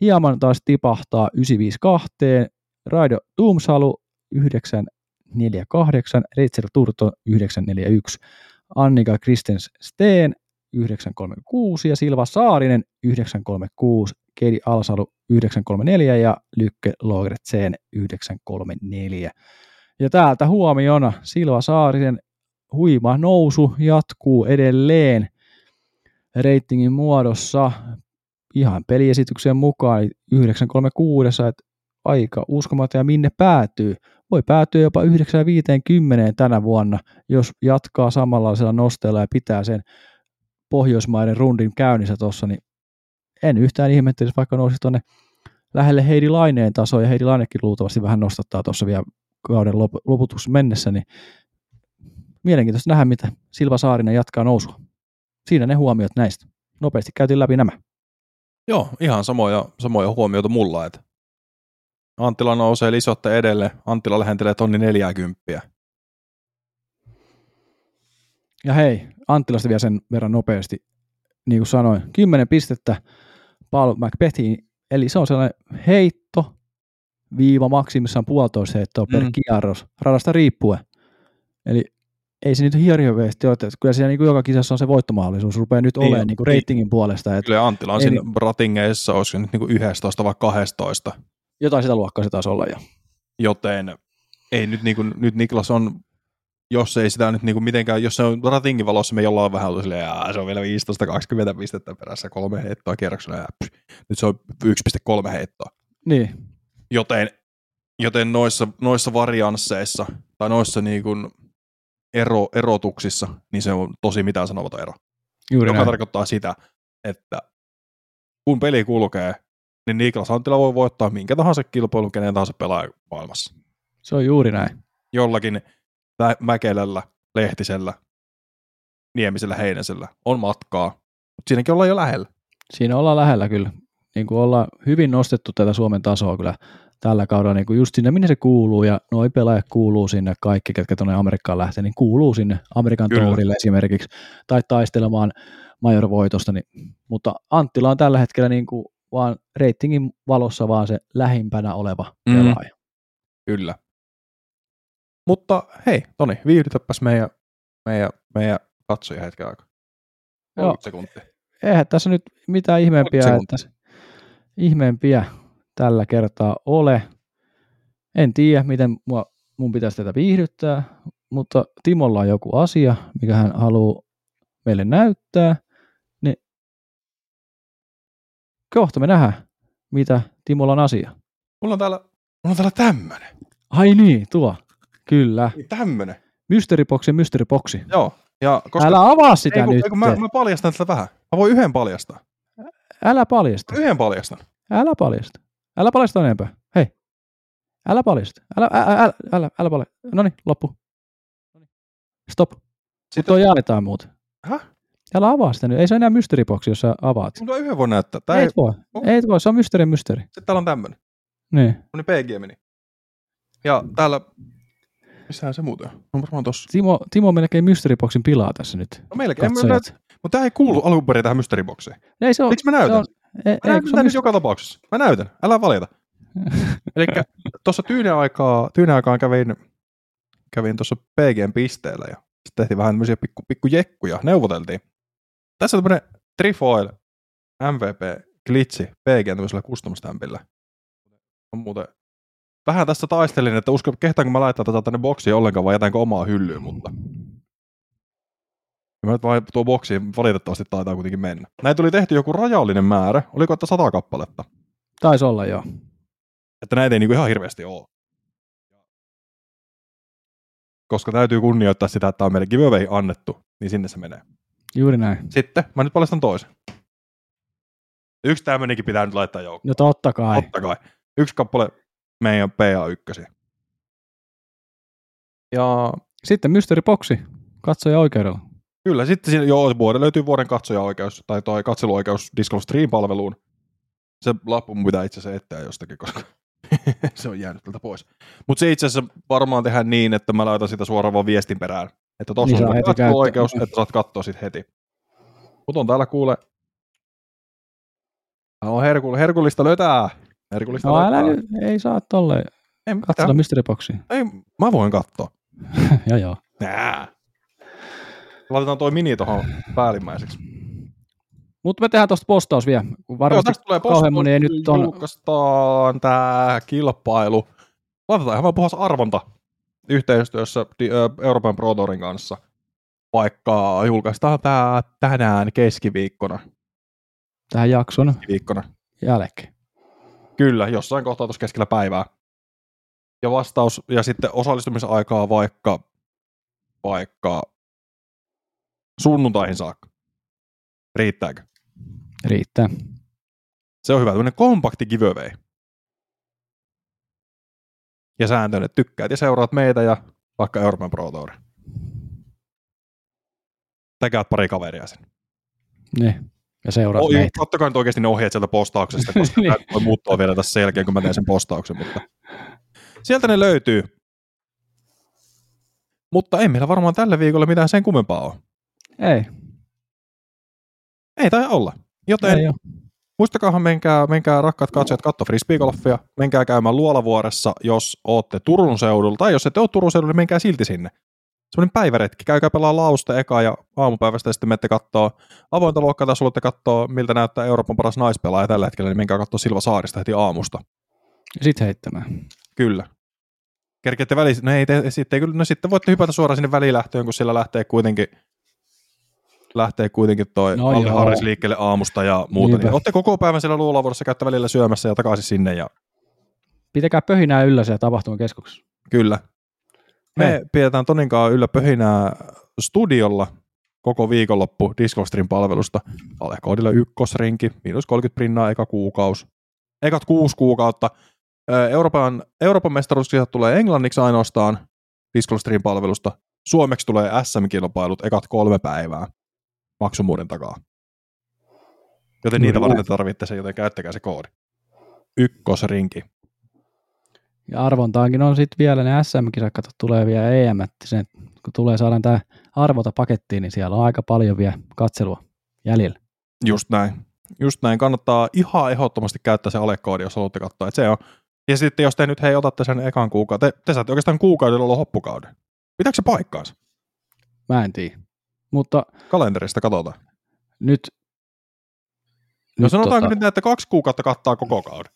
hieman taas tipahtaa 952, Raido Tuumsalu 948, Rachel Turto 941, Annika Kristens Steen 936 ja Silva Saarinen 936, Keidi Alsalu 934 ja Lykke Logretsen 934. Ja täältä huomiona Silva Saarisen huima nousu jatkuu edelleen reitingin muodossa ihan peliesityksen mukaan 936, että aika uskomaton ja minne päätyy. Voi päätyä jopa 950 tänä vuonna, jos jatkaa samanlaisella nosteella ja pitää sen Pohjoismaiden rundin käynnissä tuossa, niin en yhtään ihmettelisi, vaikka nousi tuonne lähelle Heidi Laineen tasoa, ja Heidi Lainekin luultavasti vähän nostattaa tuossa vielä kauden loputuksessa mennessä, niin mielenkiintoista nähdä, mitä Silva Saarinen jatkaa nousua. Siinä ne huomiot näistä. Nopeasti käytiin läpi nämä. Joo, ihan samoja, samoja huomioita mulla, että Anttila nousee lisotte edelle, Anttila lähentelee tonni 40. Ja hei, Anttilasta vielä sen verran nopeasti, niin kuin sanoin, 10 pistettä Paul McBethiin, eli se on sellainen heitto, viiva maksimissaan puolitoista heittoa per Mm. kierros, radasta riippuen. Eli ei se nyt hirveästi ole, että kyllä siellä niin kuin joka kisassa on se voittomahdollisuus, rupeaa nyt Niin olemaan niin kuin reitingin puolesta, että Kyllä Anttila on Ei siinä ratingeissa, olisiko nyt niinku 11 vai 12, jotain sitä luokkaa se taisi olla jo. joten ei nyt, niinku, nyt Niklas on, jos ei sitä nyt niinku mitenkään, jos se on ratingin valossa, me jollain vähän ollut silleen, "Aa, se on vielä 15-20 pistettä perässä, kolme heittoa kierroksella, ja pff, nyt se on 1,3 heittoa. Niin, Joten, joten noissa, noissa variansseissa, tai noissa niinku ero, erotuksissa, niin se on tosi mitään sanomaton ero. juuri joka näin. tarkoittaa sitä, että kun peli kulkee, niin Niklas Anttila voi voittaa minkä tahansa kilpailun kenen tahansa pelaajan maailmassa. Se on juuri näin. Jollakin Mä- Mäkelällä, Lehtisellä, Niemisellä, Heinäsellä on matkaa, mutta siinäkin ollaan jo lähellä. Siinä ollaan lähellä kyllä. Niin kuin ollaan hyvin nostettu tätä Suomen tasoa kyllä tällä kaudella niin kuin just sinne, minne se kuuluu, ja noi pelaajat kuuluu sinne, kaikki, ketkä tuonne Amerikkaan lähtee, niin kuuluu sinne Amerikan Kyllä. tourille esimerkiksi, tai taistelemaan major-voitosta, niin, mutta Anttila on tällä hetkellä niin kuin vaan reitingin valossa vaan se lähimpänä oleva Mm. pelaaja. Kyllä. Mutta hei, Toni, viihdytäpäs meidän, meidän, meidän katsoja hetken aikaa. Joo. 30 sekuntia. Eihän tässä nyt mitään ihmeempiä, että ihmeempiä tällä kertaa ole. En tiedä, miten mua, mun pitäisi tätä viihdyttää, mutta Timolla on joku asia, mikä hän haluaa meille näyttää, kohta me nähdään, mitä Timolla on asia. Mulla on täällä, mulla on täällä tämmönen. Ai niin, tuo. Kyllä. Niin tämmönen. Mysteeriboksi, mysteeriboksi. Joo. Ja koska Älä avaa sitä ei, kun, nyt. ei, kun mä, mä paljastan tätä vähän. Mä voin yhden paljastaa. Älä paljasta. Yhden paljastan. Älä paljasta. Älä paljasta enempää. Hei. Älä paljasta. Älä, älä, älä, älä, älä paljasta. No niin, loppu. Stop. Sitten tuo jaetaan muuten. Häh? Älä avaa sitä nyt. Ei se ole enää mysteeriboksi, jos sä avaat. Mutta yhden voi näyttää. Tää ei, Ei voi. onko- Ei voi. Se on mysteeri mysteeri. sitten täällä on tämmönen. Niin. Tämmönen PG meni. Ja täällä, missähän se muuten on? On varmaan tossa. Timo, Timo melkein mysteeriboksin pilaa tässä nyt. No melkein. Katsojat. mutta tää ei kuulu alun perin tähän mysteeriboksiin. Ei se on. Miksi mä se näytän? on ei, Mä ei, näytän on nyt joka tapauksessa. Mä näytän. Älä valita. Eli tuossa tyynen aikaa, tyynen aikaan kävin, kävin tuossa PGn pisteellä ja sitten tehtiin vähän tämmöisiä pikku, pikku jekkuja, neuvoteltiin. Tässä on tämmöinen Trifoil MVP glitchi PGn tämmöisellä custom stampilla. On muuten vähän tässä taistelin, että usko, kehtaanko mä laittaa tätä tänne boksiin ollenkaan vai jätänkö omaa hyllyyn, mutta ja mä nyt vaan tuo boksi valitettavasti taitaa kuitenkin mennä. Näitä tuli tehty joku rajallinen määrä, oliko että sata kappaletta, Taisi olla joo. että näitä ei niinku ihan hirveästi ole. Koska täytyy kunnioittaa sitä, että on meille giveaway annettu, niin sinne se menee. Juuri näin. Sitten mä nyt paljastan toisen. Yksi tämmönenkin pitää nyt laittaa joukkoon. No totta kai. Totta kai. Yksi kappale meidän PA1. Ja Sitten mysteeriboksi. Katsoja oikeudella. kyllä, sitten siinä, joo, vuoden löytyy vuoden katsoja-oikeus, tai toi katseluoikeus Discord Stream-palveluun. Se lappu mun pitää itse asiassa etsiä jostakin, koska se on jäänyt tältä pois. Mutta se itse asiassa varmaan tehdään niin, että mä laitan sitä suoraan vaan viestin perään. Että tuossa Niin on heti katseluoikeus, käyttää. että saat katsoa sit heti. Mutta on täällä kuule... On herkull- herkullista löytää. Herkullista No älä löytää. nyt, ei saa tolleen. Ei, Katsota mitään. mysteeriboksi. ei, mä voin katsoa. joo joo. Nää. Laitetaan toi mini tuohon päällimmäiseksi. Mutta me tehdään tuosta postaus vielä. kun Joo, Varmasti tästä tulee kauhean moni ei nyt on... julkaistaan tää kilpailu. Laitetaan ihan vaan puhas arvonta yhteistyössä Euroopan Pro Tourin kanssa. Vaikka julkaistaan tää tänään keskiviikkona. tähän jakson Viikkona. jälkeen. Kyllä, jossain kohtaa tuossa keskellä päivää. Ja vastaus, ja sitten osallistumisaikaa vaikka, vaikka sunnuntaihin saakka. Riittääkö? Riittää. Se on hyvä, tämmöinen kompakti giveaway. Ja sääntöinen, että tykkäät ja seuraat meitä ja vaikka Euroopan Pro Tour. täkäät pari kaveria sen. Niin. Ja seuraat Oi, meitä. ottakaa nyt oikeasti ne ohjeet sieltä postauksesta, koska Niin. voi muuttua vielä tässä sen jälkeen, kun mä teen sen postauksen, mutta sieltä ne löytyy. Mutta ei meillä varmaan tällä viikolla mitään sen kummempaa ole. Ei. Ei tai olla. Joten Ei. Muistakaahan menkää, menkää rakkaat katsojat katto frisbeegolfia, menkää käymään Luolavuoressa, jos ootte Turun seudulla, tai jos ette ole Turun seudulla, niin menkää silti sinne. Semmoinen päiväretki, käykää pelaa lausta eka ja aamupäivästä ja sitten menette kattoo avointa luokkaa tai haluatte katsoa, miltä näyttää Euroopan paras naispelaaja tällä hetkellä, niin menkää katsoa Silva Saarista heti aamusta. Sitten heittämään. Kyllä. Kerkeette väliin, no ei, te, sitten, kyllä, no sitten voitte hypätä suoraan sinne välilähtöön, kun siellä lähtee kuitenkin lähtee kuitenkin toi No Alli. Harris liikkeelle aamusta ja muuta. Niinpä. Niin olette koko päivän siellä luulavuorossa, käytte välillä syömässä ja takaisin sinne ja Pitäkää pöhinää yllä siellä tapahtumakeskuksessa. kyllä. Me Hei. pidetään Toninkaan yllä pöhinää studiolla koko viikonloppu Discostrin palvelusta. Alekoodilla ykkösrinki, miinus 30 prinnaa eka kuukaus. Ekat kuusi kuukautta. Euroopan, Euroopan mestaruuskisat tulee englanniksi ainoastaan Discostrin palvelusta. Suomeksi tulee SM-kilpailut ekat kolme päivää maksumuuden takaa. Joten niitä Juuri varten tarvitte se, joten käyttäkää se koodi. Ykkösrinki. Ja arvontaankin on sitten vielä ne SM-kisat, kato, tulee vielä EM, että sen, kun tulee saadaan tämä arvota pakettiin, niin siellä on aika paljon vielä katselua jäljellä. Just näin. Just näin. Kannattaa ihan ehdottomasti käyttää se alekoodi, jos haluatte katsoa. Että se on. Ja sitten jos te nyt hei otatte sen ekan kuukauden, te, te saatte oikeastaan kuukaudella olla hoppukauden. Pitääkö se paikkaansa? Mä en tiedä. Mutta Kalenterista katsotaan. nyt... No sanotaanko tota, nyt näin, että kaksi kuukautta kattaa koko kauden.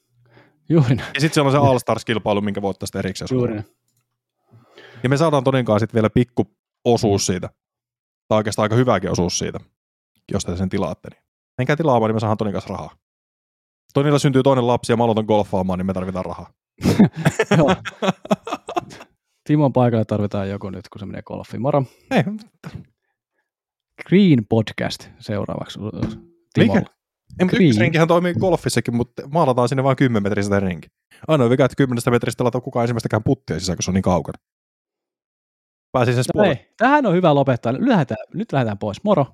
Juuri näin. Ja sitten siellä on se All Stars-kilpailu, minkä voittaa sitten erikseen. Juuri näin. Ja me saadaan toninkaan sitten vielä pikku osuus siitä. Tai oikeastaan aika hyväkin osuus siitä, jos te sen tilaatte. Niin. Menkää tilaamaan, niin me saadaan Tonin kanssa rahaa. Tonilla syntyy toinen lapsi ja mä aloitan golfaamaan, niin me tarvitaan rahaa. Timon paikalle tarvitaan joku nyt, kun se menee golfiin. Moro. Ei, Green Podcast seuraavaksi. Timolla. Mutta Green. ykkösrinkihän toimii golfissakin, mutta maalataan sinne vain 10 metristä rinki. Ainoa vika, että 10 metristä lataa kukaan ensimmäistäkään puttia sisään, kun se on niin kaukana. Pääsi se No spoiler. ei, tähän on hyvä lopettaa. Nyt lähdetään, nyt lähdetään pois. Moro.